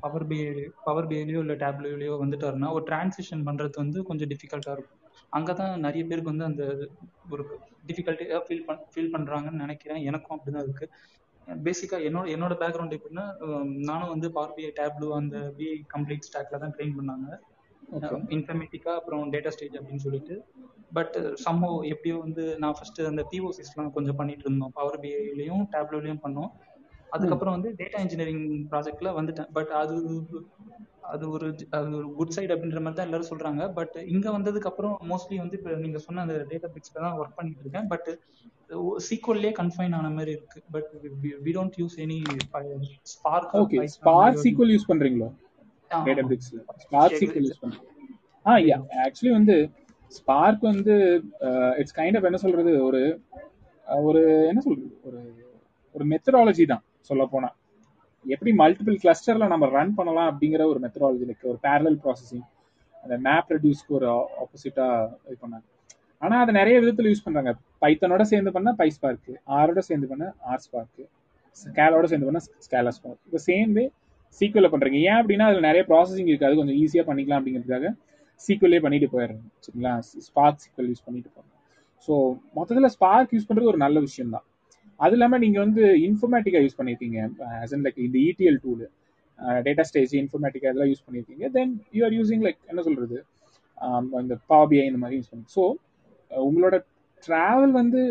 பவர் பிஐ பவர் பிஐலையோ இல்லை டேப்லோலையோ வந்துட்டாருன்னா ஒரு டிரான்சிஷன் பண்ணுறது வந்து கொஞ்சம் டிஃபிகல்ட்டாக இருக்கும். அங்கே தான் நிறைய பேருக்கு வந்து அந்த ஒரு டிஃபிகல்ட்டியாக ஃபீல் பண் ஃபீல் பண்ணுறாங்கன்னு நினைக்கிறேன். எனக்கும் அப்படி தான் இருக்குது பேசிக்காக என்னோட என்னோட பேக்ரவுண்ட் எப்படின்னா நானும் வந்து பவர் பிஐ டேப்லோ அந்த பிஐ கம்ப்ளீட் ஸ்டாக்ல தான் ட்ரெயின் பண்ணாங்க. இன்ஃபர்மேட்டிக்கா அப்புறம் டேட்டா ஸ்டேஜ் அப்படின்னு சொல்லிட்டு. பட் சம்மோ எப்படியோ வந்து நான் ஃபர்ஸ்ட் அந்த பிஓசிஸ்லாம் கொஞ்சம் பண்ணிட்டு இருந்தோம். பவர் பிஐலையும் டேப்லோலையும் பண்ணோம். அதுக்கப்புறம் வந்து டேட்டா இன்ஜினியரிங் ப்ராஜெக்ட்ல வந்துட்டேன். பட் அது அது ஒரு அது ஒரு குட் சைடு அப்படின்ற மாதிரி தான் எல்லாரும் சொல்றாங்க. பட் இங்க வந்ததுக்கு அப்புறம் மோஸ்ட்லி வந்து இப்போ நீங்க சொன்ன அந்த டேட்டா பிக்ஸ்ல தான் ஒர்க் பண்ணிட்டு இருக்கேன். பட் சீக்வல்லே கன்ஃபைன் ஆன மாதிரி இருக்கு. But we don't use any Spark okay Spark SQL use பண்றீங்களோ? டேட்டா ஆமா பிரிக்ஸ்ல ஸ்பார்க் சீக்வல் யூஸ் பண்றீங்க. ஆ யா ஆக்சுவலி வந்து ஸ்பார்க் வந்து இட்ஸ் கைண்ட் ஆஃப் என்ன சொல்றது? ஒரு ஒரு என்ன சொல்றது? ஒரு ஒரு மெத்தடாலஜி தான் சொல்ல போனா எப்படி மல்டிபிள் கிளஸ்டர்ல நம்ம ரன் பண்ணலாம் அப்படிங்கிற ஒரு மெத்தடாலஜி இருக்கு. ஒரு பேரலல் ப்ராசஸிங் அந்த மேப் ரெடியூஸ்க்கு ஒரு ஆப்போசிட்டா இது பண்ணாங்க. ஆனா அதை நிறைய விதத்துல யூஸ் பண்றாங்க. பைத்தனோட சேர்ந்து பண்ணா பை ஸ்பார்க் ஆரோட சேர்ந்து பண்ண ஆர் ஸ்பார்க் ஸ்கேலோட சேர்ந்து பண்ண ஸ்கேலா ஸ்பார்க் இப்போ சேம் வே சீக்குவல பண்றீங்க. ஏன் அப்படின்னா அதுல நிறைய ப்ராசஸிங் இருக்காது கொஞ்சம் ஈஸியா பண்ணிக்கலாம் அப்படிங்கிறதுக்காக சீக்குவலே பண்ணிட்டு போயிடுறேன் சரிங்களா? ஸ்பார்க் சீக்குவல் யூஸ் பண்ணிட்டு போறோம் ஸோ மொத்தத்தில் ஸ்பார்க் யூஸ் பண்றது ஒரு நல்ல விஷயம் தான் அது இல்லாம நீங்க வந்து இன்ஃபர்மேட்டிக்கா யூஸ் பண்ணிருக்கீங்க. அஸ் அன் லைக் இந்த ETL tool data stage Informatica இதெல்லாம் யூஸ் பண்ணிருக்கீங்க. Then you are using like என்ன சொல்றது? Um, இந்த பாபிஐ இந்த மாதிரி யூஸ் பண்ணி. ஸோ uh, உங்களோட டிராவல் வந்து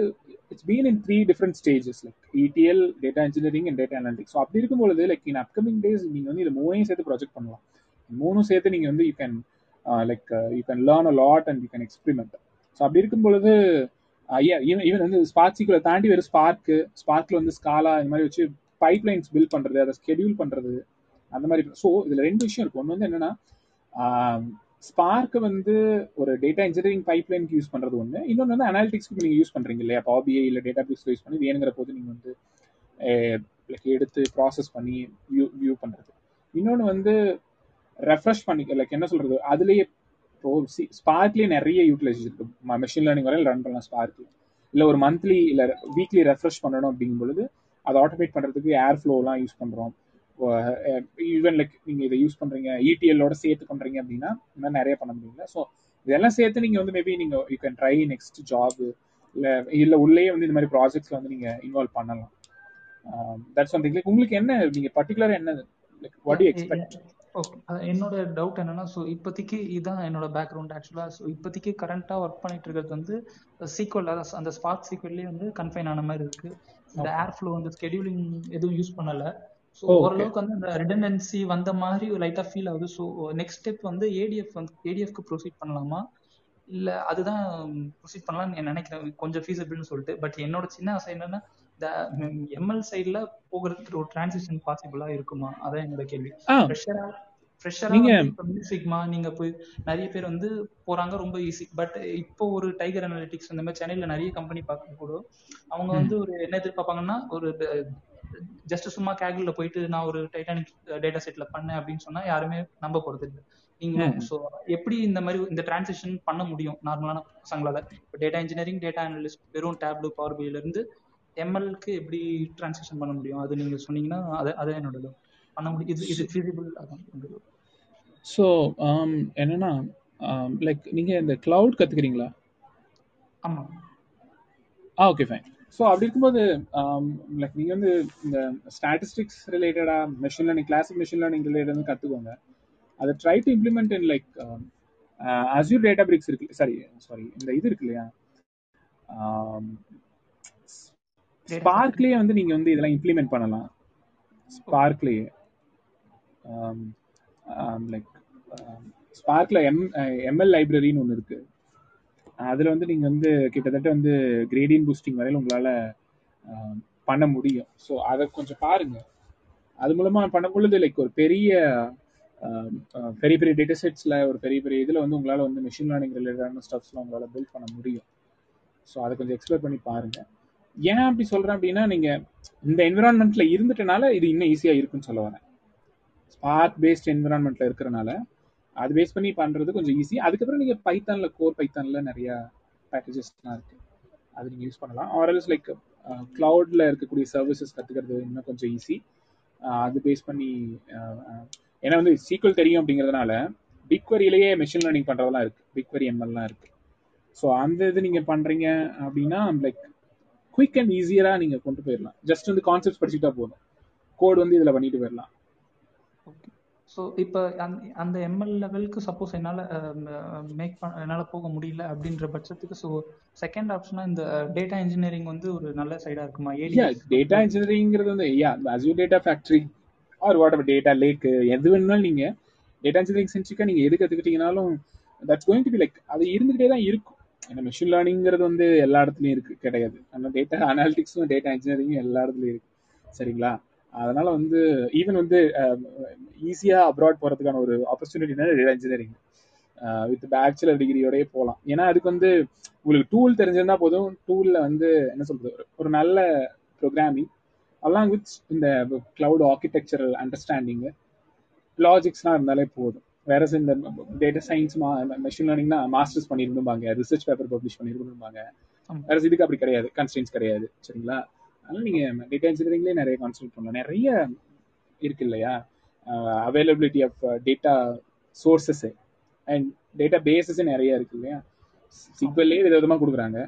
it's been in three different stages like ETL data engineering and data analytics so அப்படி இருக்கும்பொழுது லைக் இன் அப்கமிங் டேஸ் நீங்க வந்து இது மூணையும் சேர்த்து ப்ராஜெக்ட் பண்ணலாம். மூணும் சேர்த்து நீங்க வந்து you can like you can learn a lot and you can experiment so அப்படி இருக்கும் பொழுது Uh, ஈவன் ஈவன் வந்து ஸ்பார்க் தாண்டி வெறும் ஸ்பார்க்கு ஸ்பார்க்கில் வந்து ஸ்காலா இந்த மாதிரி வச்சு பைப் லைன்ஸ் பில்ட் பண்ணுறது அதை ஸ்கெடியூல் பண்ணுறது அந்த மாதிரி. ஸோ இதில் ரெண்டு விஷயம் இருக்கு. ஒன்று வந்து என்னன்னா ஸ்பார்க் வந்து ஒரு டேட்டா இன்ஜினியரிங் பைப் லைனுக்கு யூஸ் பண்ணுறது ஒன்று இன்னொன்று வந்து அனாலிட்டிக்ஸ்க்கு நீங்கள் யூஸ் பண்ணுறீங்க இல்லையா? பாபிஐ இல்லை டேட்டா பேஸ் யூஸ் பண்ணி வேணுங்கிற போது நீங்கள் வந்து லைக் எடுத்து ப்ராசஸ் பண்ணி வியூ வியூ பண்ணுறது இன்னொன்று வந்து ரெஃப்ரெஷ் பண்ணி லைக் என்ன சொல்கிறது அதுலேயே இப்போ ஸ்பார்க்லேயே நிறைய யூட்டிலைசேஷன் இருக்கு. மெஷின் லேர்னிங் வரையில் ரன் பண்ணலாம் ஸ்பார்க்ல இல்லை ஒரு மந்த்லி இல்லை வீக்லி ரெஃப்ரெஷ் பண்ணணும் அப்படிங்கும் பொழுது அதை ஆட்டோமேட் பண்ணுறதுக்கு ஏர் ஃப்ளோலாம் யூஸ் பண்ணுறோம் ஈவன் லைக் நீங்கள் இதை யூஸ் பண்ணுறீங்க இடிஎல்லோட சேர்த்து பண்ணுறீங்க அப்படின்னா இன்னும் நிறைய பண்ண முடியல ஸோ இதெல்லாம் சேர்த்து நீங்கள் வந்து மேபி நீங்கள் you can try next job இல்லை இல்லை உள்ளேயே வந்து இந்த மாதிரி ப்ராஜெக்ட்ஸில் வந்து நீங்கள் இன்வால்வ் பண்ணலாம். தட்ஸ் ஒன் திங் லைக் உங்களுக்கு என்ன நீங்கள் பர்டிகுலராக என்ன like what you expect okay என்னோட டவுட் என்னன்னா ஸோ இப்போதைக்கு இதுதான் என்னோட பேக்ரவுண்ட் ஆக்சுவலாக ஸோ இப்போதைக்கு கரண்ட்டாக ஒர்க் பண்ணிட்டு இருக்கிறது வந்து சீக்வல் அந்த ஸ்பார்க் சீக்வல்லே வந்து கன்ஃபைன் ஆன மாதிரி இருக்கு. இந்த ஏர் ஃப்ளோ வந்து ஸ்கெடியூலிங் எதுவும் யூஸ் பண்ணல. ஸோ ஓரளவுக்கு வந்து அந்த ரிடன்டன்சி வந்த மாதிரி லைட்டாக ஃபீல் ஆகுது. ஸோ நெக்ஸ்ட் ஸ்டெப் வந்து ஏடிஎஃப் வந்து ஏடிஎஃப்க்கு ப்ரொசீட் பண்ணலாமா? இல்லை அதுதான் ப்ரொசீட் பண்ணலாம்னு நினைக்கிறேன். கொஞ்சம் ஃபீஸபிள்னு சொல்லிட்டு. பட் என்னோட சின்ன ஆசை என்னன்னா எம்எல் சைடில் போகிறதுக்கு ஒரு டிரான்சிஷன் பாசிபிளா இருக்குமா? அதான் என்னோட கேள்வி. ஃப்ரெஷரா ஃப்ரெஷரா சிக்மா நீங்க போய் நிறைய பேர் வந்து போறாங்க ரொம்ப ஈஸி பட் இப்போ ஒரு டைகர் அனாலிட்டிக்ஸ் இந்த மாதிரி சென்னையில நிறைய கம்பெனி பார்க்க கூட அவங்க வந்து ஒரு என்ன எதிர்பார்ப்பாங்கன்னா ஒரு ஜஸ்ட் சும்மா கேகிள்ல போயிட்டு நான் ஒரு டைட்டானிக் டேட்டா செட்ல பண்ணேன் அப்படின்னு சொன்னா யாருமே நம்ப போறது இல்லை. நீங்க ஸோ எப்படி இந்த மாதிரி இந்த டிரான்சிஷன் பண்ண முடியும்? நார்மலான பசங்களால. இப்போ டேட்டா இன்ஜினியரிங் டேட்டா அனலிஸ்ட் வெறும் டேப்லு பவர் பில இருந்து எம்எல்க்கு எப்படி டிரான்சாக்ஷன் பண்ண முடியும்? அது நீங்க சொன்னீங்கன்னா அது அதான் என்னோட பண்ண முடியும். இது இது ஃபீசிபிள் அதான் ஸோ என்னன்னா லைக் நீங்க இந்த கிளவுட் கத்துக்கிறீங்களா? ஆமா. ஆ ஓகே ஃபைன் ஸோ அப்படி இருக்கும்போது லைக் நீங்கள் வந்து இந்த ஸ்டாட்டிஸ்டிக்ஸ் ரிலேட்டடாக machine learning classic machine learning related கற்றுக்கோங்க அதை try to implement in like Azure Databricks இருக்கு சாரி சாரி இந்த இது இருக்கு இல்லையா? ஸ்பார்க்லேயே வந்து நீங்க வந்து இதெல்லாம் இம்ப்ளிமெண்ட் பண்ணலாம். ஸ்பார்க்லயே லைக் ஸ்பார்க்ல எம் எம்எல் லைப்ரரின்னு ஒன்று இருக்கு. அதில் வந்து நீங்கள் வந்து கிட்டத்தட்ட வந்து கிரேடியன் பூஸ்டிங் வரையில் உங்களால் um, பண்ண முடியும். ஸோ அதை கொஞ்சம் பாருங்க. அது மூலமாக பண்ணும் பொழுது லைக் ஒரு பெரிய பெரிய பெரிய டேட்டா செட்ஸில் ஒரு பெரிய பெரிய இதில் வந்து உங்களால் வந்து மிஷின் லேர்னிங் ரிலேட்டடான ஸ்டப்ஸ்லாம் உங்களால் பில்ட் பண்ண முடியும். ஸோ அதை கொஞ்சம் எக்ஸ்ப்ளோர் பண்ணி பாருங்கள் ஏன் அப்படி சொல்கிறேன் அப்படின்னா நீங்கள் இந்த என்விரான்மெண்ட்டில் இருந்துட்டனால இது இன்னும் ஈஸியாக இருக்குன்னு சொல்ல வரேன். ஸ்பார்க் பேஸ்ட் என்விரான்மெண்ட்டில் இருக்கிறனால அது பேஸ் பண்ணி பண்ணுறது கொஞ்சம் ஈஸி அதுக்கப்புறம் நீங்கள் பைத்தானில் கோர் பைத்தானில் நிறையா பேக்கேஜஸ்லாம் இருக்குது அது நீங்கள் யூஸ் பண்ணலாம். ஆர்எல்ஸ் லைக் க்ளவுடில் இருக்கக்கூடிய சர்வீசஸ் கற்றுக்கிறது இன்னும் கொஞ்சம் ஈஸி uh, அது பேஸ் பண்ணி uh, uh, ஏன்னா வந்து சீக்வல் தெரியும் அப்படிங்கிறதுனால பிக்வரியிலேயே மெஷின் லேர்னிங் பண்ணுறதெல்லாம் இருக்குது பிக்வரி எம்எல்லாம் இருக்குது ஸோ அந்த இது நீங்கள் பண்ணுறீங்க அப்படின்னா லைக் குயிக் அண்ட் ஈஸியராக நீங்கள் கொண்டு போயிடலாம் ஜஸ்ட் வந்து கான்செப்ட் படிச்சுட்டா போதும். கோட் வந்து இதில் பண்ணிட்டு போயிடலாம் ஸோ இப்போ அந்த எம்எல் லெவலுக்கு சப்போஸ் என்னால் மேக் பண்ண என்னால் போக முடியல அப்படின்ற பட்சத்துக்கு ஸோ செகண்ட் ஆப்ஷனாக இந்த டேட்டா இன்ஜினியரிங் வந்து ஒரு நல்ல சைடாக இருக்குமா? ஏடியா டேட்டா இன்ஜினியரிங்கிறது வந்து yeah Azure data factory or whatever data data lakh எது வேணுனாலும் நீங்கள் டேட்டா இன்ஜினியரிங் சென்சிக்காக நீங்கள் எது கற்றுக்கிட்டீங்கனாலும் that's going to be like அது இருந்துகிட்டே தான் இருக்கும். ஏன்னா மெஷின் லேர்னிங்கிறது வந்து எல்லா இடத்துலையும் இருக்கு கிடையாது. ஆனால் டேட்டா அனாலிட்டிக்ஸும் டேட்டா இன்ஜினியரிங்கும் எல்லா இடத்துலையும் இருக்கு. சரிங்களா? அதனால வந்து ஈவன் வந்து ஈஸியாக அப்ராட் போகிறதுக்கான ஒரு ஆப்பர்ச்சுனிட்டினா டேட்டா இன்ஜினியரிங் வித் பேச்சுலர் டிகிரியோடய போகலாம் ஏன்னா அதுக்கு வந்து உங்களுக்கு டூல் தெரிஞ்சிருந்தா போதும். டூலில் வந்து என்ன சொல்றது? ஒரு நல்ல ப்ரோக்ராமிங் அலாங் வித் இந்த கிளவுட் ஆர்கிடெக்சரல் அண்டர்ஸ்டாண்டிங்கு லாஜிக்ஸ்லாம் இருந்தாலே போதும். வேற இந்த டேட்டா சயின்ஸ் மெஷின் லேர்னிங்னா மாஸ்டர்ஸ் பண்ணிருந்துபாங்க ரிசர்ச் பேப்பர் பப்ளிஷ் பண்ணிருந்துபாங்க வேற இதுக்கு அப்படி கிடையாது. கன்ஸ்டன்ஸ் கிடையாது. சரிங்களா? அதனால நீங்க டேட்டா இன்ஜினியரிங்லேயே நிறைய கான்சென்ட்ரேட் பண்ணலாம். நிறைய இருக்கு இல்லையா? Availability of data sources and databases நிறைய இருக்கு இல்லையா? சீக்வல்லே வித விதமாக கொடுக்குறாங்க.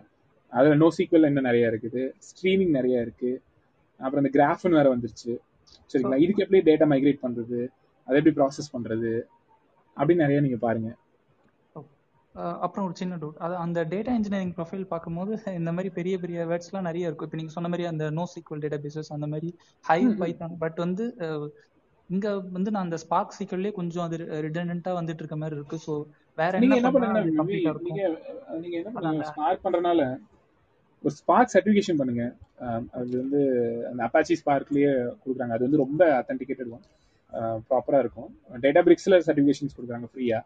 அதில் நோ சீக்வல் இன்னும் நிறைய இருக்குது. ஸ்ட்ரீமிங் நிறைய இருக்கு. அப்புறம் இந்த கிராஃப்னு வேற வந்துருச்சு. சரிங்களா? இதுக்கு எப்படி டேட்டா மைக்ரேட் பண்றது? அதை எப்படி ப்ராசஸ் பண்றது? அப்படின்னு நிறைய நீங்க பாருங்க. அப்புறம் ஒரு சின்ன டவுட் அது அந்த டேட்டா இன்ஜினியரிங் ப்ரொஃபைல் பார்க்கும்போது இந்த மாதிரி பெரிய பெரிய வேர்ட்ஸ்லாம் நிறைய இருக்கும். இப்போ நீங்கள் சொன்ன மாதிரி அந்த நோ சீக்வல் டேட்டா பேசஸ் அந்த மாதிரி ஹை பைத்தான் பட் வந்து இங்க வந்து நான் அந்த ஸ்பார்க் சீக்வல்லே கொஞ்சம் அது ரிடண்டா வந்துட்டு இருக்க மாதிரி இருக்கு. ஸோ வேற நீங்க என்ன என்ன பண்ணா பண்ணுங்கன்னா அது மேபி கம்ப்ளீட்டா நீங்க என்ன பண்ணுங்க ஸ்பார்க் பண்றதுனால ஒரு ஸ்பார்க் சர்டிஃபிகேஷன் பண்ணுங்க. அது வந்து அந்த அப்பாச்சி ஸ்பார்க்லயே கொடுக்குறாங்க. அது வந்து ரொம்ப அத்தன்டிகேட்டட் ஒன் ப்ராப்பரா இருக்கும். டேட்டா பிரிக்ஸ்ல சர்டிஃபிகேஷன்ஸ் கொடுக்குறாங்க ஃப்ரீயா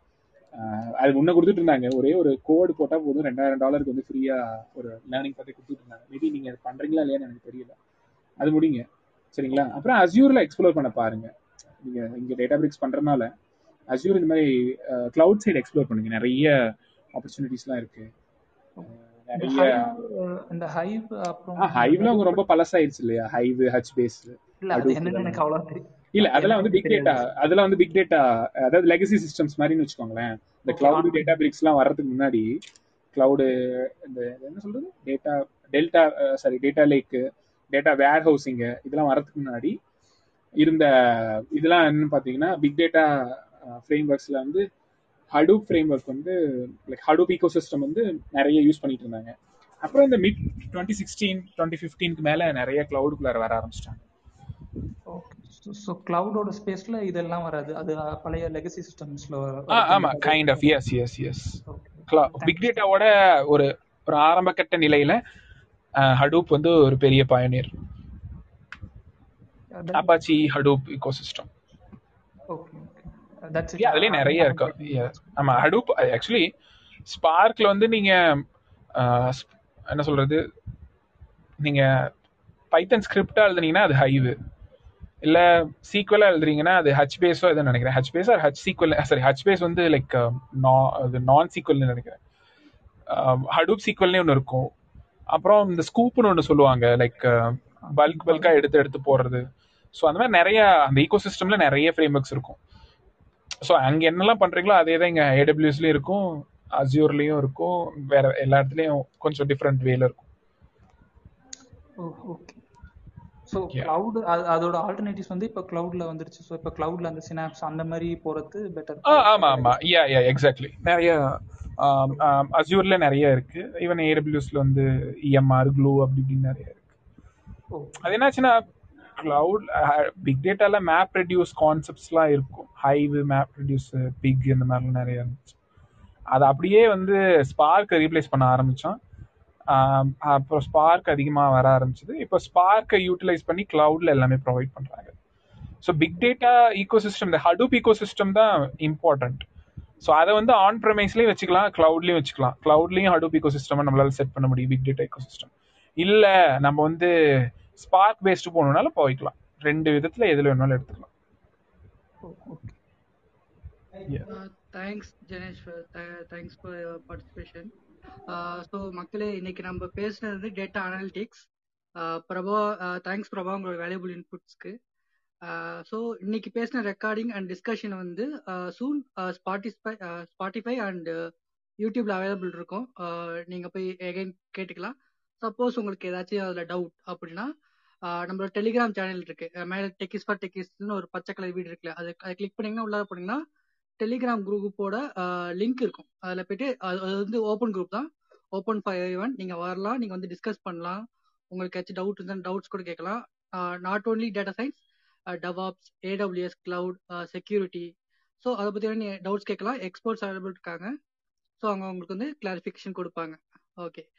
அது முன்ன கொடுத்துட்டு இருந்தாங்க. ஒரே ஒரு கோடு போட்டா போதும். ரெண்டாயிரம் டாலருக்கு வந்து ஃப்ரீயா ஒரு லேர்னிங் பத்தி கொடுத்துட்டு இருந்தாங்க. மேபி நீங்க அது பண்றீங்களா இல்லையான்னு எனக்கு தெரியல. அது முடிங்க சரிங்களா? அப்புறம் அஸ்யூர்ல எக்ஸ்ப்ளோர் பண்ண பாருங்க. நீங்க இங்க டேட்டா பிரிக்ஸ் பண்றதுனால அஸ்யூர் இந்த மாதிரி கிளவுட் சைடு எக்ஸ்ப்ளோர் பண்ணுங்க. நிறைய ஆப்பர்ச்சுனிட்டிஸ்லாம் இருக்கு. அஹ் இந்த நிறைய இந்த ஹைவ் அப்புறம் ஹைவ்ல ஹடூப் ரொம்ப பழசாயிருச்சு இல்லையா? ஹைவ் ஹச் பேஸ் இல்ல அது எனக்கு அவ்வளவா இல்ல அது அதெல்லாம் வந்து பிக் டேட்டா அதெல்லாம் வந்து பிக் டேட்டா அதாவது லெகசி சிஸ்டம்ஸ் மாதிரின்னு வச்சுக்கோங்களேன். இந்த கிளவுட் டேட்டா பிரிக்ஸ் எல்லாம் வர்றதுக்கு முன்னாடி கிளவுடு இந்த என்ன சொல்றது? Data delta sorry data lake data warehousing இதெல்லாம் வர்றதுக்கு முன்னாடி இருந்த இதெல்லாம் என்னன்னு பாத்தீங்கன்னா பிக் டேட்டா ஃப்ரேம் ஒர்க்ஸ்ல வந்து ஹடூப் ஃப்ரேம் ஒர்க் வந்து லைக் ஹடூப் ஈகோ சிஸ்டம் வந்து நிறைய யூஸ் பண்ணிட்டு இருந்தாங்க. அப்புறம் இந்த மிட் டுவெண்ட்டி சிக்ஸ்டீன் டுவெண்ட்டி ஃபிஃப்டீனுக்கு மேல நிறைய கிளவுடுக்குள்ளார வர ஆரம்பிச்சிட்டாங்க. ஸோ கிளவுடோட ஸ்பேஸ்ல இதெல்லாம் வராது. அது பழைய லெகசி சிஸ்டம்ஸ்ல ஆமா. Kind of yes yes yes big டேட்டாவோட ஒரு ஒரு ஆரம்ப கட்ட நிலையில ஹடூப் வந்து ஒரு பெரிய pioneer Apache Hadoop ecosystem okay okay that's it அதுலயே நிறைய இருக்கும் Yeah. ஆமா ஹடூப் ஆக்சுவலி ஸ்பார்க்ல வந்து நீங்க என்ன சொல்றது? நீங்க பைத்தன் ஸ்கிரிப்டா எழுதுனீங்கன்னா அது ஹைவு இல்லை சீக்வலாக எழுதுறீங்கன்னா அது ஹச் பேஸோ எதுவும் நினைக்கிறேன். HBase or H SQL sorry HBase வந்து லைக் uh, அது நான் சீக்வல்னு நினைக்கிறேன் ஹடூப் சீக்வல்னே ஒன்று இருக்கும். அப்புறம் இந்த ஸ்கூப்னு ஒன்று சொல்லுவாங்க. லைக் பல்க் பல்காக எடுத்து எடுத்து போடுறது. ஸோ அந்த மாதிரி நிறைய அந்த ஈகோ சிஸ்டமில் நிறைய ஃப்ரேம் ஒர்க்ஸ் இருக்கும். ஸோ அங்கே என்னெல்லாம் பண்ணுறீங்களோ அதே தான் இங்கே ஏடபிள்யூஸ்லேயும் இருக்கும். அசியூர்லேயும் இருக்கும். வேற எல்லா இடத்துலையும் கொஞ்சம் டிஃப்ரெண்ட் வேல இருக்கும். Okay so. கிளவுட் அதோட ஆல்டர்னேட்டிவ்ஸ் வந்து இப்போ கிளவுட்ல வந்துருச்சு. ஸோ இப்போ கிளவுட்ல அந்த சினாப்ஸ் அந்த மாதிரி போறது பெட்டர் ஆ ஆமா ஆமா. யா யா எக்ஸாக்ட்லி நிறைய அசியூர்ல நிறைய இருக்கு. ஈவன் ஏடபிள்யூஸ்ல வந்து இஎம்ஆர் க்ளூ அப்படி இப்படின்னு நிறைய இருக்கு. அது என்னாச்சுன்னா கிளவுட் பிக் டேட்டால மேப் ரெடியூஸ் கான்செப்ட்ஸ்லாம் இருக்கும். ஹைவ் மேப் ரெடியூஸ் பிக் இந்த மாதிரிலாம் நிறைய இருந்துச்சு. அது அப்படியே வந்து ஸ்பார்க்கை ரீப்ளேஸ் பண்ண ஆரம்பிச்சோம். அப்புறம் ஸ்பார்க் அதிகமாக வர ஆரம்பிச்சது. இப்போ ஸ்பார்க்கை யூட்டிலைஸ் பண்ணி கிளவுட்ல எல்லாமே ப்ரொவைட் பண்றாங்க. So big data ecosystem இந்த ஹடூப் ஈகோ சிஸ்டம் தான் இம்பார்ட்டன்ட் ஸோ அதை வந்து ஆன் ப்ரமைஸ்லயும் வச்சுக்கலாம் கிளவுட்லயும் வச்சுக்கலாம். கிளவுட்லயும் ஹடூப் ஈகோ சிஸ்டம் நம்மளால செட் பண்ண முடியும் பிக் டேட்டா ஈகோ சிஸ்டம் இல்ல நம்ம வந்து ஸ்பார்க் பேஸ்டு போகணும்னாலும் போய்க்கலாம். ரெண்டு விதத்துல எதுல வேணாலும் எடுத்துக்கலாம். Thanks Jenesh thanks for participation so மக்களே இன்னைக்கு நம்ம பேசுனது வந்து data analytics Prabha thanks Prabha உங்களோட வேல்யூபிள் இன்புட்ஸ்க்கு ஸோ இன்னைக்கு பேசின ரெக்கார்டிங் அண்ட் டிஸ்கஷன் வந்து சூன் ஸ்பாட்டிஸ்பை ஸ்பாட்டிஃபை அண்ட் யூடியூப்ல அவைலபிள் இருக்கும். நீங்கள் நீங்க போய் எகைன் கேட்டுக்கலாம். சப்போஸ் உங்களுக்கு ஏதாச்சும் அதில் டவுட் அப்படின்னா நம்மளோட டெலிகிராம் சேனல் இருக்கு. மேலே டெக்கிஸ் ஃபார் டெக்கிஸ்னு ஒரு பச்சை கலர் வீடு இருக்குல்ல அது அதை கிளிக் பண்ணீங்கன்னா உள்ள போனீங்கன்னா டெலிகிராம் குரூப்போட லிங்க் இருக்கும். அதில் போயிட்டு அது அது வந்து ஓப்பன் குரூப் தான். ஓப்பன் ஃபார் ஒன் நீங்கள் வரலாம் நீங்கள் வந்து டிஸ்கஸ் பண்ணலாம். உங்களுக்கு ஏதாச்சும் டவுட் இருந்தால் டவுட்ஸ் கூட கேட்கலாம். Not only data science DevOps AWS cloud security so அதை பற்றி டவுட்ஸ் கேட்கலாம். எக்ஸ்பர்ட்ஸ் அவைலபிள் இருக்காங்க. ஸோ அவங்க உங்களுக்கு வந்து கிளாரிஃபிகேஷன் கொடுப்பாங்க. ஓகே